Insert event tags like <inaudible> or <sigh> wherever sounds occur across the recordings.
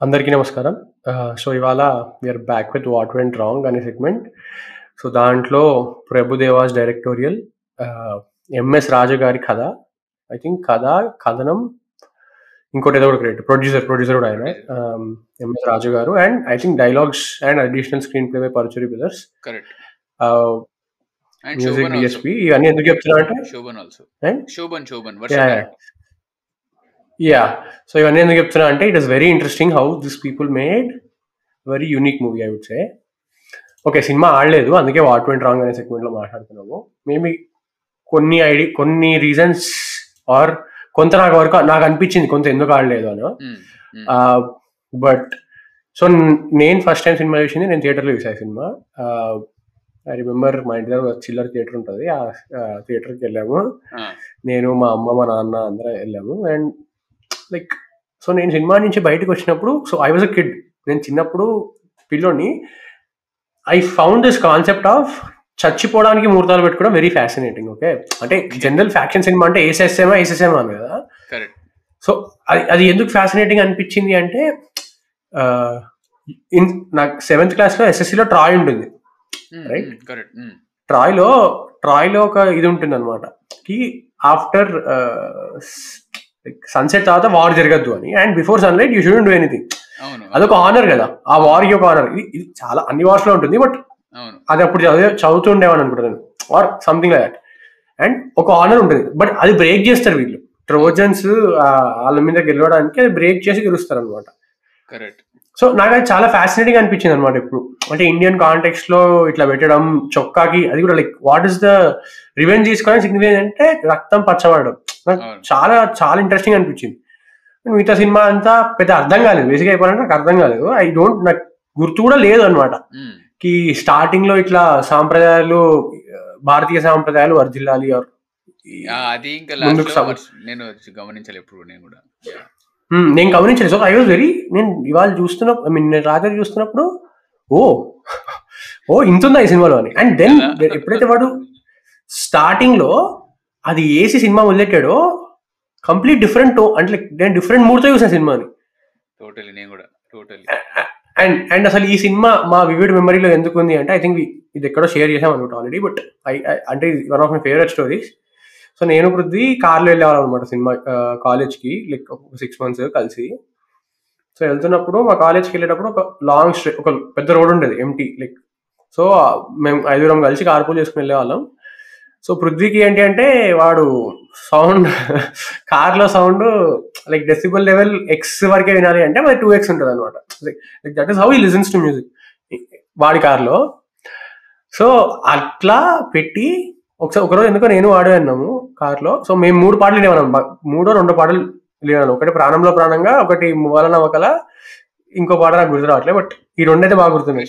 అందరికీ నమస్కారం. సో ఇవాళ we are back with what went wrong అనే సెగ్మెంట్ సో దాంట్లో ప్రభుదేవాస్ డైరెక్టోరియల్ ఎంఎస్ రాజు గారి కథ ఐ థింక్ కథ కథనం ఇంకోటి ఏదో కూడా క్రియేట్ ప్రొడ్యూసర్ ప్రొడ్యూసర్ కూడా ఆయన MS Raju garu and I think dialogues and additional screenplay by Paruchuri brothers correct music DSP ఇవన్నీ ఎందుకు చెప్తున్నా అంటే Shobhan also? Shobhan Shobhan yeah so ఇవన్నీ ఎందుకు చెప్తున్నా అంటే it is very interesting how this people made very unique movie I would say okay cinema ఆడలేదు అందుకే వాట్ వెంట్ రాంగ్ అనే సెగ్మెంట్లో మాట్లాడుతున్నాము. మేబీ కొన్ని ఐడి కొన్ని రీజన్స్ ఆర్ కొంత నాకు వరకు నాకు అనిపించింది కొంత ఎందుకు ఆడలేదు అని. బట్ సో నేను ఫస్ట్ టైం సినిమా చూసింది నేను థియేటర్లో చూసాను సినిమా. ఐ రిమెంబర్ మా ఇంటి దగ్గర చిల్లర థియేటర్ ఉంటుంది. ఆ థియేటర్కి వెళ్ళాము. నేను మా అమ్మ మా నాన్న అందరం వెళ్ళాము. అండ్ లైక్ సో నేను సినిమా నుంచి బయటకు వచ్చినప్పుడు so I was a kid నేను చిన్నప్పుడు పిల్లోని I found this concept of చచ్చిపోవడానికి ముహూర్తాలు పెట్టుకోవడం వెరీ ఫ్యాసినేటింగ్ ఓకే అంటే జనరల్ ఫ్యాక్షన్ సినిమా అంటే ఏసేసేమా ఏసేసేమా అని కదా? సో అది అది ఎందుకు ఫ్యాసినేటింగ్ అనిపించింది అంటే ఇన్ నాకు సెవెంత్ క్లాస్లో ఎస్ఎస్సిలో ట్రాయ్ ఉంటుంది Right? కరెక్ట్ ట్రాయ్లో ట్రాయ్లో ఒక ఇది ఉంటుంది అనమాట కి ఆఫ్టర్ సన్సెట్ తర్వాత వార్ జరగద్దు అని. And before sunlight you shouldn't do anything. అదొక ఆనర్ కదా. ఆ వార్కి ఒక ఆనర్. ఇది చాలా అన్ని వార్స్లో ఉంటుంది బట్ అది అప్పుడు చదివే చదువుతుండేవాని అనుకుంటాను or something like that and ఒక ఆనర్ ఉంటుంది. బట్ అది బ్రేక్ చేస్తారు వీళ్ళు. ట్రోజన్స్ వాళ్ళ మీద గెలవడానికి అది బ్రేక్ చేసి గెలుస్తారు అనమాట కరెక్ట్ సో నాకు అది చాలా ఫ్యాసినేటింగ్ అనిపించింది అనమాట ఇప్పుడు. అంటే ఇండియన్ కాంటెక్స్ట్లో ఇట్లా పెట్టడం చొక్కాకి అది కూడా like what is the revenge తీసుకోవడానికి సిగ్నిఫికెన్స్ అంటే రక్తం పచ్చబడడం. నాకు. చాలా చాలా ఇంట్రెస్టింగ్ అనిపించింది. మిగతా సినిమా అంతా పెద్ద అర్థం కాలేదు. బేసిక్ అయిపోయినట్టు నాకు అర్థం కాలేదు. ఐ డోంట్ నాకు గుర్తు కూడా లేదు అనమాట కి స్టార్టింగ్లో ఇట్లా సాంప్రదాయాలు భారతీయ సాంప్రదాయాలు వర్ధిల్లాలి అది ఇంకా నేను గమనించాలి ఎప్పుడు నేను కూడా. నేను గమనించలేదు. సో ఐ వాజ్ వెరీ నేను ఇవాళ చూస్తున్న ఐ మీన్ నేను రాత్రి చూస్తున్నప్పుడు ఓ ఓ ఇంత ఉందా ఈ సినిమాలో అని. And then. ఎప్పుడైతే వాడు స్టార్టింగ్లో అది ఏసి సినిమా మొదలెట్టాడో కంప్లీట్ డిఫరెంట్ అంటే నేను డిఫరెంట్ మూడ్తో చూసాను సినిమాని టోటలీ నేను కూడా. టోటలీ అండ్ అండ్ అసలు ఈ సినిమా మా వివిడ్ మెమరీలో ఎందుకు ఉంది అంటే ఐ థింక్ ఇది ఎక్కడో షేర్ చేసాం అనుకుంటా ఆల్రెడీ బట్ ఐ అంటే one of my favourite stories so నేను పృథ్వీ కార్లో వెళ్ళేవాళ్ళం అనమాట సినిమా కాలేజ్కి లైక్ ఒక సిక్స్ మంత్స్ కలిసి. సో వెళ్తున్నప్పుడు మా కాలేజ్కి వెళ్ళేటప్పుడు ఒక లాంగ్ స్ట్రే ఒక పెద్ద రోడ్ ఉండేది ఎంటీ లైక్ సో మేము ఐదుగురం కలిసి కార్పూల్ చేసుకుని వెళ్ళేవాళ్ళం. సో పృథ్వీకి ఏంటి అంటే వాడు సౌండ్ కార్లో sound like decibel level X వరకే వినాలి అంటే మరి టూ ఎక్స్ ఉంటుంది అనమాట like that is how he listens to music వాడి కార్లో. సో అట్లా పెట్టి ఒకసారి ఒకరోజు ఎందుకో నేను వాడే అన్నాము కార్లో. సో మేము మూడు పాటలు వినేవాళ్ళం. మూడో రెండో పాటలు వినేవాళ్ళం. ఒకటి ప్రాణంలో ప్రాణంగా ఒకటి మువ్వాల నవకల ఇంకో పాట నాకు గుర్తు రావట్లేదు బట్ ఈ రెండైతే బాగా గుర్తున్నాయి.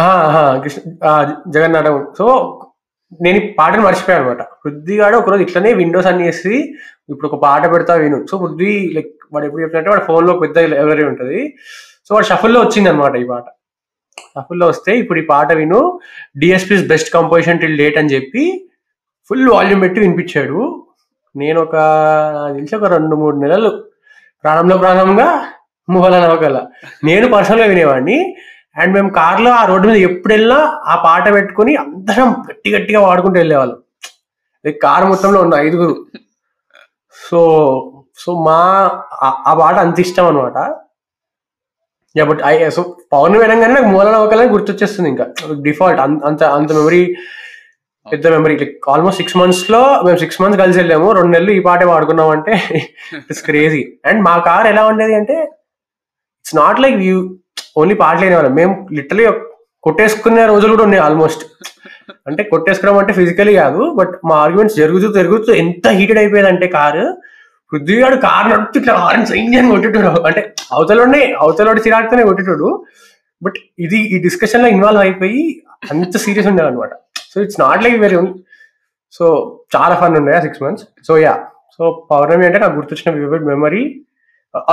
ఆహా, కృష్ణ ఆ, జగన్నాటం సో నేను ఈ పాటను మర్చిపోయాను అనమాట. పృథ్వీగాడు ఒకరోజు ఇట్లనే విండోస్ అన్ని వేసి ఇప్పుడు ఒక పాట పెడతా విను. సో పృథ్వీ లైక్ వాడు ఎప్పుడు చెప్పినట్టే వాడు phone లో పెద్ద లైబ్రరీ ఉంటుంది. సో వాడు షఫుల్లో వచ్చింది అనమాట ఈ పాట. ఫుల్ వస్తే ఇప్పుడు ఈ పాట విను. DSP's best composition till date అని చెప్పి ఫుల్ వాల్యూమ్ పెట్టి వినిపించాడు. నేను ఒక తెలిసి ఒక రెండు మూడు నెలలు ప్రాణంలో ప్రాణంగా మూల నవకల. నేను పర్సనల్గా వినేవాడిని. అండ్ మేము కార్లో ఆ రోడ్డు మీద ఎప్పుడు వెళ్ళినా ఆ పాట పెట్టుకుని అందరం గట్టి గట్టిగా వాడుకుంటూ వెళ్ళేవాళ్ళం. లైక్ కారు మొత్తంలో ఉన్న ఐదుగురు. సో సో మా ఆ- ఆ పాట అంత ఇష్టం అనమాట yeah but I so Pawan వినగానే నాకు మూలన నవకలని గుర్తొచ్చేస్తుంది ఇంకా. డిఫాల్ట్ అంత అంత మెమరీ పెద్ద మెమరీ లైక్ ఆల్మోస్ట్ సిక్స్ మంత్స్లో మేము సిక్స్ మంత్స్ కలిసి వెళ్ళాము. రెండు నెలలు ఈ పాటే వాడుకున్నాం అంటే ఇట్స్ క్రేజీ అండ్ మా కార్ ఎలా ఉండేది అంటే it's not like view only పాటలు వాళ్ళం మేము లిటరలీ కొట్టేసుకునే రోజులు కూడా ఉన్నాయి ఆల్మోస్ట్ అంటే కొట్టేసుకోవడం అంటే ఫిజికలీ కాదు బట్ మా ఆర్గ్యుమెంట్స్ జరుగుతూ జరుగుతూ ఎంత హీటెడ్ అయిపోయిందంటే అంటే కారు పృథ్వీగాడు కారు నడుపుతూ ఇట్లా హార్న్ సైన్యం కొట్టేటాడు. అంటే అవతలోనే అవతలోడి చిరాకుతోనే కొట్టేటాడు. బట్ ఇది ఈ డిస్కషన్లో ఇన్వాల్వ్ అయిపోయి అంత సీరియస్ ఉండేది అనమాట so it's not like very so చాలా ఫన్ ఉండే six months so yeah so Pournami అంటే నాకు గుర్తొచ్చిన vivid memory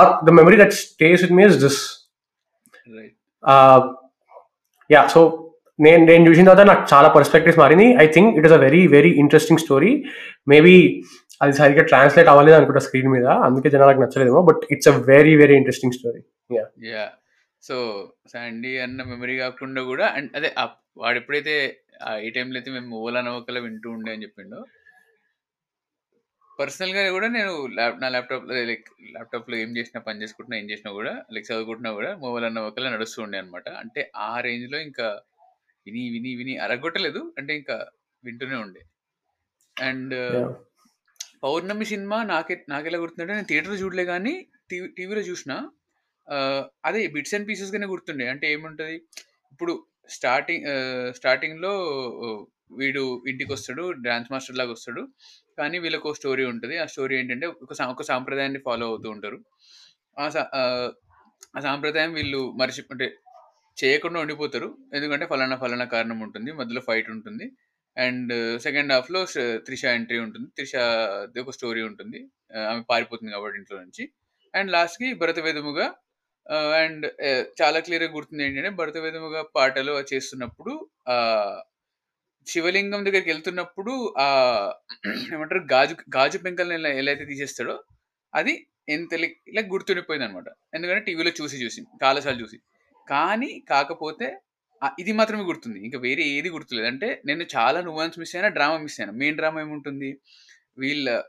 or the memory that stays with me is this right yeah so నేను నేను చూసిన తర్వాత నాకు చాలా పర్స్పెక్టివ్స్ మారింది. I think it is a very very interesting story maybe అది సరిగ్గా ట్రాన్స్లేట్ అవ్వలేదు అనుకుంటా స్క్రీన్ మీద. అందుకే జనాలకు నచ్చలేదేమో but it's a very very interesting story yeah so Sandy అన్న మెమరీ కాకుండా కూడా అండ్ అదే వాడు ఎప్పుడైతే ఏ టైంలో అయితే మేము ఓలా నవకల వింటూ ఉండే అని చెప్పిండో పర్సనల్గా కూడా నేను ల్యాప్ నా ల్యాప్టాప్ లైక్ ల్యాప్టాప్లో ఏం చేసినా పని చేసుకుంటున్నా ఏం చేసినా కూడా లైక్ చదువుకుంటున్నా కూడా మొబైల్ అన్న ఒకలా నడుస్తూ ఉండే అనమాట అంటే ఆ రేంజ్లో ఇంకా విని విని విని అరగొట్టలేదు అంటే ఇంకా వింటూనే ఉండే. అండ్ పౌర్ణమి సినిమా నాకే నాకెలా గుర్తుందంటే నేను థియేటర్లో చూడలే కానీ టీవీ టీవీలో చూసిన. అదే బిట్స్ అండ్ పీసెస్గానే గుర్తుండే. అంటే ఏముంటుంది? ఇప్పుడు స్టార్టింగ్ స్టార్టింగ్లో వీడు ఇంటికి వస్తాడు డాన్స్ మాస్టర్ లాగా వస్తాడు. కానీ వీళ్ళకు ఒక స్టోరీ ఉంటుంది. ఆ స్టోరీ ఏంటంటే ఒక సా- ఒక సాంప్రదాయాన్ని ఫాలో అవుతూ ఉంటారు. ఆ సా- ఆ, ఆ సాంప్రదాయం వీళ్ళు మరిచి అంటే చేయకుండా ఉండిపోతారు. ఎందుకంటే ఫలానా ఫలానా కారణం ఉంటుంది. మధ్యలో ఫైట్ ఉంటుంది. అండ్ సెకండ్ హాఫ్లో త్రిష ఎంట్రీ ఉంటుంది. త్రిష ఒక స్టోరీ ఉంటుంది. ఆమె పారిపోతుంది కాబట్టి ఇంట్లో నుంచి. అండ్ లాస్ట్కి భరత వేదముగా అండ్ చాలా క్లియర్గా గుర్తుంది ఏంటంటే భరత వేదముగా పాటలు చేస్తున్నప్పుడు ఆ శివలింగం దగ్గరికి వెళ్తున్నప్పుడు ఆ ఏమంటారు గాజు గాజు పెంకల్ని ఎలా ఎలా అయితే తీసేస్తాడో అది ఎంత ఇలా గుర్తుండిపోయింది అనమాట ఎందుకంటే టీవీలో చూసి చూసి చాలాసార్లు చూసి. కానీ కాకపోతే ఆ ఇది మాత్రమే గుర్తుంది. ఇంకా వేరే ఏది గుర్తులేదు. అంటే నేను చాలా నువాన్స్ మిస్ అయినా డ్రామా మిస్ అయినా. మెయిన్ డ్రామా ఏముంటుంది? వీళ్ళ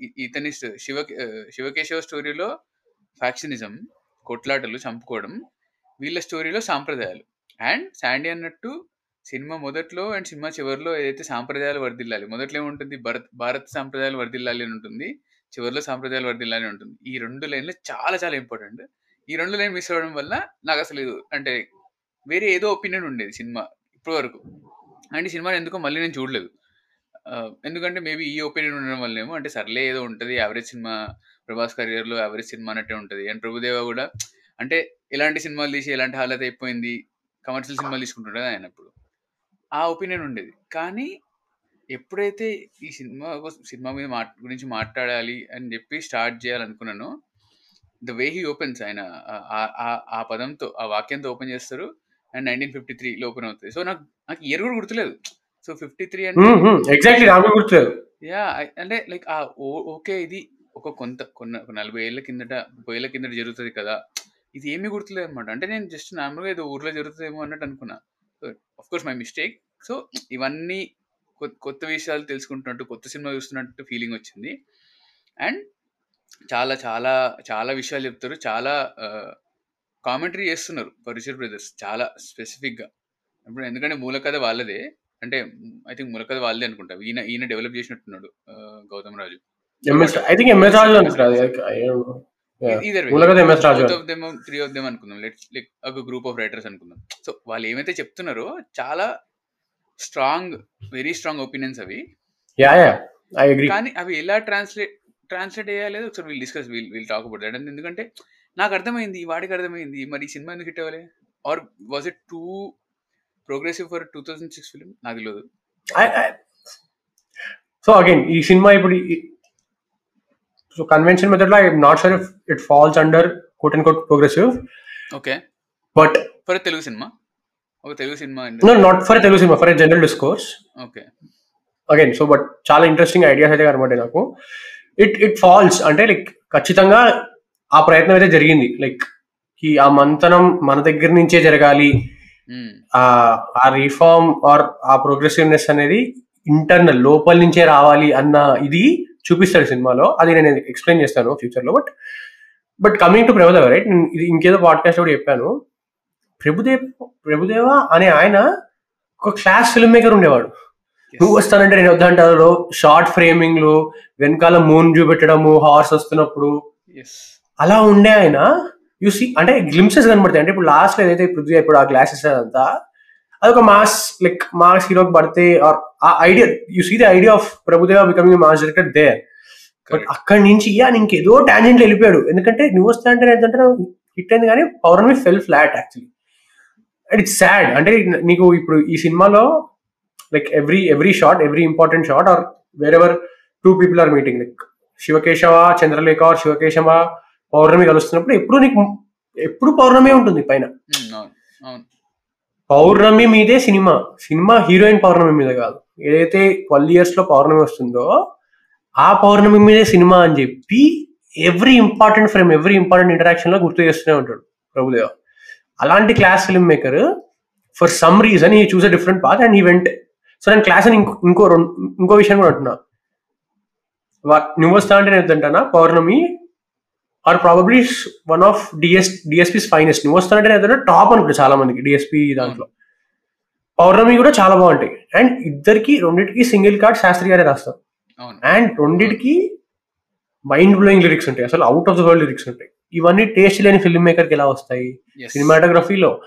ఇ- ఇతని st- శివ శివకేశవ స్టోరీలో ఫ్యాక్షనిజం కొట్లాటలు చంపుకోవడం వీళ్ళ స్టోరీలో సాంప్రదాయాలు. అండ్ శాండీ అన్నట్టు సినిమా మొదట్లో అండ్ సినిమా చివరిలో ఏదైతే సాంప్రదాయాలు వర్దిల్లాలి మొదట్లో ఏముంటుంది? భరత్ భారత్ సాంప్రదాయాలు వర్దిల్లాలి అని ఉంటుంది. చివరిలో సాంప్రదాయాలు వర్దిల్లాలి అని ఉంటుంది. ఈ రెండు లైన్లు చాలా చాలా ఇంపార్టెంట్ ఈ రెండు లైన్ మిస్ అవ్వడం వల్ల నాకు అసలు అంటే వేరే ఏదో ఒపీనియన్ ఉండేది సినిమా ఇప్పటి వరకు అండ్ ఈ సినిమాని ఎందుకో మళ్ళీ నేను చూడలేదు. ఎందుకంటే మేబీ ఈ ఒపీనియన్ ఉండడం వల్ల ఏమో అంటే సర్లే ఏదో ఉంటుంది యావరేజ్ సినిమా ప్రభాస్ కెరియర్లో యావరేజ్ సినిమా అన్నట్టే ఉంటుంది. అండ్ ప్రభుదేవ కూడా అంటే ఎలాంటి సినిమాలు తీసి ఎలాంటి హాలత్ అయిపోయింది కమర్షియల్ సినిమాలు తీసుకుంటుండే ఆయన అప్పుడు ఆ ఒపీనియన్ ఉండేది. కానీ ఎప్పుడైతే ఈ సినిమా కోసం- సినిమా మీద మా గురించి మాట్లాడాలి అని చెప్పి స్టార్ట్ చేయాలనుకున్నానో ద వే హీ ఓపెన్స్ ఆయన ఆ- ఆ- ఆ పదంతో ఆ వాక్యంతో ఓపెన్ చేస్తారు అండ్ నైన్టీన్ ఫిఫ్టీ త్రీలో ఓపెన్ అవుతుంది సో నాకు నాకు ఇయర్ కూడా గుర్తులేదు. సో ఫిఫ్టీ త్రీ అంటే ఎగ్జాక్ట్లీ నాకు గుర్తులేదు. యా అంటే లైక్ ఆ ఓకే ఇది ఒక కొంత కొన్న నలభై ఏళ్ళ కిందట ముప్పై ఏళ్ళ కిందట జరుగుతుంది కదా. ఇది ఏమీ గుర్తులేదు అనమాట అంటే నేను జస్ట్ నార్మల్గా ఏదో ఊర్లో జరుగుతుందేమో అన్నట్టు అనుకున్నా. Of course my mistake so ఇవన్నీ కొత్త విషయాలు తెలుసుకుంటున్నట్టు కొత్త సినిమా చూస్తున్నట్టు ఫీలింగ్ వచ్చింది. అండ్ చాలా చాలా చాలా విషయాలు చెప్తారు. చాలా కామెంటరీ చేస్తున్నారు పరిచర్ బ్రదర్స్ చాలా స్పెసిఫిక్గా ఇప్పుడు ఎందుకంటే మూల కథ వాళ్ళదే అంటే ఐ థింక్ మూల కథ వాళ్ళదే అనుకుంటా. ఈయన ఈయన develop చేసినట్టున్నాడు Gautham Raju. Three of them అనుకుందాం. లెట్స్ లైక్ ఒక గ్రూప్ ఆఫ్ రైటర్స్ అనుకుందాం. సో వాళ్ళు ఏమైతే చెప్తున్నారో చాలా స్ట్రాంగ్ వెరీ స్ట్రాంగ్ ఒపీనియన్స్ అవి. కానీ అవి ఎలా ట్రాన్స్లేట్ ట్రాన్స్లేట్ చేయాలి ఒకసారి we'll discuss we'll we'll talk about that ఎందుకంటే నాకు అర్థమైంది వాడికి అర్థమైంది. మరి ఈ సినిమా ఎందుకు హిట్ అవ్వాలి? Or was it too progressive for two thousand six film నాకు తెలియదు సో అగైన్ ఈ సినిమా ఇప్పుడు సో కన్వెన్షన్ మెథడ్లో I not sure if it falls under quote and quote progressive okay but for Telugu cinema ఒక Telugu cinema no not for Telugu cinema for general discourse okay again so but చాలా interesting ideas అయితే కనబడ్డాయి నాకు. It it falls అంటే like ఖచ్చితంగా ఆ ప్రయత్నం అయితే జరిగింది. లైక్ ఈ ఆ మంతనం మన దగ్గర నుంచే జరగాలి. ఆ ఆ రిఫార్మ్ ఆర్ ఆ ప్రోగ్రెసివ్నెస్ అనేది ఇంటర్నల్ లోపల నుంచే రావాలి అన్న ఇది చూపిస్తాడు సినిమాలో. అది నేను ఎక్స్ప్లెయిన్ చేస్తాను ఫ్యూచర్లో but but coming to Prabhudeva right నేను ఇది ఇంకేదో పాడ్కాస్ట్ కూడా చెప్పాను. ప్రభుదేవ్ ప్రభుదేవ అనే ఆయన ఒక క్లాస్ ఫిల్మ్ మేకర్ ఉండేవాడు. నువ్వు వస్తానంటే నేను వద్దంటారు షార్ట్ ఫ్రేమింగ్లో వెనకాల మూన్ చూపెట్టడము హార్స్ వస్తున్నప్పుడు. ఎస్ అలా ఉండే ఆయన. యు సీ అంటే గ్లిమ్సెస్ కనబడతాయి. అంటే ఇప్పుడు లాస్ట్లో ఏదైతే పృథ్వీ ఇప్పుడు ఆ గ్లాసెస్ అదంతా అదొక మాస్ లైక్ మాస్ హీరోకి పడితే ఆర్ ఆ idea you see the idea of Prabhudeva becoming mass director they but అక్కడి నుంచి యా ఇంకేదో టాంజెంట్ వెళ్ళిపోయాడు. ఎందుకంటే నువ్వు వస్తా అంటే ఏంటంటే హిట్ అయింది కానీ Pournami fell flat actually and it's sad అంటే నీకు ఇప్పుడు ఈ సినిమాలో like every every shot every important shot or wherever two people are meeting like Shivakesava Chandralekha or Shivakesava Pournami కలుస్తున్నప్పుడు ఎప్పుడు నీకు ఎప్పుడు పౌర్ణమి ఉంటుంది పైన? పౌర్ణమి మీదే సినిమా. సినిమా హీరోయిన్ పౌర్ణమి మీద కాదు. ఏదైతే ట్వెల్వ్ ఇయర్స్లో పౌర్ణమి వస్తుందో ఆ పౌర్ణమి మీదే సినిమా అని చెప్పి every important frame every important ఇంటరాక్షన్లో గుర్తు చేస్తూనే ఉంటాడు ప్రభుదేవ. అలాంటి class film maker for some reason he choose different path and he went so నేను క్లాస్ అని ఇంకో ఇంకో ఇంకో విషయం కూడా అంటున్నా. నువ్వు వస్తా అంటే నేను ఏంటంటానా Pournami or probably one of DS DSP's finest నువ్వు వస్తానంటే నేను టాప్ అనుకుంటా చాలా మందికి డిఎస్పీ దాంట్లో. పౌర్ణమి కూడా చాలా బాగుంటాయి. అండ్ ఇద్దరికి రెండింటికి సింగిల్ కార్డ్ శాస్త్రి గారే రాస్తారు. అండ్ రెండింటికి మైండ్ బ్లోయింగ్ లిరిక్స్ ఉంటాయి. అసలు out of the world lyrics ఉంటాయి. ఇవన్నీ టేస్ట్ లేని ఫిల్మ్ మేకర్కి ఎలా వస్తాయి. సినిమాటోగ్రఫీలో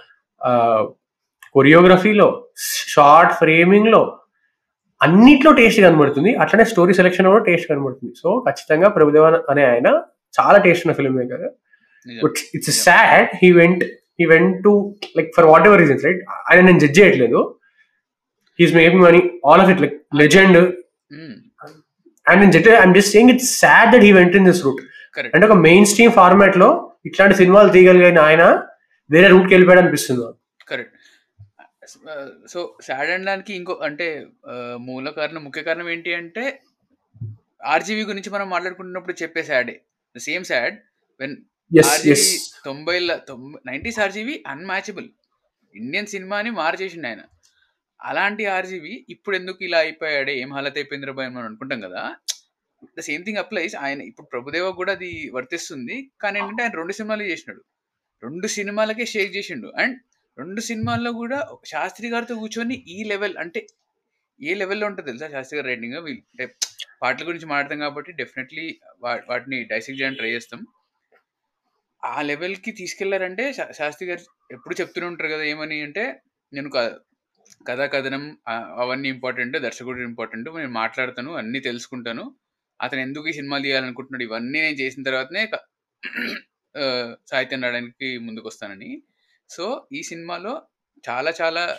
కొరియోగ్రఫీలో షార్ట్ ఫ్రేమింగ్లో అన్నిట్లో టేస్ట్ కనబడుతుంది. అట్లనే స్టోరీ సెలెక్షన్ కూడా టేస్ట్ కనబడుతుంది. సో ఖచ్చితంగా ప్రభుదేవ అనే ఆయన చాలా టేస్ట్ ఉన్న ఫిల్మ్ మేకర్ నిజం. It's sad he went he went to like for whatever reasons right ఆయన నేను జడ్జ్ చేయట్లేదు. He's making money all of it like legend. And నేను judge I'm just saying it's sad that he went in this route correct అంటే ఒక main stream ఫార్మాట్లో ఇట్లాంటి సినిమాలు తీయగలిగిన ఆయన వేరే రూట్కి వెళ్ళిపోయాడు అనిపిస్తుంది. కరెక్ట్ సో సాడ్ అనడానికి ఇంకో అంటే ఆ, మూల కారణం ముఖ్య కారణం ఏంటి అంటే ఆర్జీవీ గురించి మనం మాట్లాడుకుంటున్నప్పుడు చెప్పే సాడే the same sad when RGV yes. తొంభై తొంభై నైంటీస్ ఆర్జీవీ అన్మ్యాచబుల్ ఇండియన్ సినిమాని మార్చేసిండు ఆయన. అలాంటి ఆర్జీవీ ఇప్పుడు ఎందుకు ఇలా అయిపోయాడే ఏం హాలత్ అయిపోయింది బాయ్ మనం అనుకుంటాం కదా. ద సేమ్ థింగ్ అప్లైస్ ఆయన ఇప్పుడు ప్రభుదేవ కూడా అది వర్తిస్తుంది. కానీ ఏంటంటే ఆయన రెండు సినిమాలు చేసినాడు. రెండు సినిమాలకే షేక్ చేసిండు. అండ్ రెండు సినిమాల్లో కూడా శాస్త్రి గారితో కూర్చొని ఈ లెవెల్ అంటే ఏ లెవెల్లో ఉంటుంది తెలుసా శాస్త్రి గారి రైటింగ్? అంటే పాటల గురించి మాట్లాడతాం కాబట్టి డెఫినెట్లీ వాటిని డైసెక్ట్ చేయడానికి ట్రై చేస్తాం. ఆ లెవెల్కి తీసుకెళ్ళారంటే శాస్త్రి గారు ఎప్పుడు చెప్తూనే ఉంటారు కదా ఏమని అంటే నేను కథా కథనం అవన్నీ ఇంపార్టెంట్ దర్శకుడు ఇంపార్టెంట్ నేను మాట్లాడతాను అన్నీ తెలుసుకుంటాను. అతను ఎందుకు ఈ సినిమాలు తీయాలనుకుంటున్నాడు? ఇవన్నీ నేను చేసిన తర్వాతనే సాహిత్యం రాయడానికి ముందుకు వస్తానని సో ఈ సినిమాలో చాలా చాలా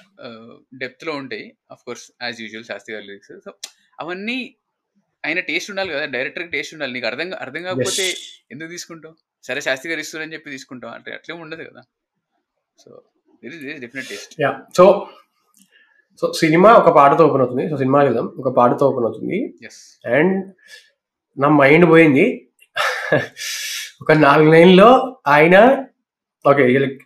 డెప్త్లో ఉంటాయి. Of course as usual Sastry గారి లిరిక్స్ సో అవన్నీ ఆయన టేస్ట్ ఉండాలి కదా. డైరెక్టర్కి టేస్ట్ ఉండాలి. నీకు అర్థం అర్థం కాకపోతే. ఎందుకు తీసుకుంటావు? సరే శాస్త్రి గారు ఇస్తారని చెప్పి తీసుకుంటాం. అంటే అట్లే ఉండదు కదా. So definite taste yeah so so cinema ఒక పాటతో ఓపెన్ అవుతుంది. సో సినిమా వెళ్దాం. ఒక పాటతో ఓపెన్ అవుతుంది. అండ్ నా మైండ్ పోయింది. ఒక నాలుగు లైన్లో ఆయన ఓకే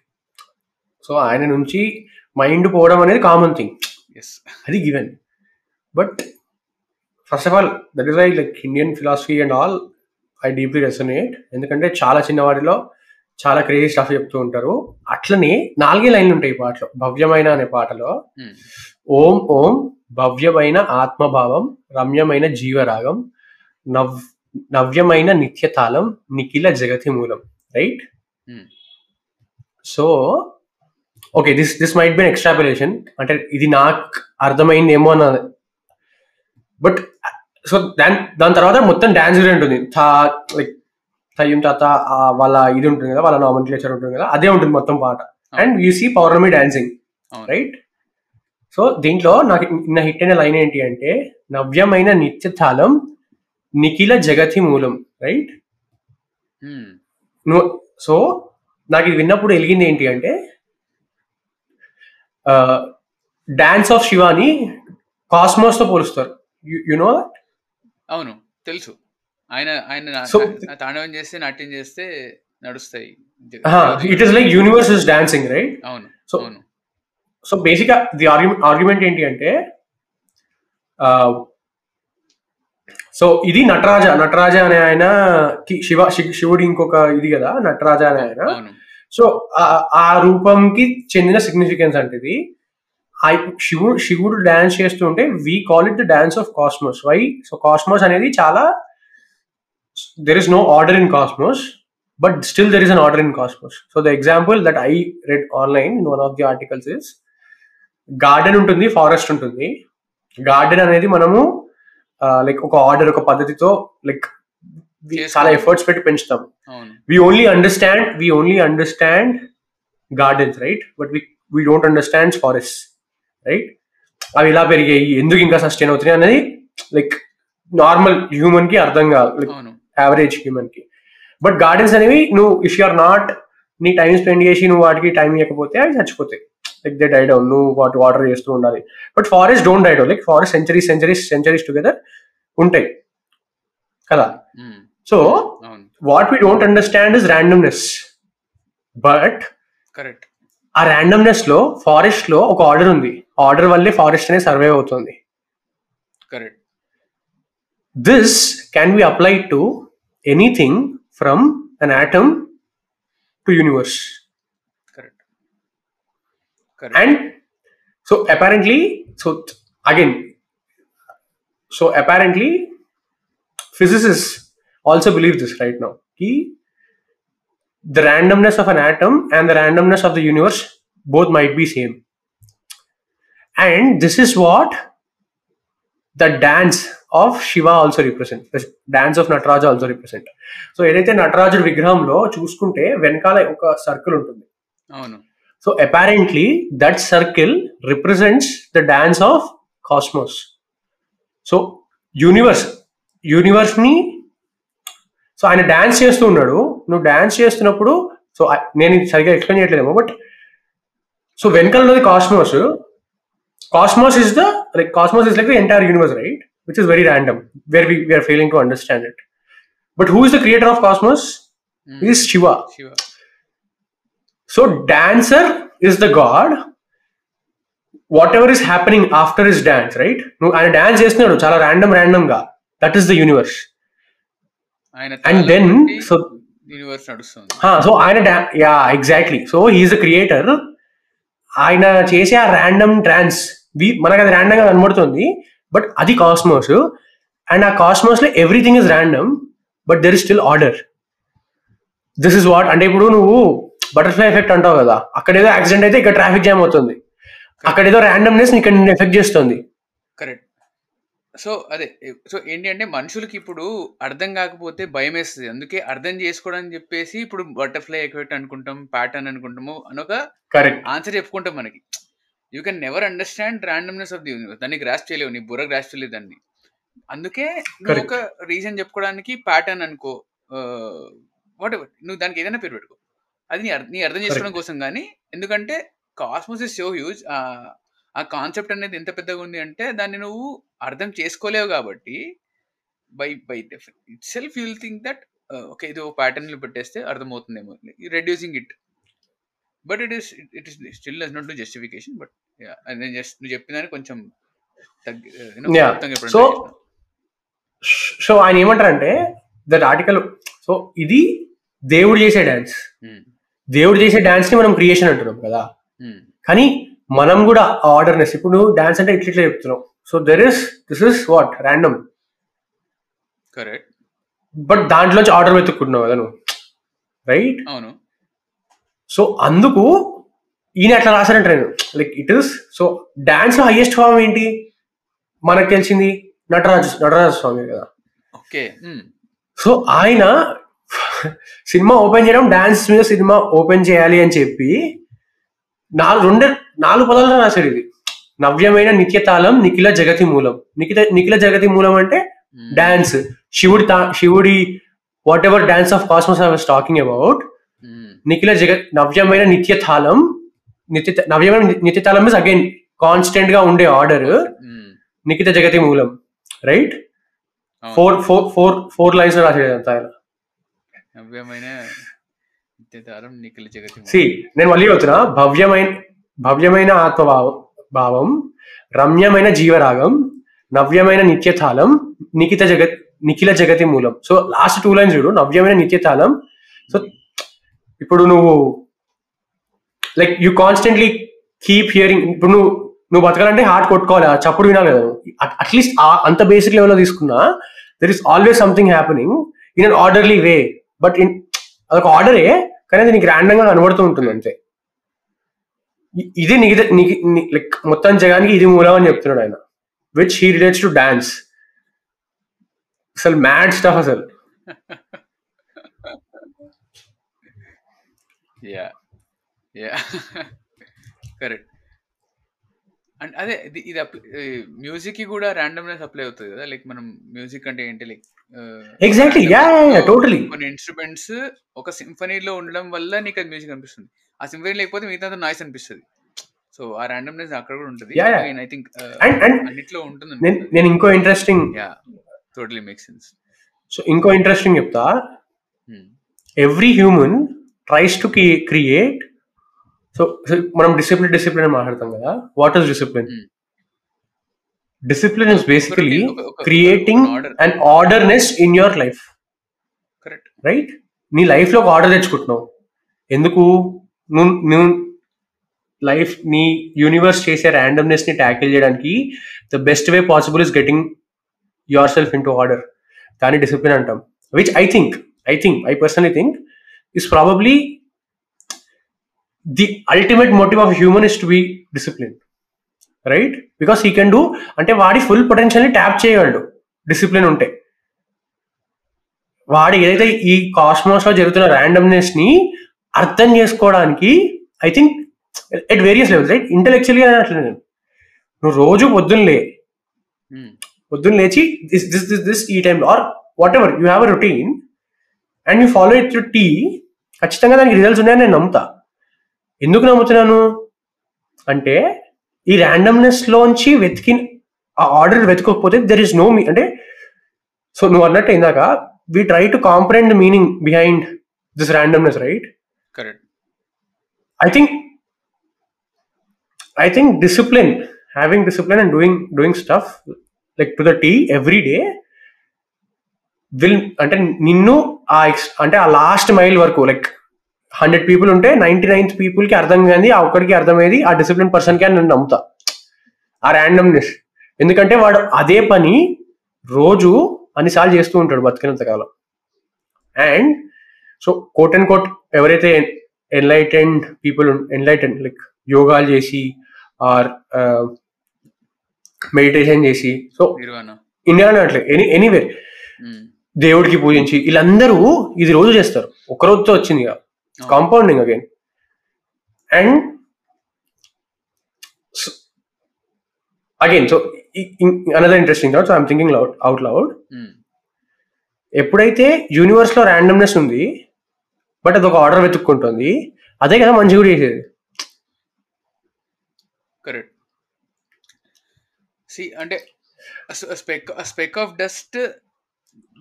సో ఆయన నుంచి మైండ్ పోవడం అనేది కామన్ థింగ్ ఎస్ అది given but first of all that is why like Indian philosophy and all I deeply resonate ఎందుకంటే చాలా చిన్నవాడిలో చాలా క్రేజీ స్టఫ్ చెప్తూ ఉంటారు. అట్లనే నాలుగే లైన్లు ఉంటాయి ఈ పాటలో. భవ్యమైన అనే పాటలో ఓం ఓం భవ్యమైన ఆత్మభావం రమ్యమైన జీవరాగం నవ్ నవ్యమైన నిత్యతాళం నిఖిల జగతి మూలం. Right Hmm. So okay this this might be extrapolation అంటే ఇది నాకు అర్థమైందేమో అన్న బట్ సో దాని దాని తర్వాత మొత్తం డాన్స్ ఉంటుంది థా లైక్ తయ్యం తాత వాళ్ళ ఇది ఉంటుంది కదా వాళ్ళ నామినిక్లేచర్ ఉంటుంది కదా అదే ఉంటుంది మొత్తం పాట. And you see Pournami dancing right so దీంట్లో నాకు నిన్న హిట్ అయిన లైన్ ఏంటి అంటే నవ్యమైన నిత్యతాళం నిఖిల జగతి మూలం రైట్ Hmm. నువ్వు సో నాకు ఇది విన్నప్పుడు వెలిగింది ఏంటి అంటే డాన్స్ ఆఫ్ శివాని కాస్మోస్తో పోలుస్తారు. యు నో అవును తెలుసు. ఆయన ఆయన తాండవం చేస్తే నాట్యం చేస్తే నడుస్తాయి. It is like universe is dancing right అవును So- అవును. So basic the argument argument ఏంటి అంటే సో ఇది నటరాజ నటరాజ అనే ఆయన శివ శివుడి ఇంకొక ఇది కదా నటరాజ అనే ఆయన. సో ఆ- రూపంకి చెందిన సిగ్నిఫికెన్స్ అంటే ఇది శివుడు శివుడు డాన్స్ చేస్తుంటే we call it the dance of cosmos why so cosmos అనేది చాలా there is no order in cosmos but still there is an order in cosmos so the example that I read online in one of the articles is garden ఉంటుంది forest ఉంటుంది. Garden అనేది మనము like ఒక order ఒక పద్ధతితో like చాలా efforts పెట్టి పెంచుతాం. we only understand we only understand gardens right? But we we don't understand forests right? అవి ఇలా పెరిగాయి ఎందుకు ఇంకా సస్టైన్ అవుతున్నాయి అనేది లైక్ నార్మల్ హ్యూమన్కి అర్థం కాదు లైక్ యావరేజ్ హ్యూమన్కి. బట్ గార్డెన్స్ అనేవి నువ్వు ఇఫ్ యు ఆర్ నాట్ నీ టైం స్పెండ్ చేసి నువ్వు వాటికి టైం ఇవ్వకపోతే అవి చచ్చిపోతాయి. లైక్ దే డైడ్ డౌన్ నువ్వు వాటి వాటర్ చేస్తూ ఉండాలి. But forest don't died like forest centuries centuries centuries together ఉంటాయి. కదా? ఉమ్, so what we don't understand is randomness but correct ఆ ర్యాండమ్నెస్లో ఫారెస్ట్లో ఒక ఆర్డర్ ఉంది ఆర్డర్ వల్లే ఫారెస్ట్ అనేది సర్వైవ్ అవుతుంది correct this can be applied to anything from an atom to universe correct and so apparently so again so apparently physicists also believe this right now Ki the randomness of an atom and the randomness of the universe both might be same and this is what the dance of shiva also represent the dance of nataraja also represent సో ఏదైతే నటరాజుడి విగ్రహంలో చూసుకుంటే వెనకాల ఒక circle ఉంటుంది అవును so apparently that circle represents the dance of cosmos so universe యూనివర్స్ని so ఆయన డాన్స్ చేస్తూ ఉన్నాడు. నువ్వు డాన్స్ చేస్తున్నప్పుడు సో నేను ఇది సరిగా ఎక్స్ప్లెయిన్ చేయట్లేదేమో బట్ సో వెనకాల ఉన్నది cosmos cosmos is the like cosmos is like the entire universe right which is very random where we are failing to understand it but who is the creator of cosmos is Shiva Shiva so dancer is the god whatever is happening after is dance right నువ్వు ఆయన dance చేస్తున్నాడు చాలా random ర్యాండమ్గా. That is the universe And then, so- universe నడుస్తుంది. So ఆయన yeah exactly so he's the creator ఆయన చేసే ఆ ర్యాండమ్ డాన్స్ మనకు అది ర్యాండమ్గా కనబడుతుంది బట్ అది కాస్మోస్ అండ్ ఆ కాస్మోస్లో everything is random but there is still order this is what అంటే ఇప్పుడు నువ్వు బటర్ఫ్లై ఎఫెక్ట్ అంటావు కదా అక్కడ ఏదో యాక్సిడెంట్ అయితే ఇక్కడ ట్రాఫిక్ జామ్ అవుతుంది. అక్కడ ఏదో ర్యాండమ్నెస్ ఇక్కడ ఎఫెక్ట్ చేస్తుంది. సో అదే సో ఏంటి అంటే మనుషులకి ఇప్పుడు అర్థం కాకపోతే భయం వేస్తుంది అందుకే అర్థం చేసుకోవడం అని చెప్పేసి ఇప్పుడు బటర్ఫ్లై ఎక్వెక్ట్ అనుకుంటాం ప్యాటర్న్ అనుకుంటాము అని ఒక ఆన్సర్ చెప్పుకుంటాం మనకి. You can never understand randomness of the universe. దాన్ని గ్రాస్ చేయలేవు నీ బుర్ర గ్రాస్ చేయలేదు దాన్ని. అందుకే నువ్వు. ఒక రీజన్ చెప్పుకోవడానికి ప్యాటర్న్ అనుకో వాట్ ఎవర్ నువ్వు దానికి ఏదైనా పేరు పెట్టుకో. అది నీ అర్థ- నీ అర్థం చేసుకోవడం కోసం కానీ ఎందుకంటే కాస్మోస్ ఇస్ సో హ్యూజ్ ఆ కాన్సెప్ట్ అనేది ఎంత పెద్దగా ఉంది అంటే దాన్ని నువ్వు అర్థం చేసుకోలేవు కాబట్టి by by itself you'll think that okay ఇది ఒక ప్యాటర్న్లో పెట్టేస్తే అర్థమవుతుందేమో reducing it but it is it is still does not do justification but నేను జస్ట్ నువ్వు చెప్పిన కొంచెం చేసిన. సో ఆయన ఏమంటారంటే దట్ ఆర్టికల్ సో ఇది దేవుడు చేసే డాన్స్. దేవుడు చేసే డాన్స్ని మనం క్రియేషన్ అంటున్నాం కదా. కానీ మనం కూడా ఆర్డర్నెస్ ఇప్పుడు డాన్స్ అంటే ఇట్లా ఇట్లా చెప్తున్నావు so there is this is what random correct but దాంట్లోంచి ఆర్డర్ వెతుక్కుంటున్నావు కదా నువ్వు. రైట్ అవును. సో అందుకు ఈయన ఎట్లా రాశారంటే నేను like it is so dance highest form ఏంటి? మనకు తెలిసింది నటరాజు నటరాజ స్వామి కదా. ఓకే. సో ఆయన సినిమా ఓపెన్ చేయడం డాన్స్ మీద సినిమా ఓపెన్ చేయాలి అని చెప్పి నాలుగు రెండు నాలుగు పదాలు రాశాడు ఇది. నవ్యమైన నిత్యతాళం నిఖిల జగతి మూలం. నిఖిల నిఖిల జగతి మూలం అంటే డాన్స్. శివుడి తా- శివుడి whatever dance of cosmos I was talking about Nikhila జగత్ నవ్యమైన నిత్యతాళం. నిత్య నవ్యమైన నిత్యతాళం ఇస్ అగైన్ కాన్స్టెంట్గా ఉండే ఆర్డర్ నిఖిత జగతి మూలం. Right four four four four lines ఆయన. నవ్యమైన నిత్యతారం నిఖిల జగతి సి నేను మళ్ళీ అవుతున్నా భవ్యమైన భవ్యమైన ఆత్మభావం. భావం రమ్యమైన జీవరాగం నవ్యమైన నిత్యతాళం నిఖిత జగత్ నిఖిల జగతి మూలం. సో లాస్ట్ టూ లైన్స్ చూడు నవ్యమైన నిత్యతాళం. సో ఇప్పుడు నువ్వు like you constantly keep hearing ఇప్పుడు నువ్వు నువ్వు బతకాలంటే హార్ట్ కొట్టుకోవాలి ఆ చప్పుడు వినాలి కదా. అట్లీస్ట్ అంత బేసిక్ లెవెల్లో తీసుకున్నా there is always something happening in an orderly way but in అదొక ఆర్డరే కానీ అది నీకు ర్యాండంగా కనబడుతూ ఉంటుంది అంతే. ఇది నిగిత లైక్ మొత్తం జగానికి ఇది మూలం అని చెప్తున్నాడు ఆయన. Which he relates to dance అసలు మ్యాడ్ స్టఫ్ అసలు. యా యా కరెక్ట్ అండ్ అదే ఇది ఇది మ్యూజిక్కి కూడా ర్యాండమ్నెస్ అప్లై అవుతుంది కదా? లైక్ మనం మ్యూజిక్ అంటే ఏంటి? లైక్ ఎగ్జాక్ట్లీ యా టోటలీ కొన్ని ఇన్స్ట్రుమెంట్స్ ఒక సింఫనీలో ఉండడం వల్ల నీకు అది మ్యూజిక్ అనిపిస్తుంది. ఆ సింఫనీ లేకపోతే మిగతా నాయిస్ అనిపిస్తుంది. సో ఆ ర్యాండమ్నెస్ అక్కడ కూడా ఉంటుంది. ఐ థింక్ అన్నిట్లో ఉంటుంది నేను ఇంకో interesting yeah totally make sense so ఇంకో ఇంట్రెస్టింగ్ చెప్తా. Every human tries to create so మనం డిసిప్లిన్ డిసిప్లిన్ అని మాట్లాడతాం కదా. What is discipline. Discipline is basically creating. And orderness in your life correct right నీ లైఫ్లో ఒక ఆర్డర్ తెచ్చుకుంటున్నావు. ఎందుకు? నువ్వు నువ్వు లైఫ్ నీ యూనివర్స్ చేసే ర్యాండమ్నెస్ని ట్యాకిల్ చేయడానికి the best way possible is getting yourself into order దాన్ని డిసిప్లిన్ అంటాం. Which I think I think I personally think is probably the ultimate motive of human is to be discipline right because he can do అంటే వాడి full పొటెన్షియల్ని tap చేయగలడు. Discipline ఉంటే. వాడు ఏదైతే ఈ కాస్మోస్లో జరుగుతున్న ర్యాండమ్నెస్ని అర్థం చేసుకోవడానికి I think at various levels right ఇంటెలెక్చువల్గా అనట్లేదు నేను. నువ్వు రోజు పొద్దున్న పొద్దున్న లేచి దిస్ దిస్ దిస్ దిస్ ఈ time or whatever you have a routine and you follow it to T ఖచ్చితంగా దానికి రిజల్ట్స్ ఉన్నాయని నేను నమ్ముతా. ఎందుకు నమ్ముతున్నాను? అంటే ఈ ర్యాండమ్నెస్ లోంచి వెతికి ఆ ఆర్డర్ వెతుకోకపోతే దెర్ ఇస్ నో మీ అంటే సో నువ్వు అన్నట్టు ఇందాక we try to comprehend meaning behind this randomness right correct. I think I think discipline, having discipline and doing doing stuff like to the T every day will అంటే నిన్ను ఆ ఎక్స్ అంటే ఆ లాస్ట్ మైల్ వరకు లైక్ హండ్రెడ్ పీపుల్ ఉంటే ninety ninth పీపుల్కి అర్థం కాని ఆ ఒక్కడికి అర్థమయ్యేది ఆ డిసిప్లిన్ పర్సన్కి అని నేను నమ్ముతా. ఆ ర్యాండమ్నెస్ ఎందుకంటే వాడు అదే పని రోజు అన్నిసార్లు చేస్తూ ఉంటాడు బతికినంత కాలం. And so quote and quote ఎవరైతే ఎన్లైటెండ్ పీపుల్ ఎన్లైటెండ్ లైక్ యోగాలు చేసి ఆర్ మెడిటేషన్ చేసి సో ఇండియాలో అట్లే ఎనీ ఎనీవేర్ దేవుడికి పూజించి వీళ్ళందరూ ఇది రోజు చేస్తారు. ఒక రోజుతో వచ్చింది compounding again and again so another interesting thought so I'm thinking out loud ఎప్పుడైతే యూనివర్స్లో ర్యాండమ్నెస్ ఉంది బట్ అది ఒక ఆర్డర్ వెతుక్కుంటుంది. అదే కదా మంచి కూడా చేసేది. కరెక్ట్. సి అంటే spec spec of dust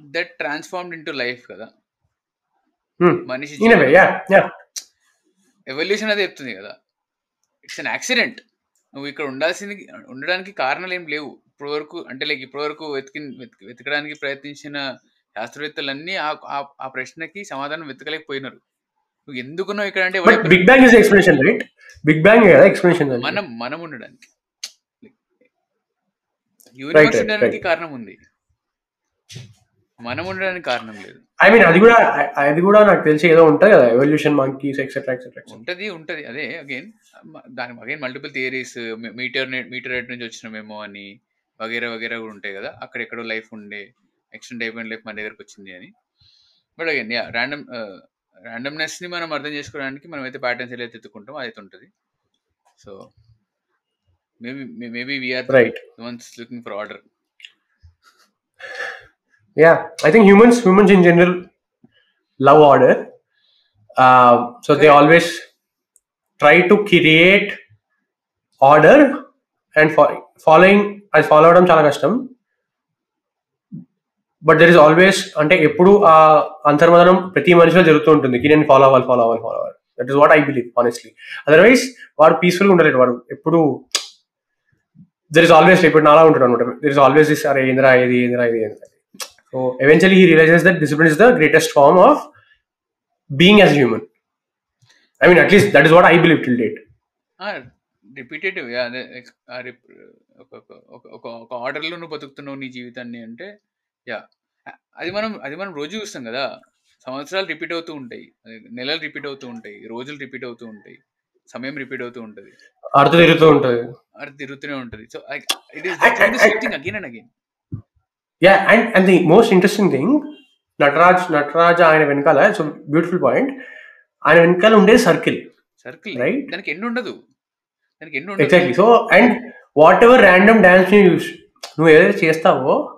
that transformed into life కదా. మనిషి ఎవల్యూషన్ అదే చెప్తుంది కదా. ఇట్స్ అన్ యాక్సిడెంట్ నువ్వు ఇక్కడ ఉండాల్సింది ఉండడానికి కారణాలు ఏం లేవు. ఇప్పటి వరకు అంటే లైక్ ఇప్పటి వరకు వెతికి- వెతకడానికి ప్రయత్నించిన శాస్త్రవేత్తలన్నీ ఆ- ప్రశ్నకి సమాధానం వెతకలేకపోయినారు. నువ్వు ఎందుకున్నావు ఇక్కడ అంటే big bang is explanation right big bang కదా ఎక్స్ప్లెనేషన్ మనం మనం ఉండడానికి. యూనివర్స్ ఉండడానికి. కారణం ఉంది. మనం ఉండడానికి కారణం లేదు. ఐ మీన్ అది కూడా అది కూడా నాకు తెలిసి ఏదో ఉంటుంది కదా ఎవల్యూషన్ మంకీస్ ఎక్సెట్రా ఎక్సెట్రా ఉంటది ఉంటది. అదే అగైన్ దాని again multiple theories meteor meteor నుంచి వచ్చినామేమో అని వగేరా వగేరా కూడా ఉంటాయి కదా అక్కడ ఎక్కడో లైఫ్ ఉండే ఎక్స్టెండ్ అయిపోయిన లైఫ్ మన దగ్గరకు వచ్చింది అని. బట్ అగైన్ యా ర్యాండమ్ ర్యాండమ్నెస్ని మనం అర్థం చేసుకోవడానికి మనం అయితే ప్యాటర్న్స్ ఎలా ఎత్తుకుంటామో అదైతే ఉంటుంది. So maybe maybe we're right once looking for order yeah I think humans humans in general love order so they always try to create order and following అది ఫాలో అవడం చాలా కష్టం. బట్ దర్ ఇస్ ఆల్వేస్ అంటే ఎప్పుడు ఆ అంతర్మదనం ప్రతి మనిషిలో జరుగుతూ ఉంటుంది. నేను ఫాలో అవ్వాలి ఫాలో అవ్వాలి ఫాలో అవ్వాలి. That is what I believe honestly otherwise వాడు పీస్ఫుల్గా ఉండలేడు. వాడు ఎప్పుడు దర్ ఇస్ ఆల్వేస్ ఇప్పుడు నాలా ఉంటాడు అనమాట దర్ ఇస్ ఆల్వేస్ దిస్ అరే ఏంద్రా ఇది ఏంద్రా ఇది so eventually he realises that discipline is the greatest form of being as human I mean at least that is what I believe till date repetitive ఒక ఆర్డర్లో నువ్వు బతుకుతున్నావు నీ జీవితాన్ని అంటే యా అది మనం అది మనం రోజు చూస్తాం కదా. సంవత్సరాలు రిపీట్ అవుతూ ఉంటాయి. నెలలు రిపీట్ అవుతూ ఉంటాయి. రోజులు రిపీట్ అవుతూ ఉంటాయి. సమయం రిపీట్ అవుతూ ఉంటుంది. అర్థ తిరుగుతూ ఉంటుంది. అది తిరుగుతూనే ఉంటుంది. So it is again and again yeah and and the most interesting thing Nataraj Nataraj ఆయన వెనకాల సో బ్యూటిఫుల్ పాయింట్ ఆయన వెనకాల ఉండేది సర్కిల్ సర్కిల్ Right. దానికి ఎండ్ ఉండదు. దానికి ఎండ్ ఉండదు. Exactly so and whatever random dance నువ్వు ఏదైతే చేస్తావో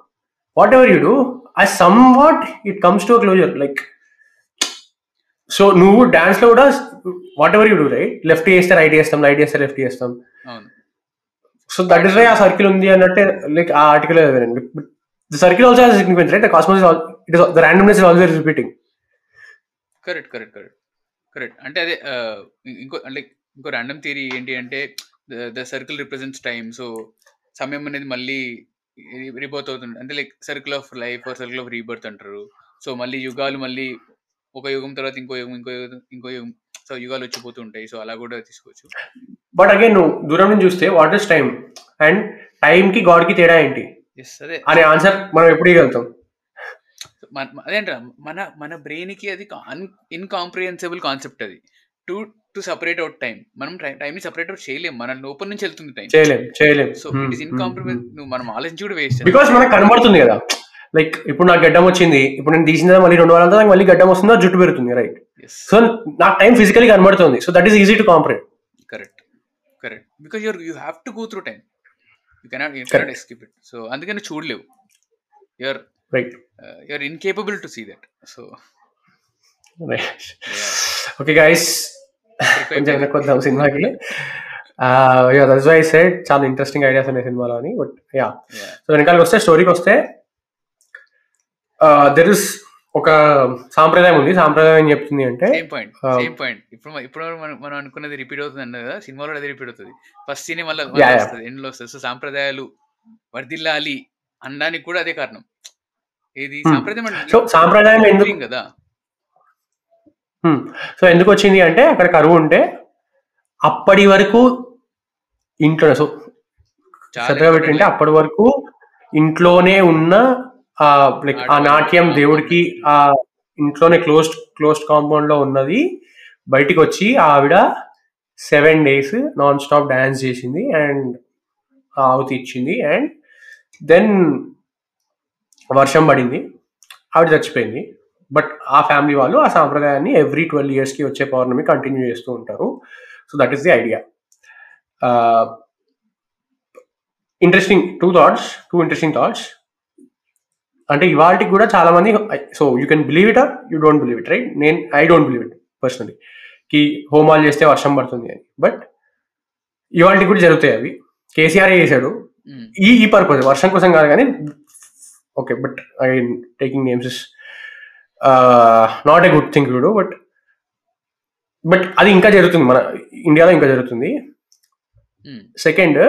whatever you do I somewhat it comes to closure like so నువ్వు డాన్స్లో కూడా whatever you do right left చేస్తే రైట్ చేస్తాం రైట్ చేస్తే లెఫ్ట్ చేస్తాం. సో దట్ ఇస్ వై ఆ సర్కిల్ ఉంది అన్నట్టే లైక్ ఆ article the circle also has significance right the cosmos it is the randomness is always repeating correct correct correct correct అంటే అదే ఇంకో అంటే ఇంకో ర్యాండమ్ థియరీ ఏంటి అంటే the circle represents time so సమయం అనేది మళ్ళీ రీబర్త్ అవుతుంది అంటే like circle of life or circle of rebirth అంటారు. సో మళ్ళీ యుగాలు మళ్ళీ ఒక యుగం తర్వాత ఇంకో యుగం ఇంకో యుగం ఇంకో యుగం సో యుగాలు వచ్చిపోతూ ఉంటాయి. సో అలా కూడా తీసుకోవచ్చు. బట్ అగైన్ నువ్వు దూరం నుంచి చూస్తే what is time and time కి గాడ్కి తేడా ఏంటి? అనే ఆన్సర్ మనం ఎప్పుడు ఇవ్వగలుగుతాం? మన- మన- మన మన బ్రెయిన్కి అది ఇన్కాంప్రిహెన్సిబుల్ కాన్సెప్ట్ అది. To to separate out time మనం టైం ని సపరేట్ అవుట్ చేయలేం. మన లోపల నుంచి వెళ్తుంది టైం చేయలేం చేయలేం. సో ఇట్ ఇస్ ఇన్కాంప్రిహెన్ నువ్వు మనం ఆలోచించి కూడా వేస్ట్ బికాస్ మనకు కనబడుతుంది కదా. లైక్ ఇప్పుడు నాకు గడ్డం వచ్చింది. ఇప్పుడు నేను తీసిన మళ్ళీ రెండు వారాల నాకు మళ్ళీ గడ్డం వస్తుందో? జుట్టు పెరుగుతుంది రైట్ సో నాకు టైం ఫిజికలీ కనబడుతుంది. So that is easy to comprehend correct correct because your you have to go through time you cannot you. Cannot escape it so అందుకని చూడలేవు. You're right you're incapable to see that so okay guys కొంచెం వెనక్కి వద్దాం సినిమాకి. That's why said చాలా interesting ideas ఉన్నాయి సినిమాలో అని బట్ యా సో వెనకాలకి వస్తే స్టోరీకి వస్తే దెర్ ఇస్ ఒక సాంప్రదాయం ఉంది. సాంప్రదాయం ఏం చెప్తుంది అంటే పాయింట్ సేమ్ పాయింట్ ఇప్పుడు ఇప్పుడు మనం మనం అనుకున్నది రిపీట్ అవుతుంది అన్నది కదా సినిమాలో అదే రిపీట్ అవుతుంది. ఫస్ట్ సీన్ మళ్ళీ. వస్తుంది ఎండ్లో వస్తుంది సో సాంప్రదాయాలు వర్దిల్లాలి అనడానికి కూడా అదే కారణం. ఇది Hmm. సాంప్రదాయం సో సాంప్రదాయం ఎందుకు కదా. సో ఎందుకు వచ్చింది అంటే అక్కడ కరువు ఉంటే అప్పటి వరకు ఇంట్లో సో శ్రద్ధగా పెట్టింటే అప్పటి వరకు ఇంట్లోనే ఉన్న లైక్ ఆ నాట్యం దేవుడికి ఆ ఇంట్లోనే క్లోజ్డ్ క్లోజ్డ్ కాంపౌండ్లో ఉన్నది. బయటికి వచ్చి ఆవిడ seven days non stop dance చేసింది అండ్ ఆవుతి ఇచ్చింది అండ్ దెన్ వర్షం పడింది. ఆవిడ చచ్చిపోయింది. బట్ ఆ ఫ్యామిలీ వాళ్ళు ఆ సాంప్రదాయాన్ని ఎవ్రీ ట్వెల్వ్ ఇయర్స్కి వచ్చే పౌర్ణమి కంటిన్యూ చేస్తూ ఉంటారు. So that is the idea. Interesting two thoughts two interesting thoughts అంటే ఇవాళకి కూడా చాలా మంది so you can believe it or you don't believe it right నేను I don't believe it personally కి హోమాలు చేస్తే వర్షం పడుతుంది అని. బట్ ఇవాళకి కూడా జరుగుతాయి అవి. కేసీఆర్ చేశాడు? ఉమ్, ఈ ఈ పర్పస్ వర్షం కోసం కాదు కానీ okay but again taking names is not a good thing చూడు బట్ బట్ అది ఇంకా జరుగుతుంది మన ఇండియాలో ఇంకా జరుగుతుంది. సెకండ్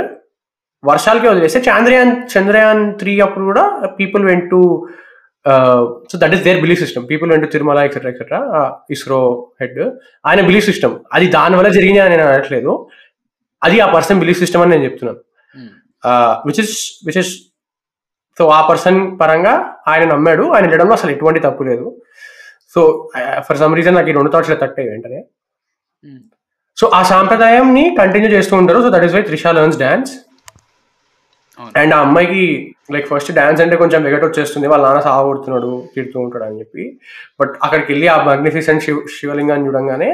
వర్షాలకి వదిలేస్తే చంద్రయాన్ చంద్రయాన్ త్రీ అప్పుడు కూడా people went to so that is their belief system people went to Tirumala etcetera etcetera ISRO head ఆయన బిలీఫ్ సిస్టమ్ అది దాని వల్ల జరిగింది అని నేను అనట్లేదు. అది ఆ పర్సన్ బిలీఫ్ సిస్టమ్ అని నేను చెప్తున్నాను. Which is which is so ఆ పర్సన్ పరంగా ఆయన నమ్మాడు. ఆయన వెళ్ళడంలో అసలు ఎటువంటి తప్పు లేదు. సో ఫర్ సమ్ రీజన్ నాకు ఈ రెండు థాట్స్ తట్టాయి వెంటనే. ఉమ్, సో ఆ సాంప్రదాయంని కంటిన్యూ చేస్తూ ఉంటారు. So that is why Trisha learns dance. And ఆ అమ్మాయికి లైక్ ఫస్ట్ డాన్స్ అంటే కొంచెం వెగట్ వచ్చేస్తుంది. వాళ్ళ నాన్న సాగొడుతున్నాడు తిడుతూ ఉంటాడు అని చెప్పి. బట్ అక్కడికి వెళ్ళి ఆ మ్యాగ్నిఫిసెంట్ శివ శివలింగాన్ని చూడంగానే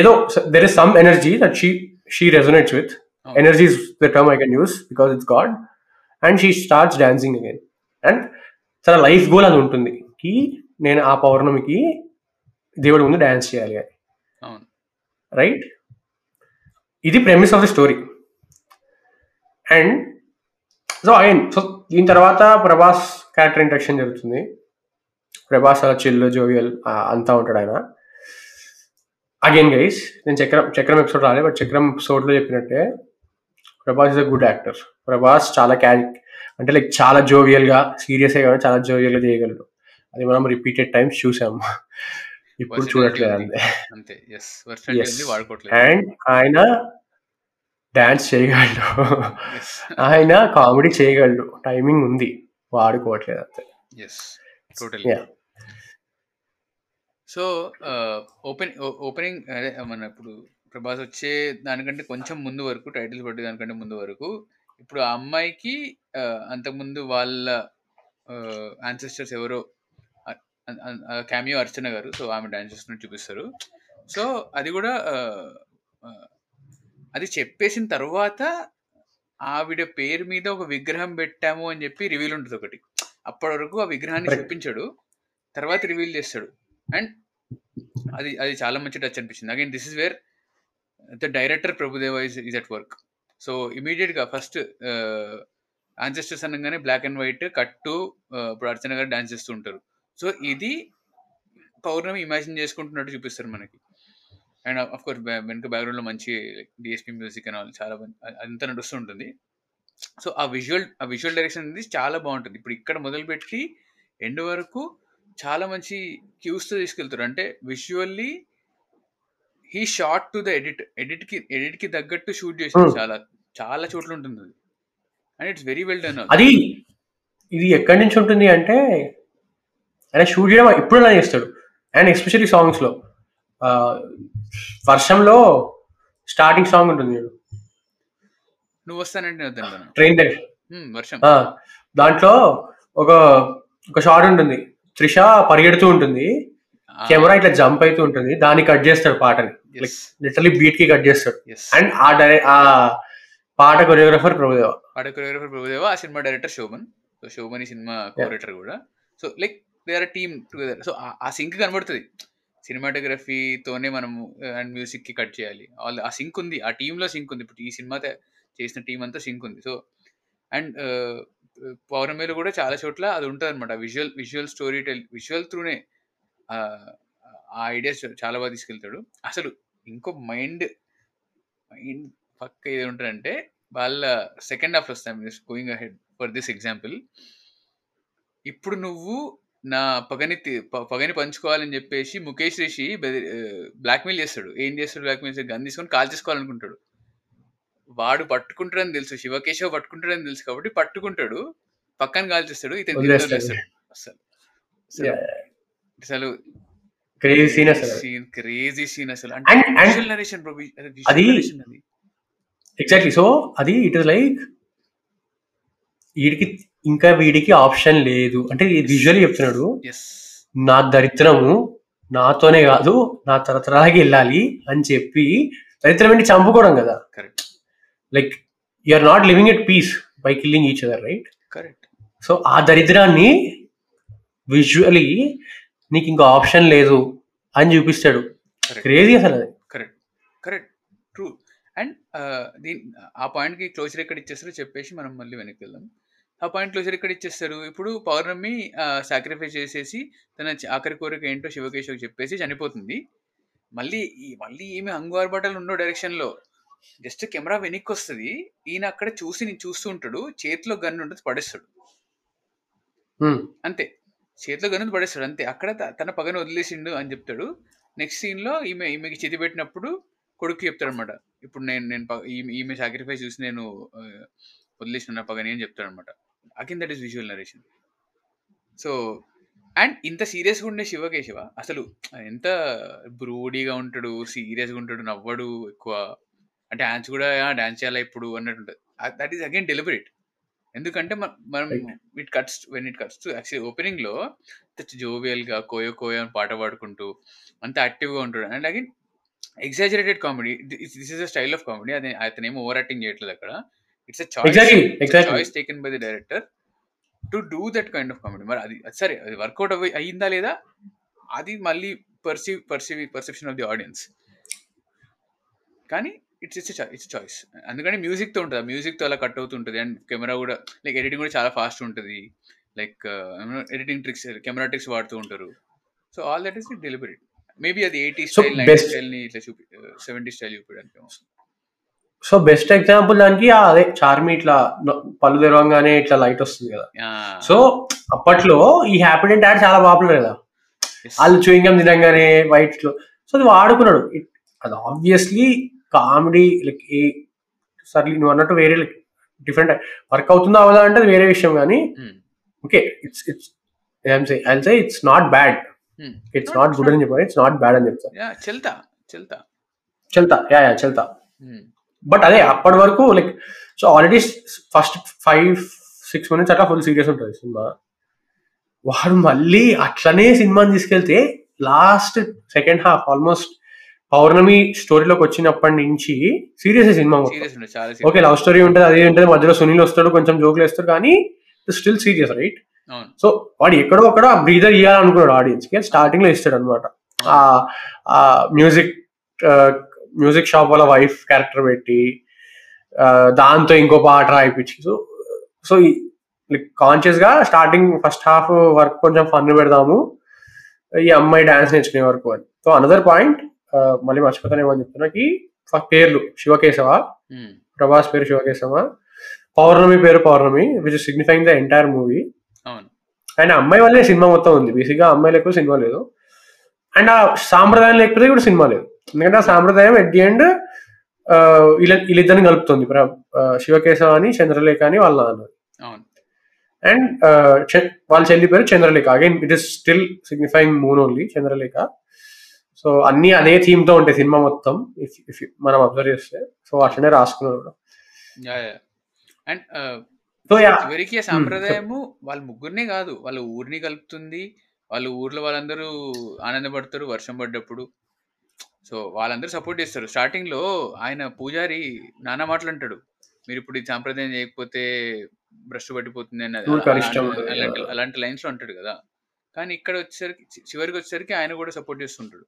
ఏదో there is some energy that she she resonates with. Energy is the term I can use because it's God and she starts dancing again and తన లైఫ్ గోల్ అది ఉంటుంది. కి నేను ఆ పౌర్ణమికి దేవుడి ముందు డాన్స్ చేయాలి అని. రైట్ ఇది premise of the story and so again so దీని తర్వాత ప్రభాస్ క్యారెక్టర్ ఇంట్రక్షన్ జరుగుతుంది. ప్రభాస్ చిల్ జోవియల్ అంతా ఉంటాడు ఆయన. అగైన్ గైస్ నేను చక్రం చక్రం ఎపిసోడ్ రాలే బట్ చక్రం ఎపిసోడ్లో చెప్పినట్టే Prabhas is a good actor Prabhas చాలా క్యారీ అంటే లైక్ చాలా జోవియల్గా సీరియస్గా కానీ చాలా జోవియల్గా చేయగలడు అది మనం రిపీటెడ్ టైమ్స్ చూసాము ఇప్పుడు చూడట్లేదు. అంతే. అండ్ ఆయన డాన్స్ చేయగలడు. ఆయన కామెడీ చేయగలడు. టైమింగ్ ఉంది. వాడుకోవట్లేదు అంతే. టోటల్. సో ఓపెన్ ఓపెనింగ్ అదే మన ఇప్పుడు ప్రభాస్ వచ్చే దానికంటే కొంచెం ముందు వరకు టైటిల్స్ పట్టే దానికంటే ముందు వరకు ఇప్పుడు ఆ అమ్మాయికి అంతకుముందు వాళ్ళ యాన్సెస్టర్స్ ఎవరో క్యామియో అర్చన గారు సో ఆమె డాన్స్ చేస్తున్నట్టు చూపిస్తారు. సో అది కూడా అది చెప్పేసిన తర్వాత ఆవిడ పేరు మీద ఒక విగ్రహం పెట్టాము అని చెప్పి రివీల్ ఉంటుంది ఒకటి. అప్పటి వరకు ఆ విగ్రహాన్ని. చూపించాడు తర్వాత రివీల్ చేస్తాడు. అండ్ అది అది చాలా మంచి టచ్ అనిపించింది. Again this is where the director Prabhudeva is is at work so ఇమీడియట్గా ఫస్ట్ ఆన్సెస్టర్స్ అనగానే బ్లాక్ అండ్ వైట్ కట్టు ఇప్పుడు అర్చన గారు డాన్స్ చేస్తూ ఉంటారు. సో ఇది పౌర్ణమి ఇమాజిన్ చేసుకుంటున్నట్టు చూపిస్తారు మనకి. అండ్ అఫ్ కోర్స్ వెనుక బ్యాక్గ్రౌండ్లో మంచి డిఎస్పీ మ్యూజిక్ అని వాళ్ళు చాలా అంతా నడుస్తూ ఉంటుంది. సో ఆ విజువల్ ఆ విజువల్ డైరెక్షన్ అనేది చాలా బాగుంటుంది. ఇప్పుడు ఇక్కడ మొదలుపెట్టి ఎండ్ వరకు చాలా మంచి క్యూస్తో తీసుకెళ్తారు. అంటే visually he shot to the edit ఎడిట్కి ఎడిట్కి తగ్గట్టు షూట్ చేశారు Hmm. చాలా చాలా చోట్ల ఉంటుంది అది. And it's very well done అది ఇది ఎక్కడి నుంచి ఉంటుంది అంటే ఆయన షూట్ చేయడం ఇప్పుడు అలా చేస్తాడు. అండ్ ఎస్పెషల్లీ సాంగ్స్లో. వర్షంలో స్టార్టింగ్ సాంగ్ ఉంటుంది. నువ్వు వస్తానంటే ట్రైన్ Hmm, వర్షం. దాంట్లో ఒక ఒక షాట్ ఉంటుంది. త్రిష పరిగెడుతూ ఉంటుంది. కెమెరా ఇట్లా జంప్ అవుతూ ఉంటుంది. దాన్ని కట్ చేస్తాడు పాటని. లిటరలీ బీట్కి కట్ చేస్తాడు. అండ్ ఆ డై ఆ పాట కొరియోగ్రాఫర్ ప్రభుదేవ. పాట కొరియోగ్రఫర్ ప్రభుదేవ ఆ cinema director Shobhan. So Shobhan ఈ సినిమా కోరేటర్ కూడా. So like they are team together so ఆ సింక్ కనబడుతుంది. సినిమాటోగ్రఫీతోనే మనము అండ్ మ్యూజిక్కి కట్ చేయాలి. ఆల్ ఆ సింక్ ఉంది. ఆ టీమ్లో సింక్ ఉంది. ఇప్పుడు ఈ సినిమా చేసిన టీం అంతా సింక్ ఉంది. సో అండ్ పౌర్ణమిలో కూడా చాలా చోట్ల అది ఉంటుంది అనమాట visual visual story tell visual త్రూనే ఆ ఐడియాస్ చాలా బాగా తీసుకెళ్తాడు. అసలు ఇంకో మైండ్ మైండ్ పక్క ఏది ఉంటుందంటే వాళ్ళ సెకండ్ హాఫ్ వస్తాం going ahead for this example. ఇప్పుడు నువ్వు నా పగని పగని పంచుకోవాలని చెప్పేసి ముఖేష్ రిషి బ్లాక్మెయిల్ చేస్తాడు. ఏం చేస్తాడు బ్లాక్మెయిల్ చేస్తాడు? గన్ తీసుకొని కాల్ చేసుకోవాలనుకుంటాడు. వాడు పట్టుకుంటాడని తెలుసు. శివకేశవ్ పట్టుకుంటాడని తెలుసు కాబట్టి పట్టుకుంటాడు. పక్కన కాల్ చేస్తాడు. ఇతను అసలు అసలు క్రేజీ సీన్ అసలు. సీన్ క్రేజీ సీన్ అసలు. నరేషన్ బ్రో అది- ఎగ్జాక్ట్లీ సో అది. ఇట్ ఇస్ లైక్ వీడికి ఇంకా వీడికి ఆప్షన్ లేదు. అంటే విజువల్ చెప్తున్నాడు. నా దరిద్రము నాతోనే కాదు నా తరతరాలకి వెళ్ళాలి అని చెప్పి దరిద్రం ఏంటి చంపుకోవడం కదా. Correct like are not living at peace by killing each other right correct so ఆ దరిద్రాన్ని విజువలీ నీకు ఇంకా ఆప్షన్ లేదు అని చూపిస్తాడు. కరెక్ట్ క్రేజీ అసలు అది. కరెక్ట్ కరెక్ట్ ట్రూ అండ్ దీని ఆ పాయింట్కి క్లోజర్ ఎక్కడ ఇచ్చేస్తారో చెప్పేసి మనం మళ్ళీ వెనక్కి వెళ్దాం. ఆ పాయింట్ క్లోజర్ ఎక్కడ ఇచ్చేస్తారు? ఇప్పుడు పౌర్ణమి సాక్రిఫైస్ చేసేసి తన ఆఖరి కోరిక ఏంటో శివకేశవ్ చెప్పేసి చనిపోతుంది. మళ్ళీ మళ్ళీ ఈమె అంగువార్ బట్టలు ఉండో డైరెక్షన్లో జస్ట్ కెమెరా వెనక్కి వస్తుంది ఈయన అక్కడ చూసి నేను చూస్తూ ఉంటాడు. చేతిలో గన్ ఉంటుంది పడేస్తాడు. అంతే. చేతిలో గన్ను పడేస్తాడు అంతే. అక్కడ తన పగను వదిలేసిండు అని చెప్తాడు. నెక్స్ట్ సీన్లో ఈమె ఈమెకి చేతి పెట్టినప్పుడు కొడుకు చెప్తాడు అనమాట ఇప్పుడు నేను నేను ఈమె- ఈమె సాక్రిఫైస్ చూసి నేను వదిలేసిన నా పగని అని చెప్తాడు అనమాట that is visual narration so and ఇంత సీరియస్గా ఉండే శివకేశవ అసలు ఎంత బ్రూడీగా ఉంటాడు సీరియస్గా ఉంటాడు నవ్వడు ఎక్కువ. డ్యాన్స్ డాన్స్ కూడా డాన్స్ చేయాలా ఇప్పుడు అన్నట్టు ఉంటుంది. దట్ ఈస్ అగైన్ డెలిబరేట్ ఎందుకంటే మనం it cuts when it cuts to actually ఓపెనింగ్లో జోవియల్గా కోయో కోయో అని పాట పాడుకుంటూ అంత యాక్టివ్గా ఉంటాడు. And again exaggerated comedy this is a style of comedy అది అతను ఏమో ఓవర్ యాక్టింగ్ చేయట్లేదు అక్కడ it's. Choice taken by the director to do that kind of comedy మరి అది సరే అది వర్కౌట్ అవ్వ అయ్యిందా లేదా? అది మళ్ళీ perceive perceive perception of the audience కానీ ఇట్స్ ఇట్స్ ఇట్స్ చాయిస్ అందుకని మ్యూజిక్తో ఉంటుంది. మ్యూజిక్తో అలా కట్ అవుతుంటుంది. అండ్ కెమెరా కూడా లైక్ ఎడిటింగ్ కూడా చాలా ఫాస్ట్ ఉంటుంది. Like editing tricks camera tricks వాడుతూ ఉంటారు. So all that is deliberate. Maybe అది ఎయిటీ స్టైల్ నైన్టీ స్టైల్ని ఇట్లా చూపి సెవెంటీ స్టైల్ చూపించడానికి సో బెస్ట్ ఎగ్జాంపుల్ దానికి అదే చార్మి ఇట్లా పళ్ళు తెరవంగానే ఇట్లా లైట్ వస్తుంది కదా. సో అప్పట్లో ఈ హ్యాపీ యాడ్ చాలా పాపులర్ కదా. వాళ్ళు చూయింగం తినంగానే వైట్లో సో అది వాడుకున్నాడు. అది obviously comedy like a surely నువ్వు అన్నట్టు వేరే డిఫరెంట్ వర్క్ అవుతుందా అవదా అంటే వేరే విషయం కానీ okay it's it's I say it's not bad. It's not good అని చెప్పాను ఇట్స్ నాట్ బ్యాడ్ అని చెప్తా. చెల్తా చెల్తా. చెల్తా యా యా చెల్తా. బట్ అదే అప్పటి వరకు like so already first five six minutes అట్లా ఫుల్ సీరియస్ ఉంటుంది సినిమా. వాడు మళ్ళీ అట్లనే సినిమాని తీసుకెళ్తే last second half almost Pournami స్టోరీలోకి వచ్చినప్పటి నుంచి serious cinema okay love story ఉంటుంది అదే ఉంటుంది మధ్యలో సునీల్ వస్తాడు కొంచెం జోకులు వేస్తాడు కానీ స్టిల్ సీరియస్ రైట్ సో వాడు ఎక్కడో అక్కడ బ్రీదర్ ఇవ్వాలనుకున్నాడు ఆడియన్స్కి స్టార్టింగ్లో ఇస్తాడు అనమాట ఆ మ్యూజిక్ మ్యూజిక్ షాప్ వాళ్ళ వైఫ్ క్యారెక్టర్ పెట్టి దాంతో ఇంకో పాట రాయిపించి. సో సో లైక్ కాన్షియస్గా స్టార్టింగ్ ఫస్ట్ హాఫ్ వర్క్ కొంచెం ఫన్ పెడదాము. ఈ అమ్మాయి డాన్స్ నేర్చుకునే వరకు అని. సో అనదర్ పాయింట్ మళ్ళీ మర్చిపోతాను ఏమని చెప్తున్నాకి ఫస్ట్ పేర్లు శివకేశవ? ప్రభాస్ పేరు శివకేశవ? పౌర్ణమి పేరు Pournami which signifying the entire movie and అమ్మాయి వల్లే సినిమా మొత్తం ఉంది. బేసిక్గా అమ్మాయి లేకపోతే సినిమా లేదు. అండ్ ఆ సాంప్రదాయం లేకపోతే కూడా సినిమా లేదు. ఎందుకంటే ఆ సాంప్రదాయం ఎట్ ది ఎండ్ వీళ్ళ వీళ్ళిద్దరిని కలుపుతుంది. శివకేశవ అని చంద్రలేఖ అని వాళ్ళ నాన్న అండ్ వాళ్ళ చెల్లి పేరు Chandralekha. Again it is still signifying moon only Chandralekha. So అన్ని అదే థీమ్తో ఉంటాయి సినిమా మొత్తం మనం అబ్జర్వ్ చేస్తే. సో అట్లనే రాసుకున్నారు అండ్ సో యా. చివరికి ఆ సాంప్రదాయము వాళ్ళ ముగ్గురినే కాదు వాళ్ళ ఊరిని కలుపుతుంది. వాళ్ళ ఊర్లో వాళ్ళందరూ ఆనందపడతారు వర్షం పడ్డప్పుడు. సో వాళ్ళందరూ సపోర్ట్ చేస్తారు. స్టార్టింగ్లో ఆయన పూజారి నానా మాటలు అంటాడు మీరు ఇప్పుడు ఈ సాంప్రదాయం చేయకపోతే భ్రష్ పట్టిపోతుంది అన్నది. అలాంటి-. అలాంటి లైన్స్లో అంటాడు కదా. కానీ ఇక్కడ వచ్చేసరికి చివరికి వచ్చేసరికి ఆయన కూడా సపోర్ట్ చేస్తుంటాడు.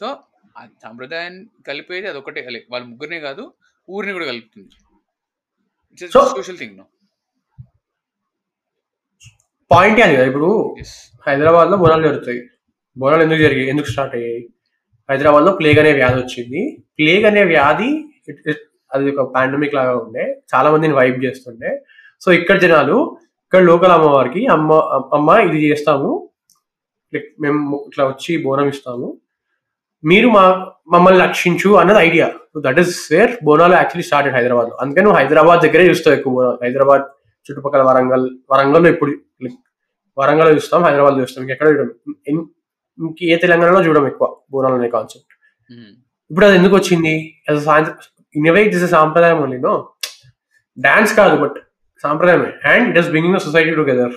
సో ఆ సాంప్రదాయాన్ని కలిపేది అదొకటే like వాళ్ళ ముగ్గురినే కాదు ఊరిని కూడా కలుపుతుంది. It's So- social thing no point అది కదా ఇప్పుడు హైదరాబాద్లో బోనాలు జరుగుతాయి. బోనాలు ఎందుకు జరిగాయి? ఎందుకు స్టార్ట్ అయ్యాయి? హైదరాబాద్లో ప్లేగ్ అనే వ్యాధి వచ్చింది. ప్లేగ్ అనే వ్యాధి అది ఒక పాండమిక్ లాగా ఉండే. చాలా మందిని వైప్ చేస్తుండే. సో ఇక్కడ జనాలు ఇక్కడ లోకల్ అమ్మవారికి అమ్మ అమ్మ ఇది చేస్తాము. మేము ఇట్లా వచ్చి బోనం ఇస్తాము. మీరు మా మమ్మల్ని రక్షించు అన్నది idea that is where Bonalu actually started హైదరాబాద్లో అందుకే నువ్వు హైదరాబాద్ దగ్గరే చూస్తావు ఎక్కువ బోనాలు. హైదరాబాద్ చుట్టుపక్కల వరంగల్ వరంగల్లో ఇప్పుడు వరంగల్ చూస్తాం హైదరాబాద్ చూస్తాం. ఇంకెక్కడ చూడం ఇంక ఏ తెలంగాణలో చూడం ఎక్కువ బోనాలు అనే కాన్సెప్ట్ ఇప్పుడు అది ఎందుకు వచ్చింది? ఇన్వే ఇట్ ఇస్ సాంప్రదాయం ఓన్లీ నో డాన్స్ కాదు but సాంప్రదాయమే. And it is bringing society together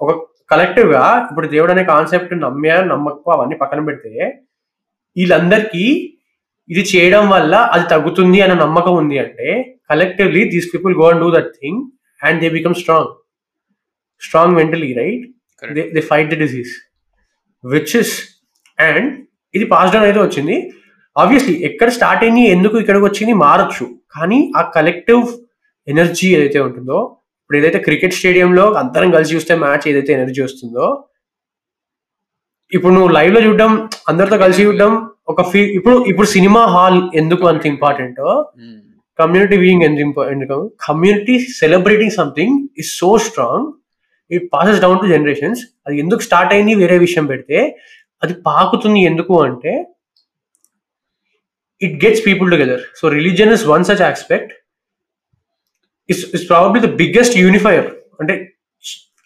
ఒక కలెక్టివ్గా ఇప్పుడు దేవుడు అనే కాన్సెప్ట్ నమ్మా నమ్మకం అవన్నీ పక్కన పెడితే వీళ్ళందరికీ ఇది చేయడం వల్ల అది తగ్గుతుంది అన్న నమ్మకం ఉంది అంటే collectively these people go and do that thing and they become strong strong mentally right they fight the disease which is and ఇది పాస్ డౌన్ అయితే వచ్చింది. ఆబ్వియస్లీ ఎక్కడ స్టార్ట్ అయింది ఎందుకు ఇక్కడికి వచ్చింది మారచ్చు. కానీ ఆ కలెక్టివ్ ఎనర్జీ ఏదైతే ఉంటుందో ఇప్పుడు ఏదైతే క్రికెట్ స్టేడియంలో అందరం కలిసి చూస్తే మ్యాచ్ ఏదైతే ఎనర్జీ వస్తుందో ఇప్పుడు నువ్వు లైవ్లో చూడడం అందరితో కలిసి చూడడం ఒక ఫీ ఇప్పుడు ఇప్పుడు సినిమా హాల్ ఎందుకు అంత ఇంపార్టెంట్ కమ్యూనిటీ బీయింగ్ ఎంత important community celebrating something is so strong it passes down to generations అది ఎందుకు స్టార్ట్ అయింది? వేరే విషయం పెడితే అది పాకుతుంది ఎందుకు అంటే it gets people together so religion is one such aspect is is probably the biggest unifier అంటే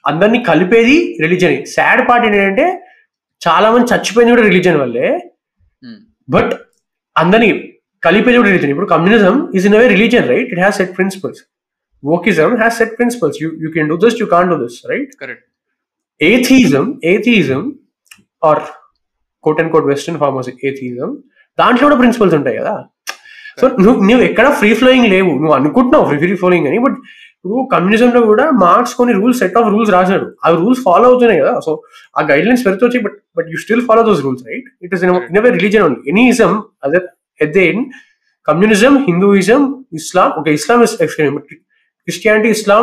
అందరినీ కలిపేది రిలీజన్ సాడ్ పార్ట్ ఏంటంటే చాలా మంది చచ్చిపోయింది కూడా రిలీజన్ వల్లే. బట్ అందరినీ కలిపేది కూడా రిలీజన్ ఇప్పుడు communism is in a way religion right it has set principles wokeism has set principles you you can do this you can do this right correct atheism atheism or quote and quote western form atheism దాంట్లో కూడా principles ఉంటాయి కదా. So నువ్వు నువ్వు ఎక్కడ free flowing లేవు. నువ్వు అనుకుంటున్నావు ఫ్రీ ఫ్లోయింగ్ అని బట్ ఇప్పుడు కమ్యూనిజం లో కూడా మార్క్స్ కొన్ని రూల్స్ సెట్ ఆఫ్ రూల్స్ రాశాడు. ఆ రూల్స్ ఫాలో అవుతున్నాయి కదా. సో ఆ గైడ్ లైన్స్ పెరుగుతూ but but you still follow those rules right it is in a way religion only any ism అదే at the end communism Hinduism Islam ఒక Islam is extreme Christianity Islam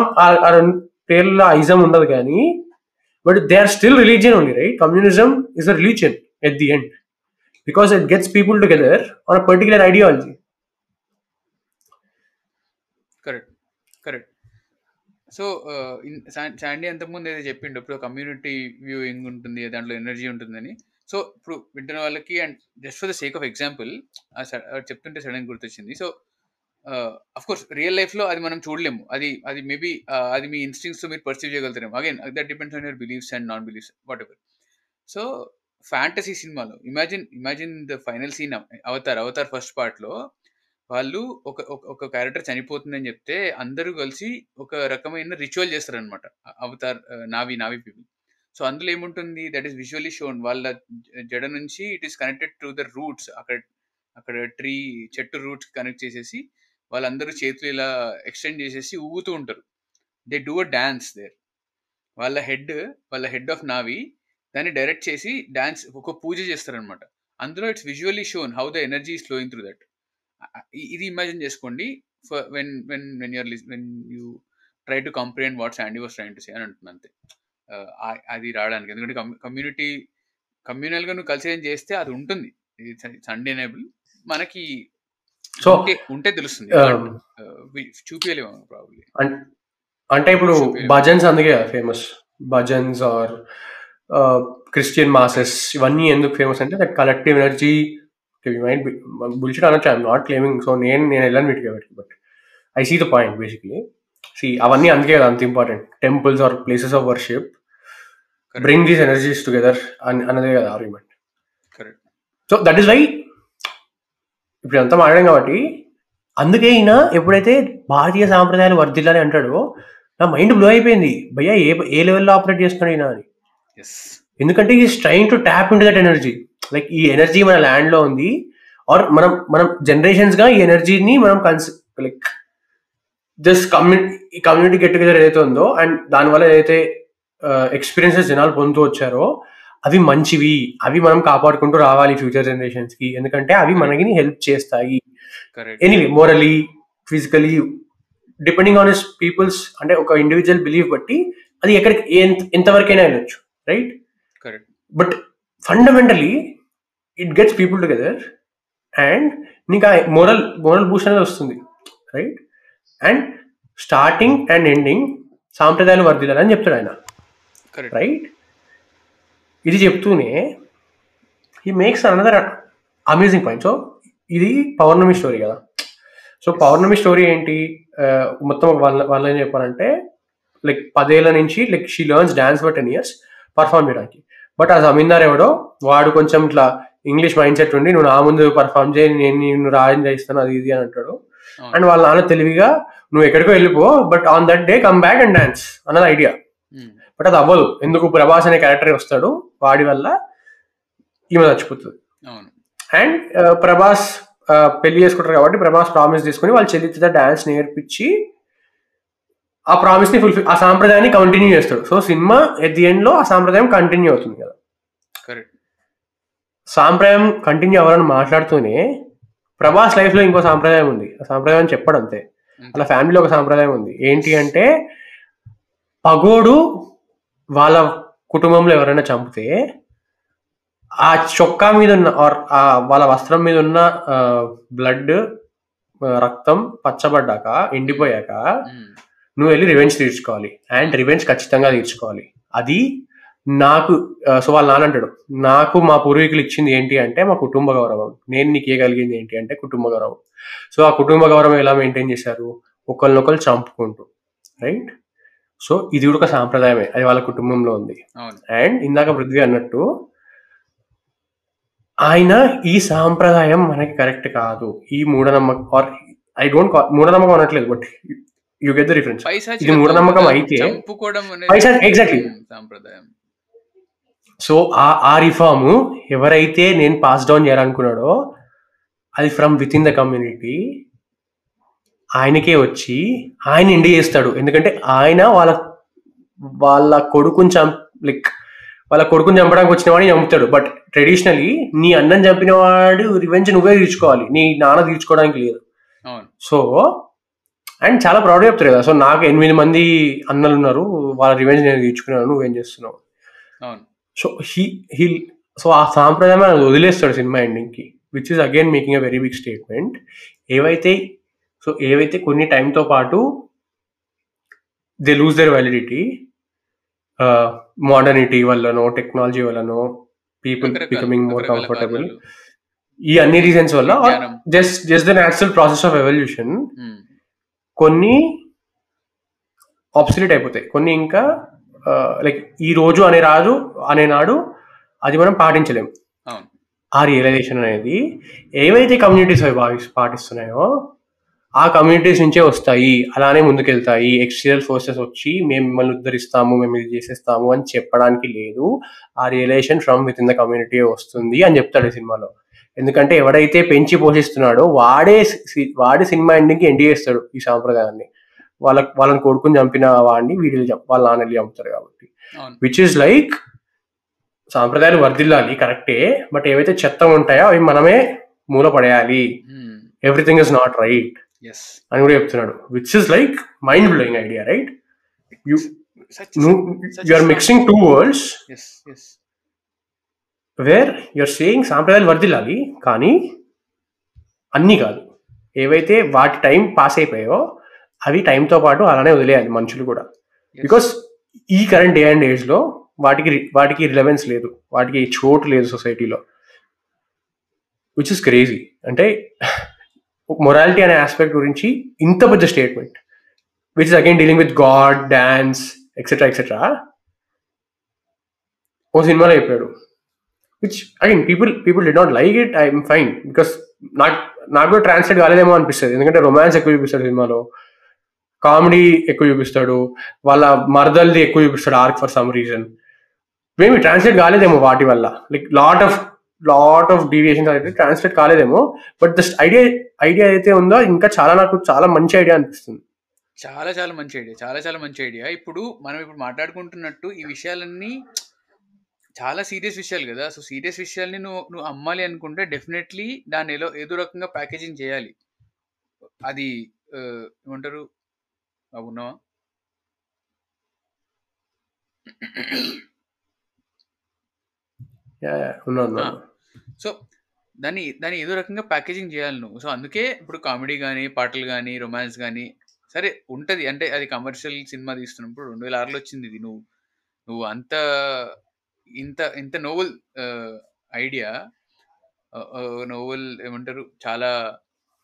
పేర్ల ism ఉండదు కానీ but they are still religion only right communism is a religion at the end because it gets people together on a particular ideology correct correct so Sandy అంతకుముందు ఏదో చెప్పిండు ఇప్పుడు community viewing ఉంటుంది దాంట్లో energy ఉంటుందని. So ఇప్పుడు వింటున్న వాళ్ళకి and just for the sake of example చెప్తుంటే సడన్ గుర్తొచ్చింది. సో అఫ్ కోర్స్ రియల్ లైఫ్లో అది మనం చూడలేము. అది అది మేబీ అది మీ ఇన్స్టింగ్స్తో మీరు perceive చేయగలుగుతారేమో. Again that depends on your believes and non beliefs whatever so fantasy సినిమాలో imagine imagine the final scene Avatar Avatar first పార్ట్లో వాళ్ళు ఒక ఒక- ఒక క్యారెక్టర్ చనిపోతుందని చెప్తే అందరూ కలిసి ఒక రకమైన రిచువల్ చేస్తారనమాట అవతార్ నావి నావి పీపుల్ సో అందులో ఏముంటుంది? దట్ ఈస్ విజువల్లీ షోన్ వాళ్ళ జ- జడ నుంచి it is connected to the roots అక్కడ అక్కడ ట్రీ చెట్టు రూట్స్ కనెక్ట్ చేసేసి వాళ్ళందరూ చేతులు ఇలా ఎక్స్టెండ్ చేసేసి ఊగుతూ ఉంటారు. They do a dance there వాళ్ళ హెడ్ వాళ్ళ హెడ్ ఆఫ్ నావి దాన్ని డైరెక్ట్ చేసి డాన్స్ ఒక పూజ చేస్తారనమాట అందులో it's visually shown how the energy is flowing through that ఇది ఇమాజిన్ చేసుకోండి. When when when your when you try to comprehend what's Andy was trying to say అని అంటున్నా అంతే. అది రావడానికి. ఎందుకంటే కమ్యూనిటీ కమ్యూనల్గా నువ్వు కల్చర్ చేస్తే అది ఉంటుంది. అన్డేనబుల్ మనకి సో ఉంటే ఉంటే తెలుస్తుంది. చూపించలేము ప్రాబ్లీ అంటే ఇప్పుడు. భజన్స్ అందుకే famous bhajans are Christian masses ఇవన్నీ ఎందుకు ఫేమస్ అంటే that collective energy mind bullshit అనొచ్చు ఐఎమ్ నాట్ క్లెయిమింగ్ సో నేను నేను వెళ్ళాను వీటికి కాబట్టి but I see the point basically see అవన్నీ అందుకే కదా అంత important temples are places of worship bring these energies together అని అన్నదే కదా argument correct so that is why ఇప్పుడు అంతా మాట్లాడాం కాబట్టి అందుకే ఈయన ఎప్పుడైతే భారతీయ సాంప్రదాయాలు వర్ధిల్లాలి అంటాడో నా మైండ్ బ్లో అయిపోయింది. భయ్యా ఏ ఏ లెవెల్లో ఆపరేట్ చేస్తున్నాడు ఈయన అని. ఎందుకంటే is trying to tap in that energy like ఈ ఎనర్జీ మన ల్యాండ్లో ఉంది. ఆర్ మనం మనం జనరేషన్స్గా ఈ ఎనర్జీని మనం కన్స్ like just community community get together ఏదైతే ఉందో అండ్ దానివల్ల ఏదైతే ఎక్స్పీరియన్సెస్ జనాలు పొందుతూ వచ్చారో అవి మంచివి. అవి మనం కాపాడుకుంటూ రావాలి ఫ్యూచర్ జనరేషన్స్కి. ఎందుకంటే అవి మనకి హెల్ప్ చేస్తాయి. Anyway morally physically depending on his peoples అంటే ఒక ఇండివిజువల్ బిలీఫ్ బట్టి అది ఎక్కడికి ఎంత- ఎంతవరకైనా వెళ్ళొచ్చు right correct but fundamentally it gets people together and నీకు ఆ మోరల్ మోరల్ బూస్ట్ అనేది వస్తుంది right and starting and ending సాంప్రదాయాలు వర్దిల్లాలని చెప్తాడు ఆయన రైట్ ఇది చెప్తూనే ఈ makes another amazing point so ఇది పౌర్ణమి స్టోరీ కదా. సో పౌర్ణమి స్టోరీ ఏంటి? మొత్తం వాళ్ళ వాళ్ళ ఏం చెప్పారంటే లైక్ పదేళ్ళ నుంచి like she learns dance for ten years perform చేయడానికి. బట్ ఆ జమీందార్ ఎవడో వాడు కొంచెం ఇట్లా ఇంగ్లీష్ మైండ్ సెట్ ఉండి నువ్వు నా ముందు పర్ఫామ్ చేయి నేను రాజన్ చేయిస్తాను అది ఇది అని అంటాడు. అండ్ వాళ్ళ నాన్న తెలివిగా నువ్వు ఎక్కడికో వెళ్ళిపో but on that day come back and dance అన్నది ఐడియా బట్ అది అవ్వదు. ఎందుకు? ప్రభాస్ అనే క్యారెక్టర్ వస్తాడు వాడి వల్ల ఈమె చచ్చిపోతుంది. అండ్ ప్రభాస్ ఆ, పెళ్ళి చేసుకుంటారు కాబట్టి ప్రభాస్ ప్రామిస్ తీసుకుని వాళ్ళ చెల్లితో డాన్స్ నేర్పించి ఆ ప్రామిస్ని ఫుల్ఫిల్ ఆ సాంప్రదాయాన్ని కంటిన్యూ చేస్తాడు. సో సినిమా ఎట్ ది ఎండ్లో ఆ సాంప్రదాయం కంటిన్యూ అవుతుంది కదా. సాంప్రదాయం కంటిన్యూ అవ్వాలని మాట్లాడుతూనే ప్రభాస్ లైఫ్లో ఇంకో సాంప్రదాయం ఉంది. ఆ సాంప్రదాయం చెప్పడం అంతే. వాళ్ళ ఫ్యామిలీలో ఒక సాంప్రదాయం ఉంది. ఏంటి అంటే పగోడు వాళ్ళ కుటుంబంలో ఎవరైనా చంపితే ఆ చొక్కా మీద ఉన్న ఆర్ ఆ వాళ్ళ వస్త్రం మీద ఉన్న బ్లడ్ రక్తం పచ్చబడ్డాక ఎండిపోయాక నువ్వు వెళ్ళి రివెంజ్ తీర్చుకోవాలి. అండ్ రివెంజ్ ఖచ్చితంగా తీర్చుకోవాలి. అది నాకు సో వాళ్ళ నాన్న అంటాడు నాకు మా పూర్వీకులు ఇచ్చింది ఏంటి అంటే మా కుటుంబ గౌరవం. నేను నీకు ఇవ్వగలిగింది ఏంటి అంటే కుటుంబ గౌరవం. సో ఆ కుటుంబ గౌరవం ఎలా మెయింటైన్ చేశారు? ఒకరినొకరు చంపుకుంటూ రైట్? సో ఇది కూడా ఒక సాంప్రదాయమే అది వాళ్ళ కుటుంబంలో ఉంది. అండ్ ఇందాక పృథ్వీ అన్నట్టు ఆయన ఈ సాంప్రదాయం మనకి కరెక్ట్ కాదు. ఈ మూఢనమ్మకం ఆర్ ఐ డోంట్ మూఢనమ్మకం అనట్లేదు but you get the reference ఇది మూఢనమ్మకం అయితే. ఉమ్, సాంప్రదాయం. సో ఆ ఆ రిఫార్మ్ ఎవరైతే నేను పాస్ డౌన్ చేయాలనుకున్నాడో అది from within the community ఆయనకే వచ్చి ఆయన ఎండి చేస్తాడు. ఎందుకంటే ఆయన వాళ్ళ వాళ్ళ కొడుకుని చంప్ లైక్ వాళ్ళ కొడుకుని చంపడానికి వచ్చిన వాడిని చంపుతాడు. బట్ ట్రెడిషనలీ నీ అన్నం చంపిన వాడు రివెంజ్ నువ్వే తీర్చుకోవాలి. నీ నాన్న తీర్చుకోవడానికి లేదు. సో అండ్ చాలా ప్రౌడ్ చెప్తారు కదా. సో నాకు ఎనిమిది మంది అన్నలు ఉన్నారు. వాళ్ళ రివెంజ్ నేను తీర్చుకున్నాను. నువ్వేం చేస్తున్నావు? సో హీ హీ సో ఆ సాంప్రదాయం ఆయన వదిలేస్తాడు cinema ఎండింగ్కి which is again making a very big statement ఏవైతే సో ఏవైతే కొన్ని టైంతో పాటు they lose their validity modernity వల్లనో టెక్నాలజీ వల్లనో పీపుల్ బికమింగ్ మోర్ కంఫర్టబుల్. ఈ అన్ని రీజన్స్ వల్ల. Just just the natural process of evolution కొన్ని ఆబ్సల్యూట్ అయిపోతాయి కొన్ని ఇంకా లైక్ ఈ రోజు అనే రాజు అనే నాడు అది మనం పాటించలేం. అవును. ఆ రియలైజేషన్ అనేది ఏవైతే కమ్యూనిటీస్ అవి భావి పాటిస్తున్నాయో ఆ కమ్యూనిటీస్ నుంచే వస్తాయి. అలానే ముందుకెళ్తాయి. ఎక్స్టీరియల్ ఫోర్సెస్ వచ్చి మేము మిమ్మల్ని ఉద్ధరిస్తాము మేము ఇది చేసేస్తాము అని చెప్పడానికి లేదు. ఆ realization from within the community వస్తుంది అని చెప్తాడు ఈ సినిమాలో. ఎందుకంటే ఎవడైతే పెంచి పోషిస్తున్నాడో వాడే వాడి సినిమా ఎండింగ్కి ఎండి చేస్తాడు ఈ సాంప్రదాయాన్ని. వాళ్ళ వాళ్ళని కొడుకుని చంపిన వాడిని వీడిని వాళ్ళ నాన్న చంపుతారు కాబట్టి. విచ్ ఇస్ లైక్ సాంప్రదాయాలు వర్దిల్లాలి కరెక్టే. బట్ ఏవైతే చెత్త ఉంటాయో అవి మనమే మూల పడేయాలి. ఎవ్రీథింగ్ ఇస్ నాట్ రైట్ అని కూడా చెప్తున్నాడు. Which is like mind blowing idea right you you are mixing two words where you're saying సాంప్రదాయాలు వర్దిల్లాలి కానీ అన్నీ కాదు. ఏవైతే వాటి టైం పాస్ అయిపోయాయో అవి టైంతో పాటు అలానే వదిలేయాలి మనుషులు కూడా. బికాస్ ఈ కరెంట్ డే అండ్ ఏజ్లో వాటికి వాటికి రిలవెన్స్ లేదు. వాటికి చోటు లేదు సొసైటీలో విచ్ ఇస్ క్రేజీ అంటే మొరాలిటీ అనే ఆస్పెక్ట్ గురించి ఇంత పెద్ద statement which is again dealing with god dance etcetera etcetera ఓ సినిమాలో చెప్పాడు. Which again people people did not like it I'm fine because నాకు నాకు కూడా ట్రాన్స్లేట్ కాలేదేమో అనిపిస్తుంది. ఎందుకంటే రొమాన్స్ ఎక్కువ చూపిస్తాడు సినిమాలో. కామెడీ ఎక్కువ చూపిస్తాడు వాళ్ళ మరదల్ది ఎక్కువ చూపిస్తాడు arc for some reason. Maybe translate కాలేదేమో వాటి వల్ల. Like lot of lot of deviations అయితే ట్రాన్స్లేట్ కాలేదేమో బట్ జస్ట్ ఐడియా ఐడియా అయితే ఉందో ఇంకా చాలా నాకు చాలా మంచి ఐడియా అనిపిస్తుంది. చాలా చాలా మంచి ఐడియా చాలా చాలా మంచి ఐడియా ఇప్పుడు మనం ఇప్పుడు మాట్లాడుకుంటున్నట్టు ఈ విషయాలన్నీ చాలా సీరియస్ విషయాలు కదా. సో సీరియస్ విషయాల్ని నువ్వు నువ్వు అమ్మాలి అనుకుంటే డెఫినెట్లీ దాన్ని ఏదో ఏదో రకంగా ప్యాకేజింగ్ చేయాలి. అది ఏమంటారు? అవునా Yeah, yeah, ఉన్నా ఉన్నా సో దాన్ని దాన్ని ఏదో రకంగా ప్యాకేజింగ్ చేయాలి నువ్వు. సో అందుకే ఇప్పుడు కామెడీ కానీ పాటలు కానీ రొమాన్స్ కానీ సరే ఉంటది. అంటే అది కమర్షియల్ సినిమా తీస్తున్నప్పుడు రెండు వేల ఆరులో వచ్చింది ఇది. నువ్వు నువ్వు అంత ఇంత ఇంత నోవెల్ ఐడియా నోవెల్ ఏమంటారు? చాలా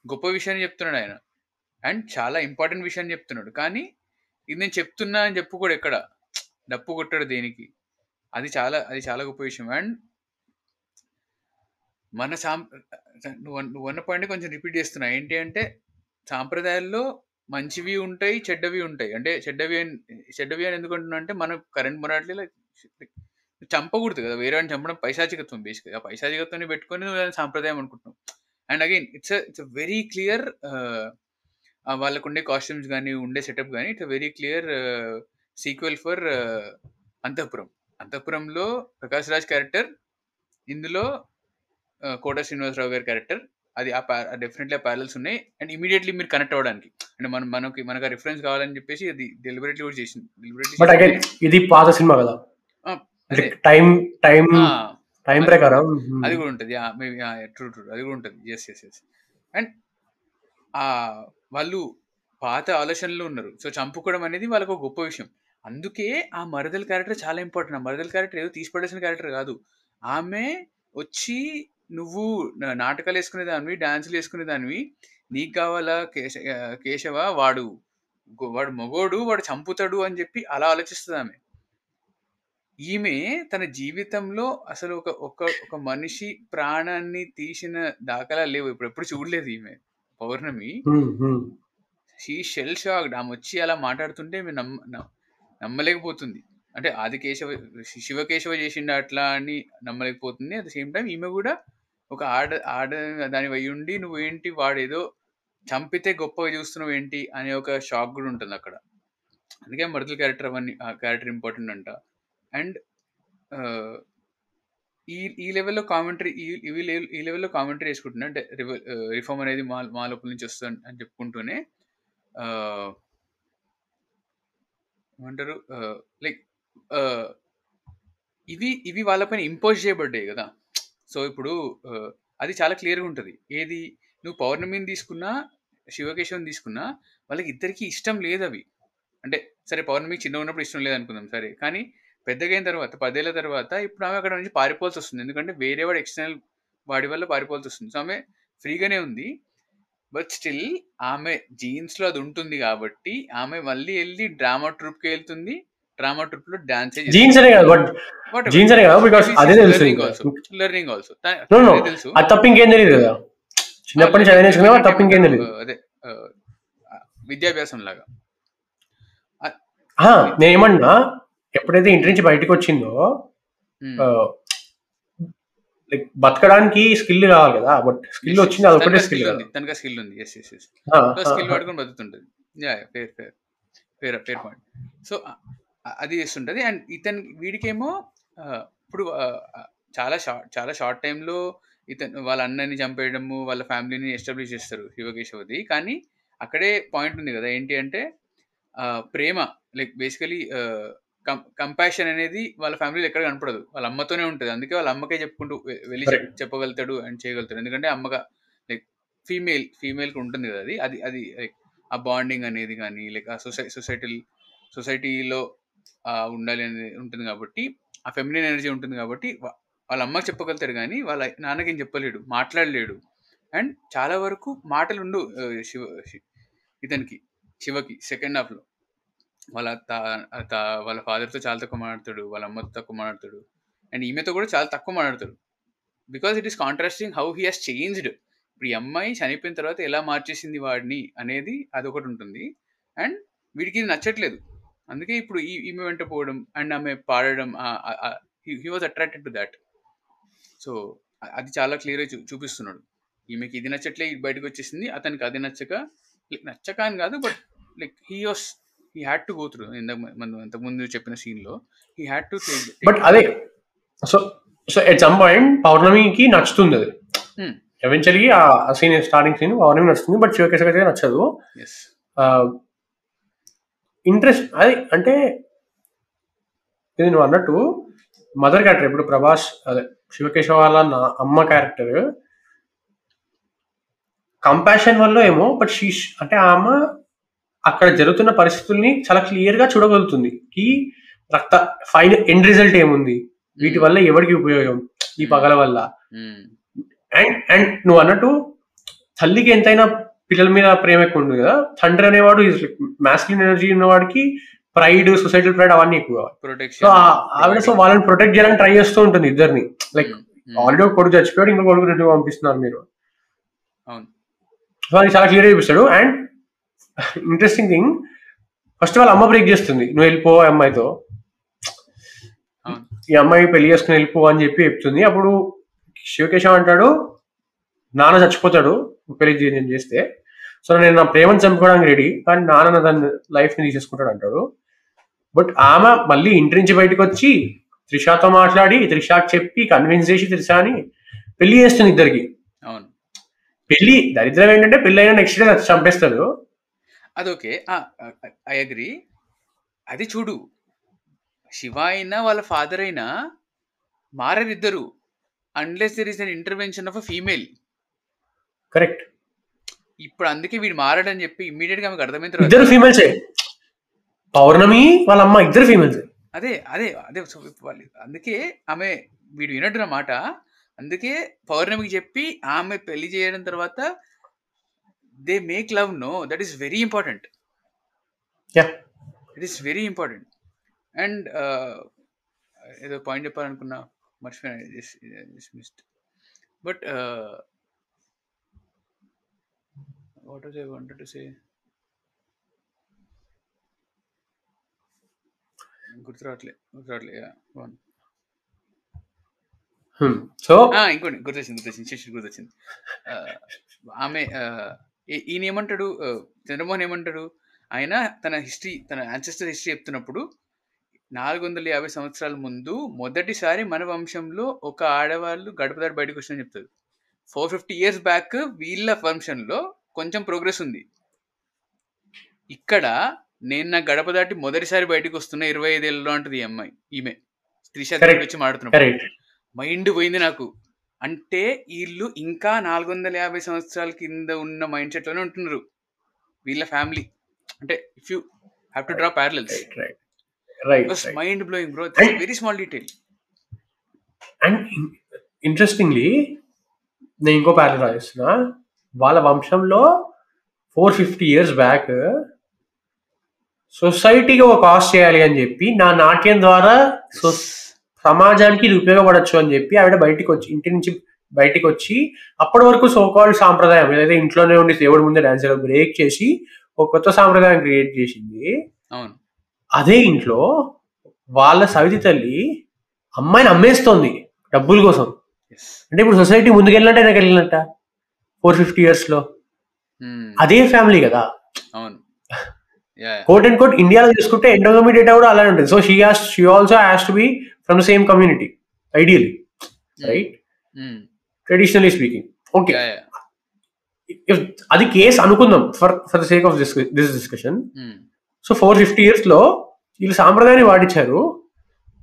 గొప్ప విషయాన్ని చెప్తున్నాడు ఆయన. అండ్ చాలా ఇంపార్టెంట్ విషయాన్ని చెప్తున్నాడు. కానీ ఇది నేను చెప్తున్నా అని చెప్పు కూడా ఎక్కడ? డప్పు కొట్టాడు దేనికి? అది చాలా అది చాలా గొప్ప విషయం. అండ్ మన సాం నువ్వు నువ్వు అన్న పాయింట్ కొంచెం రిపీట్ చేస్తున్నా. ఏంటి అంటే సాంప్రదాయాల్లో మంచివి ఉంటాయి చెడ్డవి ఉంటాయి. అంటే చెడ్డవి అని చెడ్డవి అని ఎందుకు అంటున్నా అంటే మన కరెంట్ మొరాటిలో చంపకూడదు కదా. వేరే వాడిని చంపడం పైశాచికత్వం బేసిక్గా ఆ పైశాచికత్వాన్ని పెట్టుకొని నువ్వు సాంప్రదాయం అనుకుంటున్నావు. And again it's it's very clear వాళ్ళకు ఉండే కాస్ట్యూమ్స్ కానీ ఉండే సెటప్ కానీ it's very clear sequel for Antahpuram. అంతఃపురంలో ప్రకాష్ రాజ్ క్యారెక్టర్ ఇందులో కోట శ్రీనివాసరావు గారి క్యారెక్టర్ అది ఆ డెఫినెట్లీ ఆ ప్యారల్స్ ఉన్నాయి. అండ్ ఇమీడియట్లీ మీరు కనెక్ట్ అవ్వడానికి అంటే మనం మనకి మనకు ఆ రిఫరెన్స్ కావాలని చెప్పేసి అది డెలిబరేట్లీ కూడా చేసింది. బట్ అగైన్ ఇది పాత సినిమా కదా? టైం టైం టైం ప్రకారం? అది కూడా ఉంటుంది. మేబీ ట్రూ ట్రూ అది కూడా ఉంటుంది. ఎస్ ఎస్ ఎస్ అండ్ ఆ వాళ్ళు పాత ఆలోచనలు ఉన్నారు. సో చంపుకోవడం అనేది వాళ్ళకు ఒక గొప్ప విషయం. అందుకే ఆ మరదల క్యారెక్టర్ చాలా ఇంపార్టెంట్. ఆ మరదల క్యారెక్టర్ ఏదో తీసి క్యారెక్టర్ కాదు. ఆమె వచ్చి నువ్వు నాటకాలు వేసుకునే దానివి డాన్సులు వేసుకునే దానివి నీకు కావాలా కేశ కేశవ? వాడు వాడు మగోడు వాడు చంపుతాడు అని చెప్పి అలా ఆలోచిస్తుంది ఆమె. ఈమె తన జీవితంలో అసలు ఒక ఒక ఒక మనిషి ప్రాణాన్ని తీసిన దాఖలా లేవు. ఇప్పుడు ఎప్పుడు చూడలేదు ఈమె. పౌర్ణమి. షీ షెల్ షాక్డ్ ఆమె వచ్చి అలా మాట్లాడుతుంటే మేము నమ్మ నమ్మ- నమ్మలేకపోతుంది. అంటే ఆది కేశవ శివకేశవ చేసిండు అట్లా అని నమ్మలేకపోతుంది. అట్ ద సేమ్ టైం ఈమె కూడా ఒక ఆడ ఆడ దాని ఉండి నువ్వేంటి వాడేదో చంపితే గొప్పగా చూస్తున్నావు ఏంటి అనే ఒక షాక్ కూడా ఉంటుంది అక్కడ. అందుకే మరదల క్యారెక్టర్ అవన్నీ ఆ క్యారెక్టర్ ఇంపార్టెంట్ అంట. అండ్ ఈ ఈ లెవెల్లో కామెంటరీ ఈ ఈ లెవెల్లో కామెంటరీ వేసుకుంటున్నా. అంటే రిఫార్మ్ అనేది మా మా లోపల నుంచి వస్తుంది అని చెప్పుకుంటూనే ఏమంటారు లైక్ ఇవి ఇవి వాళ్ళపైన ఇంపోజ్ చేయబడ్డాయి కదా. సో ఇప్పుడు అది చాలా క్లియర్గా ఉంటుంది. ఏది నువ్వు పౌర్ణమిని తీసుకున్నా శివకేశవం తీసుకున్నా వాళ్ళకి ఇద్దరికి ఇష్టం లేదు అవి అంటే సరే పౌర్ణమికి చిన్న ఉన్నప్పుడు ఇష్టం లేదనుకుందాం సరే. కానీ పెద్దగా అయిన తర్వాత పదేళ్ళ తర్వాత ఇప్పుడు ఆమె అక్కడ నుంచి పారిపోవాల్సి వస్తుంది ఎందుకంటే వేరే వాడు ఎక్స్టర్నల్ వాడి వల్ల పారిపోవాల్సి వస్తుంది సో ఆమె ఫ్రీగానే ఉంది. బట్ స్టిల్ ఆమె జీన్స్లో అది ఉంటుంది కాబట్టి ఆమె మళ్ళీ వెళ్ళి డ్రామా ట్రూప్కి వెళ్తుంది. డ్రామా ట్రూప్లో డాన్స్ జీన్స్ అనే కాదు బట్ జీన్స్ అనే కాదు బికాస్ అదే తెలుసు లెర్నింగ్. Also learning. తెలుసు. అది తప్ప ఇంకేం తెలియదు కదా. చిన్నప్పటి నుంచి తప్ప ఇంకేం తెలియదు అదే విద్యాభ్యాసం లాగా. ఆ, నేను ఏమన్నా ఎప్పుడైతే ఇంటి నుంచి బయటకు వచ్చిందో. లైక్ బతకడానికి స్కిల్ కావాలి కదా బట్ స్కిల్ వచ్చింది అదొకటే తనకా స్కిల్ ఉంది స్కిల్ ఉంది. Yes yes yes skill. పట్టుకొని బతుకుతుంటది. Yeah fair fair fair fair point so అది చేస్తుంటది. అండ్ ఇతను వీడికేమో ఇప్పుడు చాలా షార్ట్ చాలా షార్ట్ టైంలో ఇతను వాళ్ళ అన్నని చంపేయడము వాళ్ళ ఫ్యామిలీని ఎస్టాబ్లిష్ చేస్తారు శివకేశవది కానీ అక్కడే పాయింట్ ఉంది కదా ఏంటి అంటే ప్రేమ లైక్ బేసికలీ కంపాషన్ అనేది వాళ్ళ ఫ్యామిలీలో ఎక్కడ కనపడదు. వాళ్ళ అమ్మతోనే ఉంటుంది. అందుకే వాళ్ళ అమ్మకే చెప్పుకుంటూ వెళ్ళి. చెప్పగలుగుతాడు అండ్ చేయగలుగుతాడు. ఎందుకంటే అమ్మగా లైక్ ఫీమేల్ ఫీమేల్కి ఉంటుంది కదా అది. అది అది లైక్ ఆ బాండింగ్ అనేది కానీ లైక్ ఆ సొసై సొసైటీ సొసైటీలో ఉండాలి అనేది ఉంటుంది కాబట్టి ఆ ఫెమినిన్ ఎనర్జీ ఉంటుంది కాబట్టి వాళ్ళ అమ్మకి చెప్పగలుగుతాడు కానీ వాళ్ళ నాన్నకి ఏం చెప్పలేడు మాట్లాడలేడు. అండ్ చాలా వరకు మాటలు ఉండు శివ ఇతనికి శివకి సెకండ్ హాఫ్లో వాళ్ళ తా తా- వాళ్ళ ఫాదర్తో చాలా తక్కువ మాట్లాడతాడు వాళ్ళ అమ్మతో తక్కువ మాట్లాడతాడు. అండ్ ఈమెతో కూడా చాలా తక్కువ మాట్లాడతాడు. Because it is contrasting how he has changed ఇప్పుడు ఈ అమ్మాయి చనిపోయిన తర్వాత ఎలా మార్చేసింది వాడిని అనేది అదొకటి ఉంటుంది. అండ్ వీడికి ఇది నచ్చట్లేదు. అందుకే ఇప్పుడు ఈ ఈమె వెంట పోవడం అండ్ ఆమె పాడడం he was attracted to that so అది చాలా క్లియర్గా చూ చూపిస్తున్నాడు. ఈమెకి ఇది నచ్చట్లే ఇది బయటకు వచ్చేసింది అతనికి అది నచ్చక నచ్చక అని కాదు but like he was he had to go through ఇంతకు మనం ఇంతకుముందు చెప్పిన సీన్లో హీ హ్యాడ్ టు బట్ అదే so so at some point పౌర్ణమికి నచ్చుతుంది అది. ఎవెన్చువల్లీ ఆ సీన్ స్టార్టింగ్ సీన్ పౌర్ణమి నచ్చుతుంది బట్ శివకేశవ అయితే నచ్చదు ఇంట్రెస్ట్ అది అంటే ఇది నువ్వు అన్నట్టు మదర్ క్యారెక్టర్ ఇప్పుడు ప్రభాస్ అదే శివకేశవ వాళ్ళ నా అమ్మ క్యారెక్టర్ కంపాషన్ వల్ల ఏమో బట్ షీ అంటే ఆమె అక్కడ జరుగుతున్న పరిస్థితుల్ని చాలా క్లియర్గా చూడగలుగుతుంది. ఈ రక్త ఫైనల్ ఎండ్ రిజల్ట్ ఏముంది? వీటి వల్ల ఎవరికి ఉపయోగం? ఈ పగల వల్ల. అండ్ అండ్ నువ్వు అన్నట్టు తల్లికి ఎంతైనా పిల్లల మీద ప్రేమ ఎక్కువ ఉంటుంది కదా? తండ్రి అనేవాడు మ్యాస్కులిన్ ఎనర్జీ ఉన్నవాడికి ప్రైడ్ సొసైటల్ ప్రైడ్ అవన్నీ ఎక్కువ సో ప్రొటెక్షన్ ఆవిడ సో వాళ్ళని ప్రొటెక్ట్ చేయాలని ట్రై చేస్తూ ఉంటుంది ఇద్దరిని. లైక్ ఆల్రెడీ ఒక కొడుకు చచ్చిపోయాడు ఇంకో కొడుకు రెండు పంపిస్తున్నారు మీరు. సో అది చాలా క్లియర్ చూపిస్తాడు. అండ్ ఇంట్రెస్టింగ్ థింగ్ ఫస్ట్ వాళ్ళ అమ్మ బ్రేక్ చేస్తుంది. నువ్వు వెళ్ళిపో అమ్మాయితో. ఈ అమ్మాయి పెళ్ళి చేసుకుని వెళ్ళిపో అని చెప్పి చెప్తుంది. అప్పుడు శివకేశవ్ అంటాడు నాన్న చచ్చిపోతాడు పెళ్ళి నేను చేస్తే. సో నేను నా ప్రేమను చంపుకోవడానికి రెడీ కానీ నాన్న నా దాని లైఫ్ని తీసేసుకుంటాడు అంటాడు. బట్ ఆమె మళ్ళీ ఇంటి నుంచి బయటకు వచ్చి త్రిషాతో మాట్లాడి త్రిషాకి చెప్పి కన్విన్స్ చేసి త్రిషాని పెళ్ళి చేస్తుంది ఇద్దరికి. అవును. పెళ్ళి దరిద్రం ఏంటంటే పెళ్ళి అయినా నెక్స్ట్ డే చంపేస్తాడు. అదొకే. I agree. అది చూడు. శివ అయినా వాళ్ళ ఫాదర్ అయినా మారరు ఇద్దరు unless there is an intervention of a female correct ఇప్పుడు అందుకే వీడు మారడని చెప్పి ఇమ్మీడియట్గా ఆమెకు అర్థమైన తర్వాత ఇద్దరు ఫీమేల్సే పౌర్ణమి వాళ్ళ అమ్మ ఇద్దరు ఫీమేల్స్ అదే అదే అదే సో వాళ్ళు అందుకే ఆమె వీడు వినట్టు మాట అందుకే పౌర్ణమికి చెప్పి ఆమె పెళ్ళి చేయడం తర్వాత they make love no that is very important it is very important and ఏదో పాయింట్ చెప్పాలనుకున్నా మర్చిపోయినా missed but what was I wanted to say గుర్తురావట్లే గుర్తురావట్లే సో ఇంకోటి గుర్తొచ్చింది గుర్తొచ్చింది గుర్తొచ్చింది. ఆ, ఆమె ఈ- ఈయన ఏమంటాడు చంద్రమోహన్ ఏమంటాడు? ఆయన తన హిస్టరీ తన యాన్సెస్టర్ హిస్టరీ చెప్తున్నప్పుడు నాలుగు వందల యాభై సంవత్సరాల ముందు మొదటిసారి మన వంశంలో ఒక ఆడవాళ్ళు గడప దాటి బయటకు వచ్చిందని చెప్తారు. ఫోర్ ఫిఫ్టీ ఇయర్స్ బ్యాక్ వీళ్ళ వంశంలో కొంచెం ప్రోగ్రెస్ ఉంది. ఇక్కడ నేను నా గడప దాటి మొదటిసారి బయటకు వస్తున్న ఇరవై ఐదేళ్ళలో అంటది ఈ అమ్మాయి ఈమె. త్రిష. వచ్చి మాడుతున్నప్పుడు కరెక్ట్ మైండ్ పోయింది నాకు. అంటే వీళ్ళు ఇంకా నాలుగు వందల యాభై సంవత్సరాల కింద ఉన్న మైండ్ సెట్లోనే ఉంటున్నారు. వీళ్ళ ఫ్యామిలీ. అంటే if you have to draw parallels right mind blowing bro very small detail and interestingly నేను ఇంకో ప్యారల్ రాయిస్తున్నా వాళ్ళ వంశంలో ఫోర్ ఫిఫ్టీ ఇయర్స్ బ్యాక్ సొసైటీకి ఒక కాస్ట్ చేయాలి అని చెప్పి నా నాట్యం ద్వారా సో సమాజానికి ఇది ఉపయోగపడచ్చు అని చెప్పి ఆవిడ బయటికి వచ్చి ఇంటి నుంచి బయటికి వచ్చి అప్పటి వరకు సోకాల్డ్ సాంప్రదాయం ఏదైతే ఇంట్లోనే ఉండి దేవుడి ముందే డాన్స్ బ్రేక్ చేసి ఒక కొత్త సాంప్రదాయం క్రియేట్ చేసింది. అవును. అదే ఇంట్లో వాళ్ళ సవితి తల్లి అమ్మాయిని అమ్మేస్తోంది డబ్బుల కోసం. అంటే ఇప్పుడు సొసైటీ ముందుకెళ్ళినట్టు వెనక వెళ్ళినట్ట? ఫోర్ ఫిఫ్టీ ఇయర్స్లో. అదే ఫ్యామిలీ కదా. అవును. కోట్ అండ్ కోట్ ఇండియాలో తీసుకుంటే ఎండోగమి డేటా కూడా అలానే ఉంటుంది. So she has she also has to be same community ideally right traditionally speaking okay yeah yeah అది కేస్ అనుకుందాం for for the sake of this this discussion so four fifty ఇయర్స్లో వీళ్ళు సాంప్రదాయాన్ని వాడించారు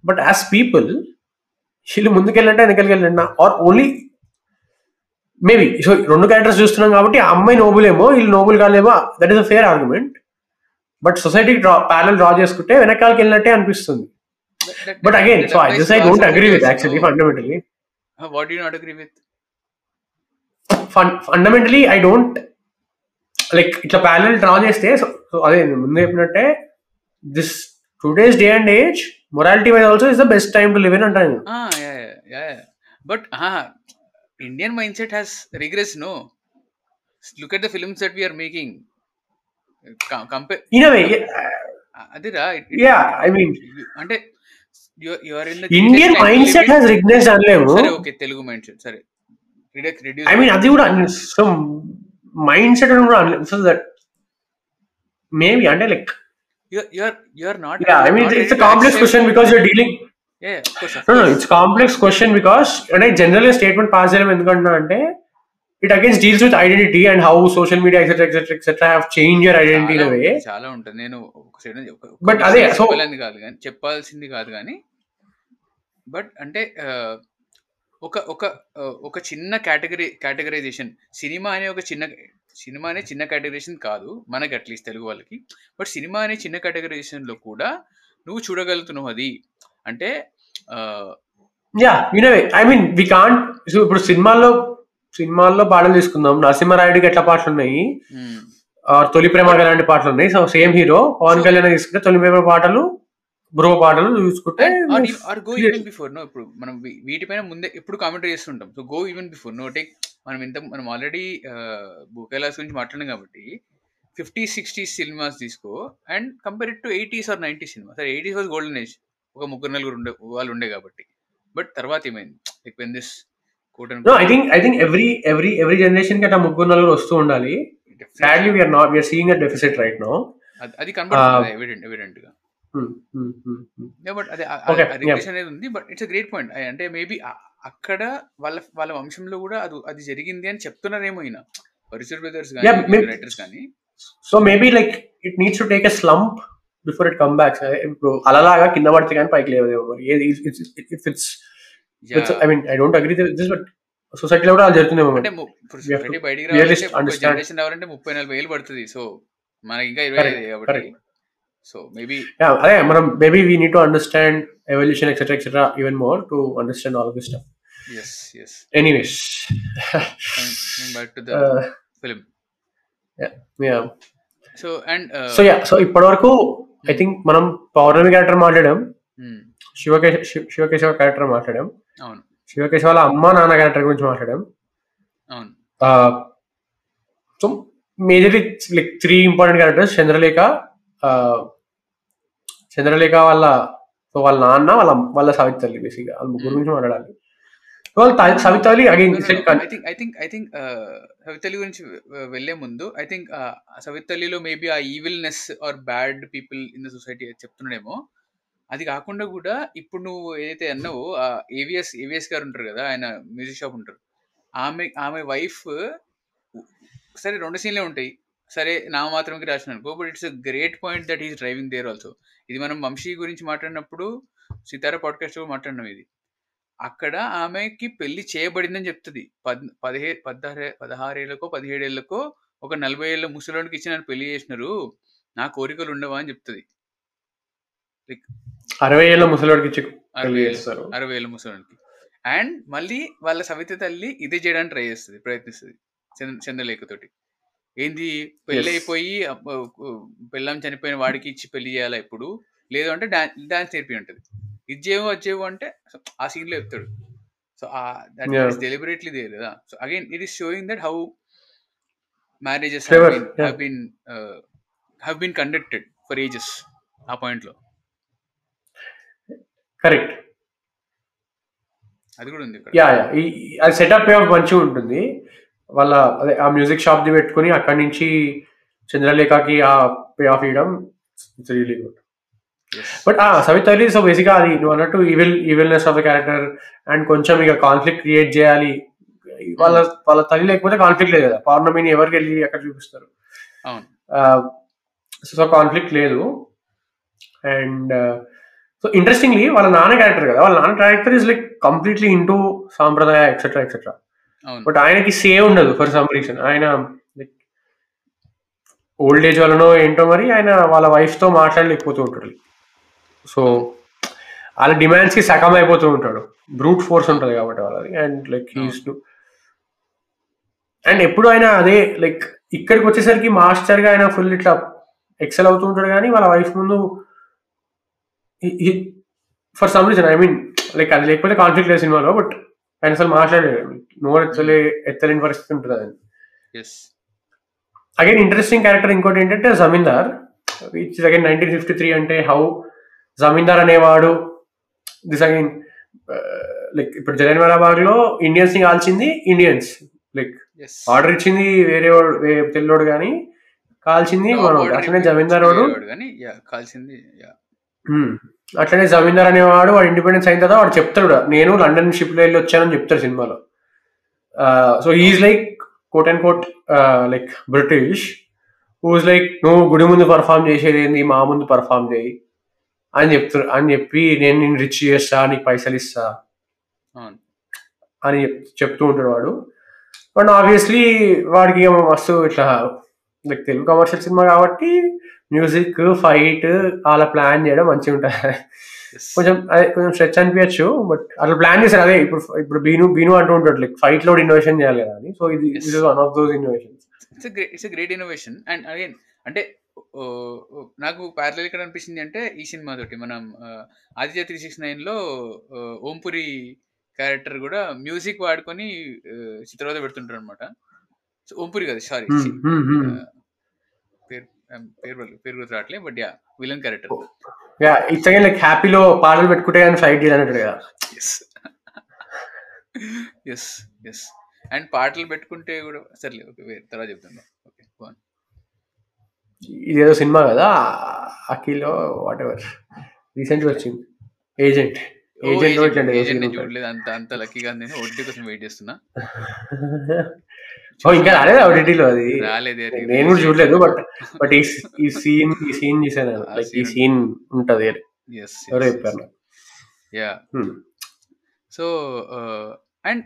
but as people వీళ్ళు ముందుకెళ్ళంటే వెనకెళ్ళండి or only maybe so రెండు క్యారెక్టర్స్ చూస్తున్నాం కాబట్టి ఆ అమ్మాయి నోబుల్ ఏమో వీళ్ళు noble కాలేమో that is a fair argument but సొసైటీకి డ్రా ప్యానల్ డ్రా చేసుకుంటే వెనకాలకి వెళ్ళినట్టే అనిపిస్తుంది. But again so I this I don't agree with actually fundamentally what you not agree with fundamentally I don't like ఇట్లా panel draw చేస్తే అదే ముందు చెప్పినట్టే this today's day and age morality wise also is the best time to live in అంటాను నేను. Ah, yeah, yeah, yeah. yeah. But uh, Indian mindset has regress, no? Look at the films that we are making. Com- compare. In a way, అదిరా yeah, I mean, అంటే in Indian mind set has రిగ్నెస్ అనలేము సరే okay Telugu mind set సరే reduce I mean అది కూడా so mind set కూడా అనలేదు సో దట్ మేబీ అంటే like you are you are not yeah, I mean it's a complex question because you're dealing yeah of course no, no, it's complex question because అంటే general statement pass చేయడం ఎందుకంటున్నా అంటే it again deals with identity and how social media etcetera etcetera etcetera have change your identity in way చాలా ఉంటుంది. నేను ఒక side ఒక అదే, చెప్పాలని కాదు కానీ చెప్పాల్సింది కాదు కానీ బట్ అంటే ఒక ఒక ఒక చిన్న కేటగిరీ కేటగరైజేషన్ సినిమా అనే ఒక చిన్న సినిమా అనే చిన్న కేటగరైజేషన్ కాదు మనకి అట్లీస్ట్ తెలుగు వాళ్ళకి. బట్ సినిమా అనే చిన్న కేటగరైజేషన్లో కూడా నువ్వు చూడగలుగుతున్నావు అది. అంటే yeah way I mean we can't so ఇప్పుడు సినిమాల్లో సినిమాల్లో పాటలు తీసుకుందాం. నరసింహారాయుడికి ఎట్లా పాటలు ఉన్నాయి? తొలి ప్రేమ లాంటి పాటలు ఉన్నాయి. So same hero. Pawan Kalyan తీసుకుంటే తొలి ప్రేమ పాటలు బ్రో పాటలు చూసుకుంటే or go. Even before no ఇప్పుడు మనం వీటిపైన ముందే ఎప్పుడు కామెంట్ చేస్తుంటాం. So go even before no take మనం ఇంత మనం ఆల్రెడీ బుకేలాస్ గురించి మాట్లాడాం కాబట్టి ఫిఫ్టీ సిక్స్టీ సినిమాస్ తీసుకో. And compare to eighties or ninety cinema. సరే ఎయిటీస్ వాజ్ గోల్డెన్ ఏజ్ ఒక ముగ్గురు నలుగురు ఉండే వాళ్ళు ఉండే కాబట్టి. బట్ తర్వాత ఏమైంది? Like when this I think I think every every every జనరేషన్కి అట్లా ముగ్గురు నలుగురు వస్తూ ఉండాలి. Sadly we're not we're seeing a deficit right no అది కనబడుతుంది ఎవిడెంట్ ఎవిడెంట్గా బట్ అదే రిగ్రెషన్ అనేది ఉంది బట్ ఇట్స్ గ్రేట్ పాయింట్ అంటే మేబీ అక్కడ వాళ్ళ వాళ్ళ వంశంలో కూడా అది అది జరిగింది అని చెప్తున్నారేమో ఈయన. పరిసర్ బ్రదర్స్ కానీ రైటర్స్ కానీ. So maybe like it needs to take a slump before it come back ఇప్పుడు అలలాగా కింద పడితే కానీ పైకి లేదేమో మరి. ఏది if it's I mean I don't agree this but సొసైటీలో కూడా అలా జరుగుతుందేమో అంటే మరి ము- ఇప్పుడు we have to సొసైటీ బయటికి really రావాలంటే understand. జనరేషన్ రావాలంటే ముప్పై నలభై ఏళ్ళు పడుతుంది. సో మనకి ఇంకా ఇరవై Correct, ఐదు కాబట్టి correct. సో మేబీ Yeah, అదే మనం maybe we need to understand evolution etcetera etcetera even more to understand all this stuff yes yes anyways back to the film so and so yeah so ఇప్పటి వరకు I think మనం పౌర్ణమి character మాట్లాడాం. శివకేశ Shiva- Shivakeshava character మాట్లాడాం. అవును. శివకేశవ వాళ్ళ అమ్మ నాన్న character గురించి మాట్లాడాం. అవును. So majorly like three important characters Chandralekha Chandralekha వాళ్ళ సో వాళ్ళ నాన్న వాళ్ళ వాళ్ళ సవితల్లి బేసిక్గా వాళ్ళ ముగ్గురు గురించి మాట్లాడాలి. సో వాళ్ళ త- సవితల్లి again I think I think I think సవితల్లి గురించి వెళ్ళే ముందు ఐ థింక్ సవితల్లిలో మేబీ ఆ evilness or bad people in the society చెప్తున్నాడేమో. అది కాకుండా కూడా ఇప్పుడు నువ్వు ఏదైతే అన్నావో ఏవిఎస్ ఏవిఎస్ గారు ఉంటారు కదా ఆయన మ్యూజిక్ షాప్ ఉంటారు. ఆమె ఆమె వైఫ్ సరే రెండు సీన్లే ఉంటాయి. సరే నా మాత్రంకి రాసిన అనుకో but it's a great point that is driving there also ఇది మనం వంశీ గురించి మాట్లాడినప్పుడు సితారా పాడ్కాస్ట్ మాట్లాడినాం ఇది. అక్కడ ఆమెకి పెళ్ళి చేయబడిందని చెప్తుంది. పద్ పదిహే పదహారే పదహారేళ్ళకో పదిహేడేళ్ళకో ఒక నలభై ఏళ్ళ ముసలోడికి ఇచ్చి నన్ను పెళ్ళి చేసినారు. నా కోరికలు ఉండవా అని చెప్తుంది. అరవై ఏళ్ళ ముసలివాడికి అరవై ఏళ్ళ చేస్తారు. అరవై ఏళ్ళ ముసలోడికి. అండ్ మళ్ళీ వాళ్ళ సవిత తల్లి ఇదే చేయడానికి ట్రై చేస్తుంది ప్రయత్నిస్తుంది చంద్ర చంద్రలేఖతోటి ఏంది? పెళ్ళి. అయిపోయి పెళ్ళాం చనిపోయిన వాడికి ఇచ్చి పెళ్ళి చేయాలా ఇప్పుడు? లేదు అంటే డాన్స్ నేర్పి ఉంటుంది. ఇది చేయవు అది చేయవు అంటే ఆ సీన్లో చెప్తాడు. So that. Is deliberately there కదా? So again it is showing that how marriages. Have been have been conducted for ages ఆ పాయింట్లో. కరెక్ట్. అది కూడా ఉంది యా యా. అది సెటప్ మంచిగా ఉంటుంది. వాళ్ళ అదే ఆ మ్యూజిక్ షాప్ ది పెట్టుకుని అక్కడి నుంచి చంద్రలేఖకి ఆ పే ఆఫ్ ఇవ్వడం it's really good. But Savitha Ali so బేసిక్గా అది నువ్వు అన్నట్టు evil evilness of the character and కొంచెం ఇక కాన్ఫ్లిక్ట్ క్రియేట్ చేయాలి. వాళ్ళ వాళ్ళ తల్లి లేకపోతే కాన్ఫ్లిక్ట్ లేదు కదా. పౌర్ణమిని ఎవరికి వెళ్ళి అక్కడ చూపిస్తారు? సో కాన్ఫ్లిక్ట్ లేదు. అండ్ సో ఇంట్రెస్టింగ్లీ వాళ్ళ నాన్న క్యారెక్టర్ కదా. వాళ్ళ నాన్న character is like completely into సాంప్రదాయ ఎక్సెట్రా ఎక్సెట్రా బట్ ఆయనకి సేవ్ ఉండదు ఫర్ సమ్ రీజన్ ఆయన లైక్ ఓల్డ్ ఏజ్ వలనో ఏంటో మరి ఆయన వాళ్ళ వైఫ్తో మాట్లాడలేకపోతూ ఉంటాడు. సో వాళ్ళ డిమాండ్స్కి సగం అయిపోతూ ఉంటాడు. బ్రూట్ ఫోర్స్ ఉంటుంది కాబట్టి వాళ్ళది. And like he's to and ఎప్పుడు ఆయన అదే లైక్ ఇక్కడికి వచ్చేసరికి మాస్టర్గా ఆయన ఫుల్ ఇట్లా ఎక్సెల్ అవుతూ ఉంటాడు కానీ వాళ్ళ వైఫ్ ముందు for some reason I mean like అది లేకపోతే కాన్ఫ్లిక్ట్ లేదు సినిమాలో బట్ ఆయన అసలు మాట్లాడలేడు నోరు ఎత్తలే ఎత్తలేని పరిస్థితి ఉంటుంది ఎస్ అగైన్ ఇంట్రెస్టింగ్ క్యారెక్టర్ ఇంకోటి ఏంటంటే zamindar. Which again nineteen fifty three అంటే హౌ జమీందార్ అనేవాడు దిస్ అగైన్ లైక్ ఇప్పుడు జలియన్వాలాబాగ్లో ఇండియన్స్ని కాల్చింది ఇండియన్స్ లైక్ ఆర్డర్ ఇచ్చింది వేరే తెల్లోడు కానీ కాల్చింది మనోడు. అట్లనే జమీందార్ వాడు కానీ అట్లనే జమీందార్ అనేవాడు వాడు ఇండిపెండెన్స్ అయిన తర్వాత వాడు చెప్తాడు నేను లండన్ షిప్లో వెళ్ళి వచ్చానని చెప్తాడు సినిమాలో. So is like quote and quote like British whose like నువ్వు గుడి ముందు పర్ఫామ్ చేసేది ఏంది? మా ముందు పర్ఫామ్ చేయి. అని చెప్తారు అని చెప్పి నేను నేను రిచ్ చేస్తా నీకు పైసలు ఇస్తా. అని చెప్- చెప్తూ ఉంటాడు వాడు. బట్ ఆబ్వియస్లీ వాడికి ఏమో మస్తు ఇట్లా లైక్ తెలుగు కమర్షియల్ సినిమా కాబట్టి మ్యూజిక్ ఫైట్ అలా ప్లాన్ చేయడం మంచిగా ఉంటుంది కొంచెం అదే కొంచెం స్ట్రెచ్ అనిపించచ్చు బట్ అట్లా ప్లాన్ చేశారు. అదే ఇప్పుడు ఇప్పుడు బీను బీను అంటూ ఉంటాడు లైక్ ఫైట్లో ఇన్నోవేషన్ చేయాలి కదా అని. సో ఇది. Is one of those innovations it's great it's great innovation and again అంటే నాకు ప్యారలల్ ఇక్కడ అనిపించింది అంటే ఈ సినిమా తోటి మనం ఆదిత్య త్రీ సిక్స్ నైన్లో ఓంపురి క్యారెక్టర్ కూడా మ్యూజిక్ వాడుకొని చిత్రవద పెడుతుంటారు అనమాట సో ఓంపురి కదా సారీ పేరు పేరు గుర్తు రావట్లే but yeah villain character yeah it's again like హ్యాపీలో పాటలు పెట్టుకుంటే కానీ ఫైట్ చేయాలంటాడు కదా. ఎస్ ఎస్ ఎస్ అండ్ పాటలు పెట్టుకుంటే కూడా సర్లే ఓకే వేరే తర్వాత చెప్తాను. ఓకే ఇది ఏదో సినిమా కదా అఖిలో వాట్ ఎవర్ రీసెంట్ వచ్చింది ఏజెంట్ ఏజెంట్ ఏజెంట్. చూడలేదు. అంత అంత లక్కీగా నేను ఓటీటీ కోసం వెయిట్ చేస్తున్నా. <laughs> ఇంకా రాలేదు ఓటీటీలో అది? రాలేదే నేను కూడా చూడలేదు బట్ బట్ ఈ ఈ సీన్ ఈ సీన్ లైక్ ఈ సీన్. ఉంటది ఎవరో చెప్పారు. Yeah Hmm. సో అండ్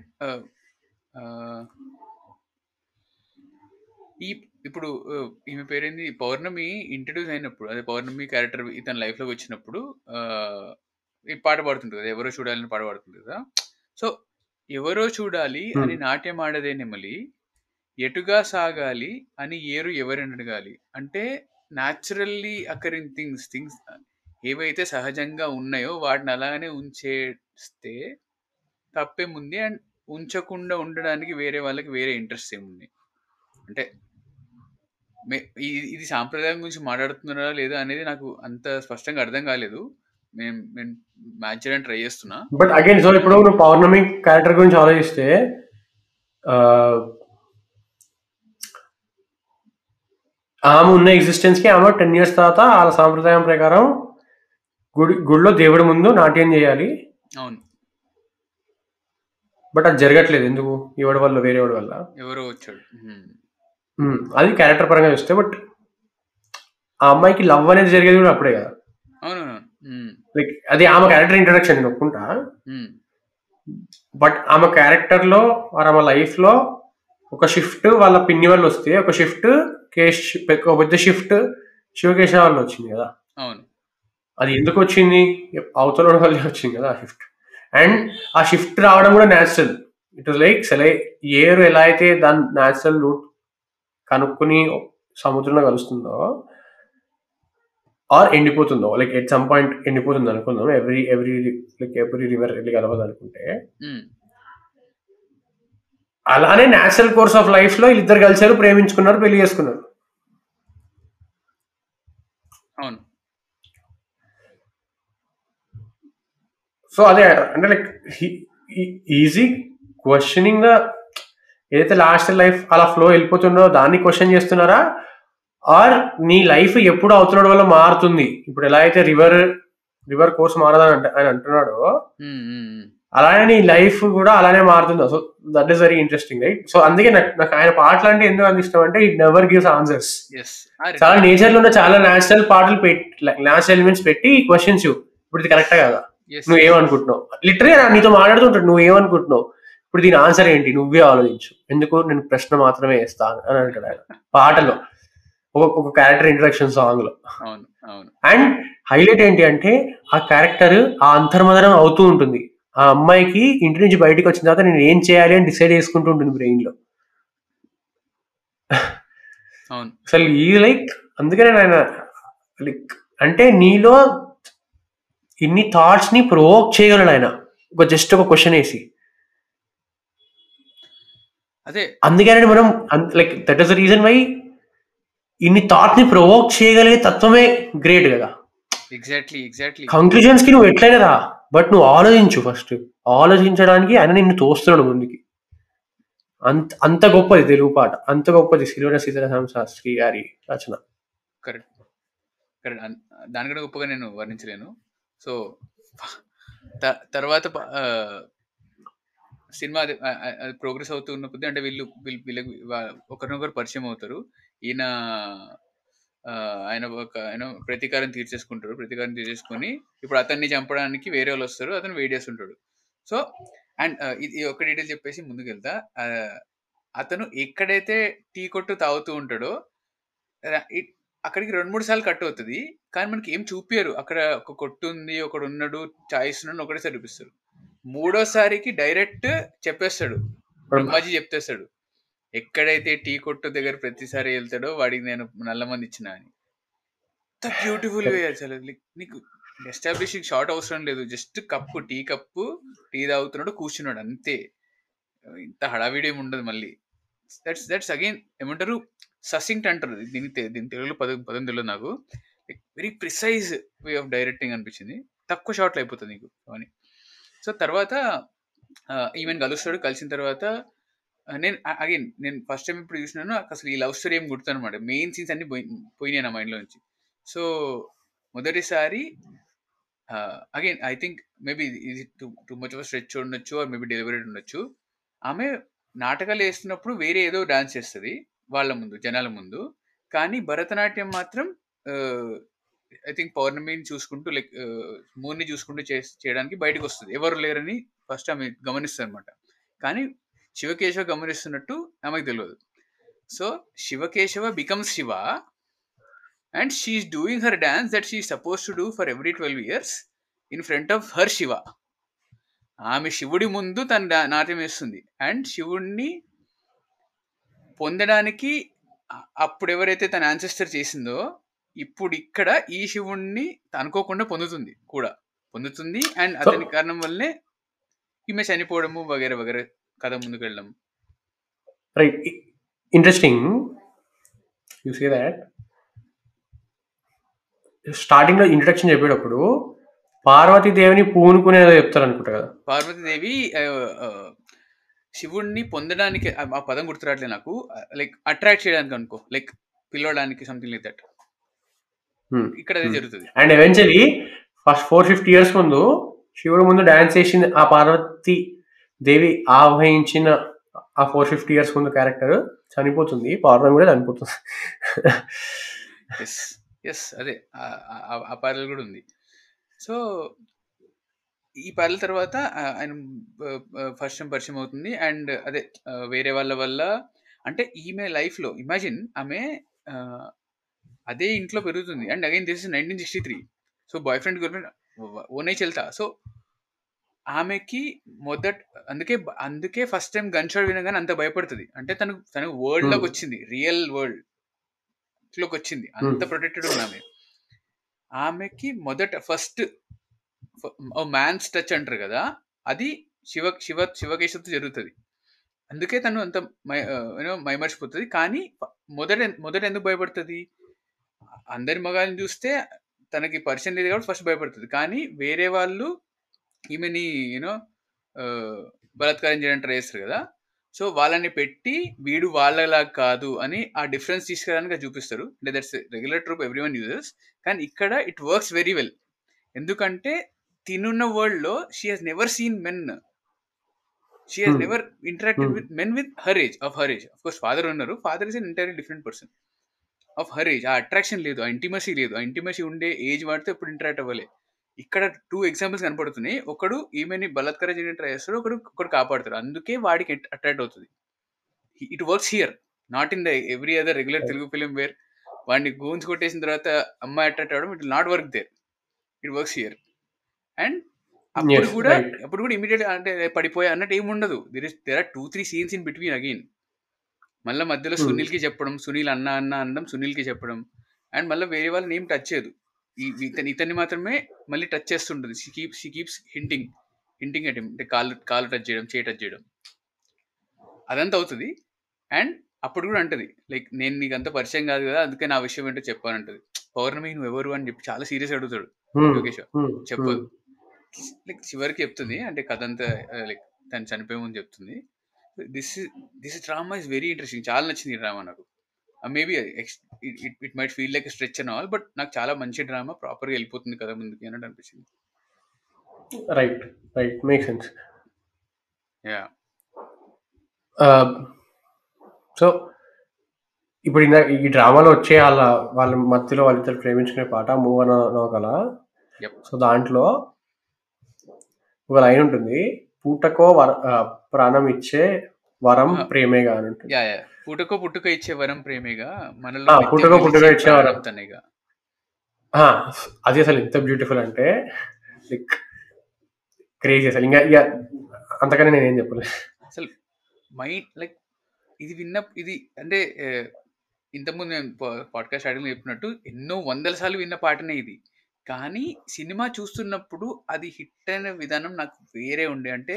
ఈ ఇప్పుడు uh, ఈమె పేరేంది? పౌర్ణమి ఇంట్రడ్యూస్ అయినప్పుడు అదే పౌర్ణమి క్యారెక్టర్ ఇతని లైఫ్లోకి వచ్చినప్పుడు uh, ఈ పాట పాడుతుంది కదా ఎవరో చూడాలని పాట పాడుతుంది కదా. సో ఎవరో చూడాలి అని నాట్యం ఆడదే నెమలి ఎటుగా సాగాలి అని ఏరు ఎవరిని అడగాలి? అంటే న్యాచురల్లీ అకరింగ్ థింగ్స్ థింగ్స్ ఏవైతే సహజంగా ఉన్నాయో వాటిని అలానే ఉంచేస్తే తప్పేముంది అండ్ ఉంచకుండా ఉండడానికి వేరే వాళ్ళకి వేరే ఇంట్రెస్ట్ ఏముంది అంటే మే- ఇది సాంప్రదాయం గురించి మాట్లాడుతున్నారా లేదా అనేది నాకు అంత స్పష్టంగా అర్థం కాలేదు. నేను నేను మ్యాచ్ చేయడానికి ట్రై చేస్తున్నా. బట్ అగైన్ సో ఇప్పుడు నువ్వు పౌర్ణమి క్యారెక్టర్ గురించి ఆలోచిస్తే ఆ, ఆమె ఉన్న ఎగ్జిస్టెన్స్కి ఆమె టెన్ ఇయర్స్ తర్వాత వాళ్ళ సాంప్రదాయం ప్రకారం గుడి గుడిలో దేవుడి ముందు నాట్యం చేయాలి. అవును. బట్ అది జరగట్లేదు ఎందుకు? ఎవడి వల్ల వేరే వాడి వల్ల? ఎవరో వచ్చాడు. అది క్యారెక్టర్ పరంగా చూస్తే బట్ ఆ అమ్మాయికి లవ్ అనేది జరిగేది కూడా అప్పుడే కదా. లైక్ అది ఆమె క్యారెక్టర్ ఇంట్రడక్షన్ నేను ఒప్పుకుంటా. బట్ ఆమె క్యారెక్టర్లో ఆర్ ఆమె లైఫ్లో ఒక షిఫ్ట్ వాళ్ళ పిన్ని వల్ల వస్తే ఒక షిఫ్ట్ కేశ్ ఒక పెద్ద షిఫ్ట్ శివకేశ వల్ల వచ్చింది కదా. అవును. అది ఎందుకు వచ్చింది? అవతల వల్లే వచ్చింది కదా ఆ షిఫ్ట్ అండ్ ఆ షిఫ్ట్ రావడం కూడా న్యాచురల్ ఇట్ వాజ్ లైక్ సెలై ఏరు ఎలా అయితే దాని న్యాచురల్ రూట్ కనుక్కుని సముద్రంలో కలుస్తుందో ఆర్ ఎండిపోతుందో లైక్ ఎట్ సమ్ పాయింట్ ఎండిపోతుంది అనుకుందాం. Every every like every river వెళ్ళి కలవదు అనుకుంటే హ్మ్. అలానే న్యాచురల్ కోర్స్ ఆఫ్ లైఫ్లో వీళ్ళిద్దరు కలిసారు ప్రేమించుకున్నారు పెళ్ళి చేసుకున్నారు. అవును. సో అదే అంటే లైక్ ఈజీ క్వశ్చనింగ్ ఏదైతే లాస్ట్ లైఫ్ అలా ఫ్లో వెళ్ళిపోతుందో దాన్ని క్వశ్చన్ చేస్తున్నారా? ఆర్ నీ లైఫ్ ఎప్పుడు అవుతున్నాడు వల్ల మారుతుంది? ఇప్పుడు ఎలా అయితే రివర్ రివర్ కోర్స్ మారదని అంటే ఆయన అంటున్నాడో. అలానే నీ లైఫ్ కూడా అలానే మారుతుంది. So that is very interesting right so అందుకే నాకు నాకు ఆయన పాటలు అంటే ఎందుకు అంత ఇష్టం అంటే ఇట్ నెవర్ గివ్స్ ఆన్సర్స్ చాలా నేచర్లో ఉన్న చాలా నేచురల్ పాటలు పెట్టి నేచురల్ ఎలిమెంట్స్ పెట్టి క్వశ్చన్స్ ఇప్పుడు ఇది కరెక్టా కదా? నువ్వు ఏమనుకుంటున్నావు? లిటరీ నీతో మాట్లాడుతుంటాడు నువ్వు ఏమనుకుంటున్నావు? ఇప్పుడు దీని ఆన్సర్ ఏంటి? నువ్వే ఆలోచించు. ఎందుకు? నేను ప్రశ్న మాత్రమే వేస్తాను అని అంటాడు ఆయన. పాటలో. ఒక ఒక క్యారెక్టర్ ఇంట్రడక్షన్ సాంగ్లో. అండ్ హైలైట్ ఏంటి అంటే ఆ క్యారెక్టర్ ఆ అంతర్మదనం అవుతూ ఉంటుంది. ఆ అమ్మాయికి ఇంటి నుంచి బయటకు వచ్చిన తర్వాత నేను ఏం చేయాలి అని డిసైడ్ చేసుకుంటూ ఉంటుంది బ్రెయిన్లో అసలు ఈ లైక్ అందుకే నేను ఆయన లైక్ అంటే నీలో ఇన్ని థాట్స్ని ప్రోవోక్ చేయగలడు ఆయన ఒక జస్ట్ ఒక క్వశ్చన్ వేసి. అదే. అందుకని మనం like that is the reason why ఇన్ని థాట్ని ప్రొవోక్ చేయగలిగే తత్వమే గ్రేట్ కదా. ఎగ్జాక్ట్లీ ఎగ్జాక్ట్లీ కంక్లూజన్స్కి నువ్వు ఎట్లయినా రా. బట్ నువ్వు ఆలోచించు ఫస్ట్. ఆలోచించడానికి ఆయన నిన్ను తోస్తున్నాడు ముందుకి. అంత అంత గొప్పది తెలుగు పాట. అంత గొప్పది సిరివన సీతారామ శాస్త్రి గారి రచన. కరెక్ట్. కరెక్ట్. దానికంటే గొప్పగా నేను వర్ణించలేను. సో త- తర్వాత సినిమా అది ప్రోగ్రెస్ అవుతూ ఉన్న అంటే వీళ్ళు వీళ్ళు వీళ్ళకి ఒకరినొకరు పరిచయం అవుతారు. ఈయన ఆయన ఒక ఆయన ప్రతీకారం తీర్చేసుకుంటారు ప్రతీకారం తీర్చేసుకొని ఇప్పుడు అతన్ని చంపడానికి వేరే వాళ్ళు వస్తారు. అతను వెయిట్ చేస్తుంటాడు సో అండ్ ఇది ఒక డీటెయిల్ చెప్పేసి ముందుకు వెళ్తా ఆ, అతను ఎక్కడైతే టీ కొట్టు తాగుతూ ఉంటాడో అక్కడికి రెండు మూడు సార్లు కట్ అవుతుంది. కానీ మనకి ఏం చూపించరు అక్కడ ఒక కొట్టు ఉంది ఒకడు ఉన్నాడు చాయిస్ ఉన్నాడు ఒకటేసారి చూపిస్తారు. మూడోసారికి డైరెక్ట్ చెప్పేస్తాడు. బ్రహ్మాజీ చెప్పేస్తాడు. ఎక్కడైతే టీ కొట్టు దగ్గర ప్రతిసారి వెళ్తాడో వాడికి నేను నల్ల మంది ఇచ్చిన అని. ఎంత బ్యూటిఫుల్ వే అసలు నీకు ఎస్టాబ్లిషింగ్ షార్ట్ అవసరం లేదు. Just cup tea cup tea తాగుతున్నాడు కూర్చున్నాడు. అంతే. ఇంత హడావిడి ఉండదు మళ్ళీ. దట్స్ దట్స్ అగైన్ ఏమంటారు? ససింక్ట్ అంటారు. దీని దీని తెలుగులో పదం పదం తెలియదు నాకు. Very precise way of directing అనిపించింది. తక్కువ షార్ట్లు అయిపోతుంది నీకు అని సో తర్వాత ఈవెన్ కలుస్తాడు. కలిసిన తర్వాత నేను అగైన్ నేను ఫస్ట్ టైం ఇప్పుడు చూసినాను అసలు ఈ లవ్ స్టోరీ ఏం గుర్తు అనమాట మెయిన్ సీన్స్ అన్ని పోయి పోయినాయి నా మైండ్లో నుంచి. సో మొదటిసారి అగైన్ ఐ థింక్ మేబీ ఇది too too much of stretch ఉండొచ్చు ఆర్ మేబీ డెలివరీ ఉండొచ్చు. ఆమె నాటకాలు వేస్తున్నప్పుడు వేరే ఏదో డాన్స్ చేస్తుంది వాళ్ళ ముందు జనాల ముందు. కానీ భరతనాట్యం మాత్రం ఐ థింక్ పౌర్ణమిని చూసుకుంటూ లైక్ మూర్ని చూసుకుంటూ చేయడానికి బయటకు వస్తుంది. ఎవరు లేరని ఫస్ట్ ఆమె గమనిస్తుంది అనమాట కానీ శివకేశవ గమనిస్తున్నట్టు ఆమెకు తెలియదు so Shivakeshava becomes Shiva and she's doing her dance that she suppose to do for every twelve years in front of her Shiva ఆమె శివుడి ముందు తన నాట్యం వేస్తుంది. అండ్ శివుడిని పొందడానికి అప్పుడు ఎవరైతే తన యాన్సెస్టర్ చేసిందో ఇప్పుడు ఇక్కడ ఈ శివుణ్ణి అనుకోకుండా పొందుతుంది కూడా. పొందుతుంది అండ్ అతని కారణం వల్లనే ఈమె చనిపోవడము వగేరే వగేరే కథ ముందుకు వెళ్ళడం right interesting you say that స్టార్టింగ్లో ఇంట్రడక్షన్ చెప్పేటప్పుడు పార్వతీదేవిని పూనుకునేదో చెప్తారు అనుకుంటా కదా. పార్వతీదేవి శివుణ్ణి పొందడానికి ఆ పదం గుర్తురాట్లే నాకు. లైక్ అట్రాక్ట్ చేయడానికి అనుకో. లైక్ పిలవడానికి సంథింగ్ లైక్ దట్. ఇక్కడ అదే Hmm. జరుగుతుంది. And eventually first four fifty years ముందు శివుడు ముందు డాన్స్ చేసింది ఆ పార్వతి దేవి ఆవహించిన ఆ ఫోర్ ఫిఫ్టీ ఇయర్స్ ముందు క్యారెక్టర్ చనిపోతుంది పౌర్ణమి కూడా చనిపోతుంది ఎస్ ఎస్ అదే ఆ- ఆ- కూడా ఉంది సో ఈ పార్లర్ తర్వాత ఆయన ఫస్ట్ టైం పరిచయం అవుతుంది అండ్ అదే వేరే వాళ్ళ వల్ల అంటే ఈమె లైఫ్లో ఇమాజిన్ ఆమె అదే ఇంట్లో పెరుగుతుంది and again this is nineteen sixty three so boyfriend girlfriend ఓనే చెల్తా సో ఆమెకి మొదట అందుకే అందుకే ఫస్ట్ టైం గన్ షాట్ వినగానే అంత భయపడుతుంది. అంటే తను తన వరల్డ్లోకి Hmm. వచ్చింది. రియల్ వరల్డ్లోకి వచ్చింది. అంత Hmm. ప్రొటెక్టెడ్ ఉంది ఆమె. ఆమెకి మొదట ఫస్ట్ మ్యాన్స్ టచ్ అంటారు కదా అది శివ శివ శివకేశవతో జరుగుతుంది. అందుకే తను అంత యూనో మైమర్చిపోతుంది. కానీ మొదట మొదట ఎందుకు భయపడుతుంది? అందరి మగాళ్ళని చూస్తే తనకి పరిచయం లేదు కాబట్టి ఫస్ట్ భయపడుతుంది. కానీ వేరే వాళ్ళు ఈమెని యూనో బలాత్కారం చేయడానికి ట్రై చేస్తారు కదా. సో వాళ్ళని పెట్టి వీడు వాళ్ళలా కాదు అని ఆ డిఫరెన్స్ తీసుకురానికి చూపిస్తారు. అంటే that's regular trope every one uses కానీ ఇక్కడ ఇట్ వర్క్స్ వెరీ వెల్ ఎందుకంటే తినున్న వరల్డ్లో she has never seen men she Hmm. Never interacted. With men with her age of her age of course father ఉన్నారు. Father is an entirely different person of her age ఆ attraction లేదు ఆ intimacy లేదు. ఆ intimacy ఉండే age వాడితే ఇప్పుడు interact అవ్వలే. ఇక్కడ టూ ఎగ్జాంపుల్స్ కనపడుతున్నాయి. ఒకడు ఈమెని బలాత్కారం చేయడం ట్రై చేస్తాడు ఒకడు ఒకడు కాపాడుతాడు. అందుకే వాడికి అట్రాక్ట్ అవుతుంది. It works here not in the every other regular Telugu film where వాడిని గూన్స్ కొట్టేసిన తర్వాత అమ్మాయి అట్రాక్ట్ అవ్వడం it not work there it works here and అప్పుడు కూడా. అప్పుడు కూడా ఇమీడియట్ అంటే పడిపోయా అన్నట్టు ఏమి ఉండదు. There is there are two three scenes in between again మళ్ళీ మధ్యలో Hmm. సునీల్కి చెప్పడం సునీల్ అన్న అన్న అనడం సునీల్కి చెప్పడం. అండ్ మళ్ళీ వేరే వాళ్ళని ఏం టచ్ చేయదు. ఇతని ఇతన్ని మాత్రమే మళ్ళీ టచ్ చేస్తుంటుంది. She keep she keeps hinting hinting at అంటే కాళ్ళు కాళ్ళు టచ్ చేయడం చేయి టచ్ చేయడం. అదంతా అవుతుంది. అండ్ అప్పుడు కూడా అంటది. లైక్ నేను నీకు అంత పరిచయం కాదు కదా అందుకే నా విషయం ఏంటో చెప్పానంటది పౌర్ణమి నువ్వు ఎవరు? అని చెప్పి చాలా సీరియస్ అడుగుతాడు. Hmm. చెప్పదు లైక్ చివరికి చెప్తుంది. అంటే కథ అంతా లైక్ తను చనిపోయే ముందు చెప్తుంది. This this drama is very interesting చాలా నచ్చింది ఈ డ్రామా నాకు. Maybe it it might feel like stretch and all but నాకు చాలా మంచి డ్రామా ప్రాపర్గా వెళ్ళిపోతుంది కదా ముందుకి అన్నట్టు అనిపించింది. Right right make sense yeah so ఇప్పుడు ఈ డ్రామాలో వచ్చే వాళ్ళ వాళ్ళ మధ్యలో వాళ్ళిద్దరు ప్రేమించుకునే పాట మూవ్ నౌకల Yep. సో దాంట్లో ఒక లైన్ ఉంటుంది. పూటకో వర ప్రాణం ఇచ్చే వరం Ah. ప్రేమేగా అని ఉంటుంది పుట్టుకో పుట్టుక ఇచ్చే వరం ప్రేమేగా? మనలో పుట్టుకో పుట్టుక ఇచ్చే వరం. తనేగా అది అసలు ఎంత బ్యూటిఫుల్ అంటే లైక్ క్రేజీ అసలు. ఇంకా ఇక అంతకనే నేనేం చెప్పలేదు అసలు మైండ్ లైక్ ఇది విన్న ఇది అంటే ఇంతకుముందు నేను పాడ్కాస్ట్ స్టార్టింగ్ చెప్పినట్టు ఎన్నో వందల సార్లు విన్న పాటనే ఇది. కానీ సినిమా చూస్తున్నప్పుడు అది హిట్ అయిన విధానం నాకు వేరే ఉండే. అంటే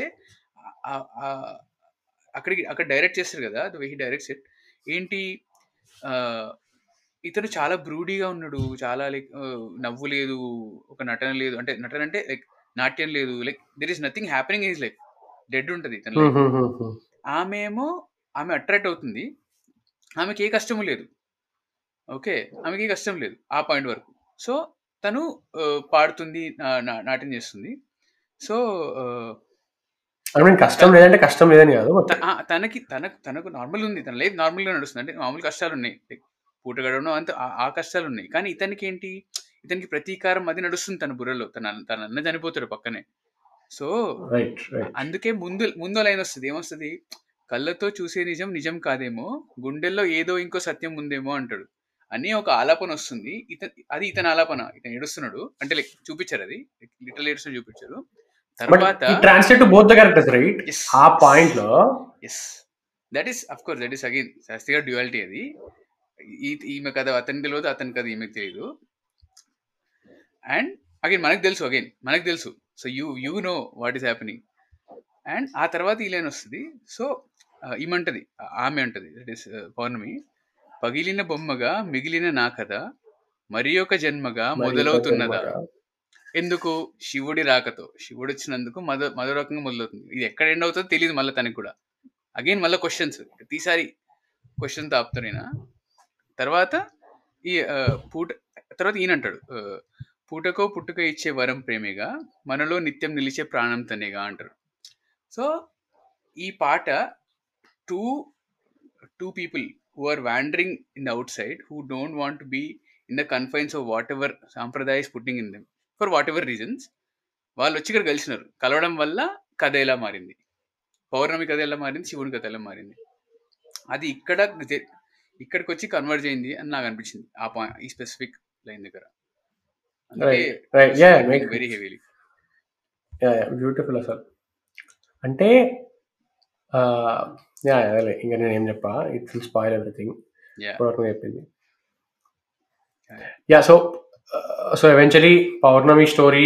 అక్కడికి అక్కడ డైరెక్ట్ చేస్తారు కదా the way he directs it. ఏంటి ఇతను చాలా బ్రూడీగా ఉన్నాడు చాలా లైక్ నవ్వు లేదు ఒక నటన లేదు అంటే నటన అంటే లైక్ నాట్యం లేదు like there is nothing happening is like dead ఉంటుంది ఇతను. ఆమె ఏమో ఆమె అట్రాక్ట్ అవుతుంది ఆమెకి ఏ కష్టము లేదు. ఓకే ఆమెకి ఏ కష్టం లేదు ఆ పాయింట్ వరకు. సో తను పాడుతుంది నాట్యం చేస్తుంది. సో కష్టం లేదంటే కష్టం లేదని కాదు తనకి తనకు తనకు నార్మల్ ఉంది. తన లైఫ్ నార్మల్గా నడుస్తుంది. అంటే మామూలు కష్టాలు ఉన్నాయి. పూట గడవడం అంత ఆ- కష్టాలు ఉన్నాయి. కానీ ఇతనికి ఏంటి? ఇతనికి ప్రతీకారం అది నడుస్తుంది తన బుర్రలో. తన తన అన్న చనిపోతాడు పక్కనే. సో అందుకే ముందు ముందు లైన్ వస్తుంది. ఏమొస్తుంది? కళ్ళతో చూసే నిజం నిజం కాదేమో గుండెల్లో ఏదో ఇంకో సత్యం ఉందేమో అంటాడు. అని ఒక ఆలాపన వస్తుంది. ఇతను అది ఇతని ఆలాపన. ఇతను ఏడుస్తున్నాడు. అంటే లైక్ చూపించారు అది. లిటిల్ ఏడుస్తున్న చూపించారు. తర్వాత translate to both the characters right. ఆ పాయింట్లో yes that is of course that is again Sastri గారు డ్యూయాలిటీ అది ఈమె కథ అతనికి తెలియదు అతని కథ ఈమెకు తెలియదు. అండ్ అగైన్ మనకు తెలుసు అగైన్ మనకు తెలుసు. So you you know what is happening and ఆ తర్వాత ఈ లైన్ వస్తుంది సో ఈమంటది ఆమె అంటది దట్ ఈస్ పౌర్ణమి. పగిలిన బొమ్మగా మిగిలిన నా కథ మరి ఒక జన్మగా మొదలవుతున్నదా? ఎందుకు శివుడి రాకతో? శివుడు వచ్చినందుకు మద మధురకంగా మొదలవుతుంది. ఇది ఎక్కడ ఎండ్ అవుతుందో తెలియదు మళ్ళీ తనకి కూడా. అగైన్ మళ్ళీ క్వశ్చన్స్ ప్రతిసారి క్వశ్చన్ ఆపుతానేనా తర్వాత ఈ పూట తర్వాత ఈయన అంటాడు పూటకో పుట్టుక ఇచ్చే వరం ప్రేమిగా మనలో నిత్యం నిలిచే ప్రాణం తనేగా అంటారు. సో ఈ పాట two two people who are wandering in the outside who don't want be in the confines of whatever సాంప్రదాయస్ putting in them for whatever reasons వాళ్ళు వచ్చి ఇక్కడ కలిసినారు. కలవడం వల్ల కథ ఎలా మారింది? పౌర్ణమి కథ ఎలా మారింది? శివుని కథ ఎలా మారింది? అది ఇక్కడ ఇక్కడికి వచ్చి కన్వర్ట్ అయింది అని నాకు అనిపించింది. ఆ పాయింట్ ఈ స్పెసిఫిక్ లైన్ దగ్గర. వెరీ. హెవీలీ బ్యూటిఫుల్ అసలు. అంటే యా అదే ఇంకా నేను ఏం చెప్పా? ఇట్ విల్ స్పాయిల్ ఎవ్రీథింగ్ చెప్పింది. Yeah so so eventually Pournami story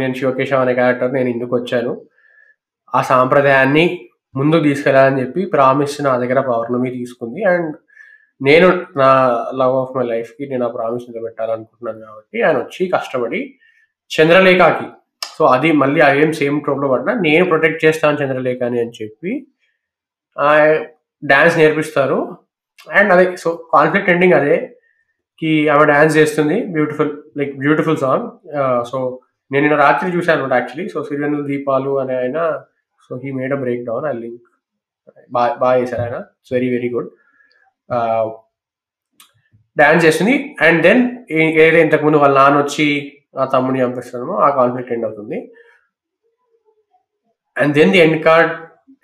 నేను శివకేశవ్ అనే క్యారెక్టర్ నేను ఇందుకు వచ్చాను. ఆ సాంప్రదాయాన్ని ముందుకు తీసుకెళ్ళాలని చెప్పి ప్రామిస్ నా దగ్గర పౌర్ణమి తీసుకుంది. అండ్ నేను నా లవ్ ఆఫ్ మై లైఫ్కి నేను ఆ ప్రామిస్ నిలబెట్టాలనుకుంటున్నాను కాబట్టి ఆయన వచ్చి కష్టపడి చంద్రలేఖకి సో అది మళ్ళీ అదేం సేమ్ ట్రోప్లో పడినా నేను ప్రొటెక్ట్ చేస్తాను చంద్రలేఖని అని చెప్పి డాన్స్ నేర్పిస్తారు. అండ్ అదే సో కాన్ఫ్లిక్ట్ ఎండింగ్ అదే. కి ఆమె డాన్స్ చేస్తుంది. Beautiful like beautiful song so నేను నిన్న రాత్రి చూశాను అనమాట యాక్చువల్లీ సో సిరియల్ దీపాలు అనే ఆయన so he made a breakdown I link బాగా బాగా చేశారు ఆయన. It's very very good dance చేస్తుంది. అండ్ దెన్ ఏదైతే ఇంతకుముందు వాళ్ళ నాన్న వచ్చి ఆ తమ్ముని చంపిస్తున్నామో ఆ కాన్ఫ్లిక్ట్ ఎండ్ అవుతుంది. And then the end card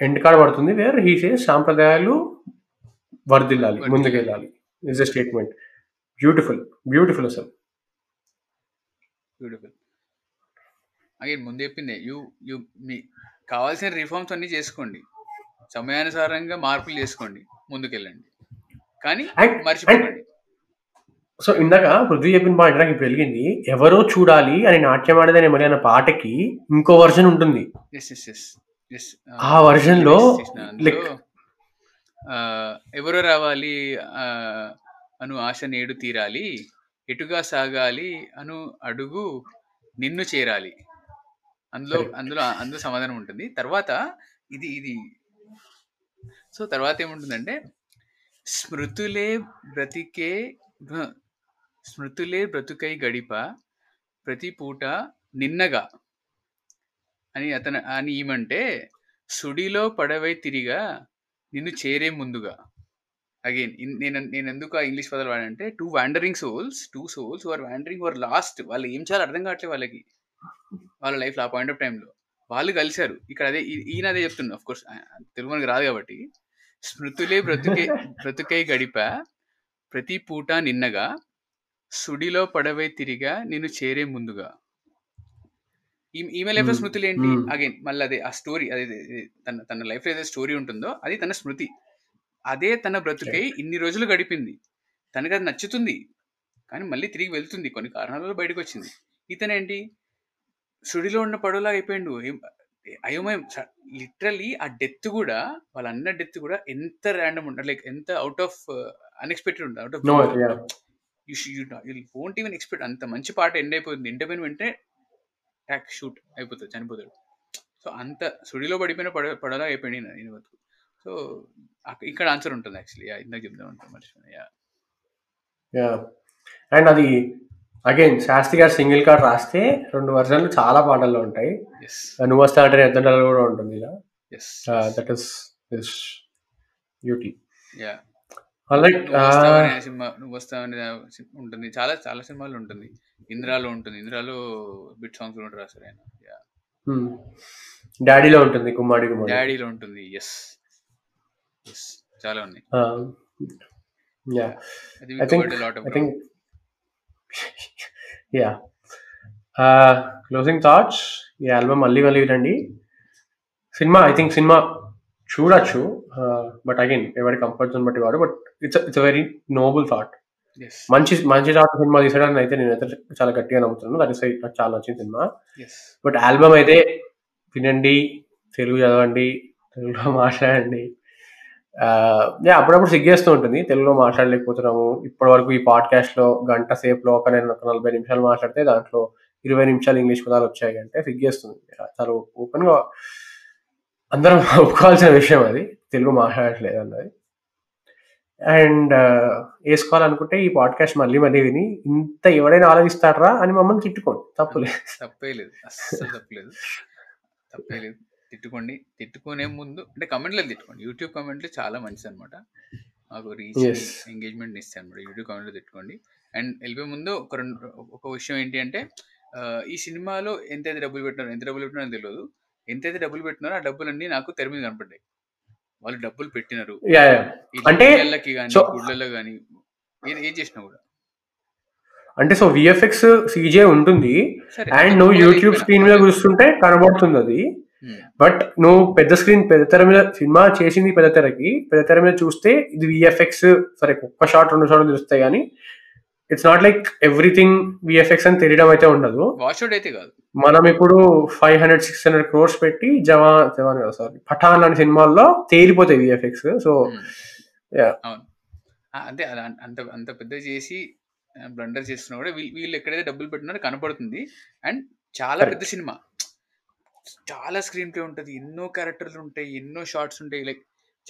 end card పడుతుంది వేర్ హీ సే సాంప్రదాయాలు వర్దిల్లాలి. ముందుకెళ్ళాలి. Is a statement beautiful beautiful అసలు బ్యూటిఫుల్ అగైన్ ముందు చెప్పిందే యూ యూ మీ కావాల్సిన రిఫార్మ్స్ అన్ని చేసుకోండి. సమయానుసారంగా మార్పులు చేసుకోండి. ముందుకెళ్ళండి. కానీ మర్చిపోకండి. సో ఇందాక పృథ్వీ చెప్పిన పాయింట్ నాకు ఇప్పుడు వెలిగింది ఎవరో చూడాలి అని నాట్యం ఆడదనే మరి అన్న పాటకి ఇంకో వర్షన్ ఉంటుంది. ఎస్ ఆ version లో, like- ఎవరో రావాలి ఆ, అను ఆశ నేడు తీరాలి. ఎటుగా సాగాలి అను అడుగు నిన్ను చేరాలి. అందులో. అందులో అందులో సమాధానం ఉంటుంది. తర్వాత ఇది ఇది. సో తర్వాత ఏముంటుందంటే స్మృతులే బ్రతికే స్మృతులే బ్రతుకై గడిప ప్రతి పూట నిన్నగా అని అతను అని ఈమంటే సుడిలో పడవై తిరిగా నిన్ను చేరే ముందుగా. అగైన్ నేను నేను ఎందుకు ఆ ఇంగ్లీష్ పదాలు వాడంటే two wandering souls two souls are wandering were lost వాళ్ళు ఏం చేయాలో అర్థం కావట్లేదు వాళ్ళకి. వాళ్ళ లైఫ్లో ఆ పాయింట్ ఆఫ్ టైంలో వాళ్ళు కలిశారు. ఇక్కడ అదే ఈయన అదే చెప్తున్నా. ఆఫ్ కోర్స్ తెలుగు మనకు రాదు కాబట్టి. స్మృతులే బ్రతుకే బ్రతుకై గడిప ప్రతి పూట నిన్నగా సుడిలో పడవై తిరిగా నిన్ను చేరే ముందుగా. ఈమె లైఫ్లో. స్మృతులు ఏంటి. అగైన్ మళ్ళీ అదే ఆ స్టోరీ అదే తన తన లైఫ్లో ఏదైతే స్టోరీ ఉంటుందో అది తన స్మృతి. అదే తన బ్రతుకై ఇన్ని రోజులు గడిపింది. తనకి అది నచ్చుతుంది. కానీ మళ్ళీ తిరిగి వెళ్తుంది. కొన్ని కారణాలలో బయటకు వచ్చింది ఇతనేంటి? సుడిలో ఉన్న పడవలా అయిపోయిండు. అయోమయం. లిటరలీ ఆ డెత్ కూడా వాళ్ళ అన్న డెత్ కూడా ఎంత ర్యాండమ్ ఉంటుంది లైక్ ఎంత అవుట్ ఆఫ్ అన్ఎక్స్పెక్టెడ్ ఉంటుంది out of you. Even expect అంత మంచి పాట ఎండ్ అయిపోతుంది ఎండ్ అయిపోయిన వెంటనే ట్యాక్ షూట్ అయిపోతుంది చనిపోతాడు. సో అంత సుడిలో పడిపోయిన పడ పడలా అయిపోయింది ఈయన బతుకు సో ఇక్కడ ఆన్సర్ ఉంటుంది యాక్చువల్లీ. ఇందాక చెప్దాం మర్చిపోయా యా. అండ్ అది అగైన్ శాస్త్రి గారు సింగిల్ కార్డ్ రాస్తే రెండు వర్షన్లు చాలా పాటల్లో ఉంటాయి. నువ్వు వస్తా అంటే ఎద్దండలు కూడా ఉంటుంది ఇలా yes that is this beauty నువ్వు వస్తావని ఉంటుంది. చాలా చాలా సినిమాలు ఉంటుంది. ఇంద్రాలో ఉంటుంది. ఇంద్రాలో బిట్ సాంగ్స్ కూడా రాశారు ఆయన డాడీలో ఉంటుంది కుమ్మాడి డాడీలో ఉంటుంది. ఎస్ చాలా ఉన్నాయి. Yeah I think closing thoughts ఈ ఆల్బమ్ మళ్ళీ మళ్ళీ వినండి. సినిమా ఐ థింక్ సినిమా చూడొచ్చు. బట్ అగైన్ ఎవరి కంఫర్ట్ జోన్ బట్టి వాడు but it's it's very noble thought మంచి మంచి థాట్ సినిమా తీసడానికి అయితే నేనైతే చాలా గట్టిగా నమ్ముతున్నాను. దట్ ఇస్ నాకు చాలా నచ్చిన సినిమా. బట్ ఆల్బమ్ అయితే వినండి తెలుగు చదవండి తెలుగులో మాట్లాడండి. అప్పుడప్పుడు సిగ్గేస్తూ ఉంటుంది. తెలుగులో మాట్లాడలేకపోతున్నాము. ఇప్పటి వరకు ఈ పాడ్కాస్ట్లో గంట సేపులో ఒక నేను ఒక నలభై నిమిషాలు మాట్లాడితే దాంట్లో ఇరవై నిమిషాలు ఇంగ్లీష్ పదాలు వచ్చాయి అంటే సిగ్గేస్తుంది. చాలా ఓపెన్గా అందరం <laughs> ఒప్పుకోవాల్సిన విషయం అది. తెలుగు మాట్లాడట్లేదు అన్నది. అండ్ వేసుకోవాలనుకుంటే ఈ పాడ్కాస్ట్ మళ్ళీ మళ్ళీ విని ఇంత ఎవడైనా ఆలోచిస్తారా అని మమ్మల్ని తిట్టుకోండి. తప్పులేదు. తప్పేలేదు తప్పేలేదు. అస్సలు తప్పలేదు. తిట్టుకోండి. తిట్టుకునే ముందు అంటే కమెంట్లో తిట్టుకోండి. యూట్యూబ్ కమెంట్లు చాలా మంచిది అనమాట మాకు రీచ్. ఎంగేజ్మెంట్ ఇస్తాయి అనమాట యూట్యూబ్ కమెంట్లో తిట్టుకోండి. అండ్ వెళ్ళిపోయే ముందు ఒక రెండు ఒక విషయం ఏంటి అంటే ఈ సినిమాలో ఎంతైతే డబ్బులు పెట్టినారో ఎంత డబ్బులు పెట్టినారో తెలియదు. ఎంతైతే డబ్బులు పెట్టినారో ఆ డబ్బులన్నీ నాకు తెర మీద కనపడ్డాయి. వాళ్ళు డబ్బులు పెట్టినారు. అంటే, గుడ్లలో కానీ ఏం చేసినా కూడా. అంటే సో విఎఫ్ఎక్స్ సీజే ఉంటుంది. అండ్ నువ్వు యూట్యూబ్. స్క్రీన్ మీద చూస్తుంటే కనబడుతుంది అది. బట్ నువ్వు పెద్ద స్క్రీన్ పెద్ద తెర మీద సినిమా చేసింది పెద్ద తెరకి పెద్ద తెర మీద చూస్తే ఇది విఎఫ్ఎక్స్ సరే ఒక్క షాట్ రెండు షాట్లు తెలుస్తాయి కానీ it's not like everything VFX అని తెలియడం అయితే ఉండదు. అయితే కాదు. మనం ఇప్పుడు five hundred six hundred crores పెట్టి జవాన్ జవాన్ కదా సారీ పఠాన్ లాంటి సినిమాల్లో తేలిపోతాయి విఎఫ్ఎక్స్ సో Hmm. అవును. ఆ, అంతే అంత అంత పెద్ద చేసి బ్లండర్ చేస్తున్నా కూడా వీళ్ళు ఎక్కడైతే డబ్బులు పెట్టినారో కనపడుతుంది. అండ్ చాలా. పెద్ద సినిమా. చాలా స్క్రీన్ ప్లే ఉంటుంది. ఎన్నో క్యారెక్టర్లు ఉంటాయి. ఎన్నో షార్ట్స్ ఉంటాయి. లైక్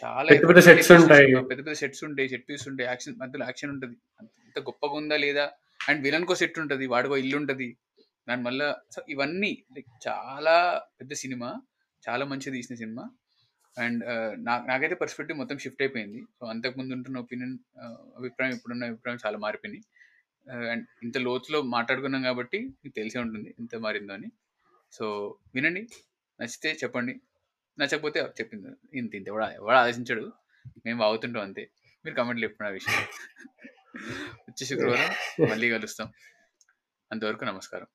చాలా పెద్ద పెద్ద చేసిన ఉంటాయి. పెద్ద పెద్ద సెట్స్ ఉంటాయి. సెట్ పీస్ ఉంటాయి. యాక్షన్ మధ్యలో యాక్షన్ ఉంటది. అంత గొప్పగా ఉందా లేదా? అండ్ విలన్ కో సెట్ ఉంటది. వాడికో ఇల్లు ఉంటది. దాని మళ్ళా సో ఇవన్నీ లైక్ చాలా పెద్ద సినిమా. చాలా మంచిగా తీసిన సినిమా. అండ్ నాకు నాకైతే పర్స్పెక్టివ్ మొత్తం షిఫ్ట్ అయిపోయింది. సో అంతకుముందు ఉంటున్న ఒపీనియన్ అభిప్రాయం ఇప్పుడున్న అభిప్రాయం చాలా మారిపోయింది అండ్ ఇంత లోతులో మాట్లాడుకున్నాం కాబట్టి మీకు తెలిసే ఉంటుంది ఎంత మారిందో అని. సో వినండి. నచ్చితే చెప్పండి. నచ్చకపోతే చెప్పింది ఇంత ఇంత ఎవడ ఎవడ ఆలోచించాడు. మేము బాగుతుంటాం అంతే. మీరు కమెంట్లు చెప్పిన ఆ విషయం. వచ్చే శుక్రవారం మళ్ళీ కలుస్తాం. అంతవరకు నమస్కారం.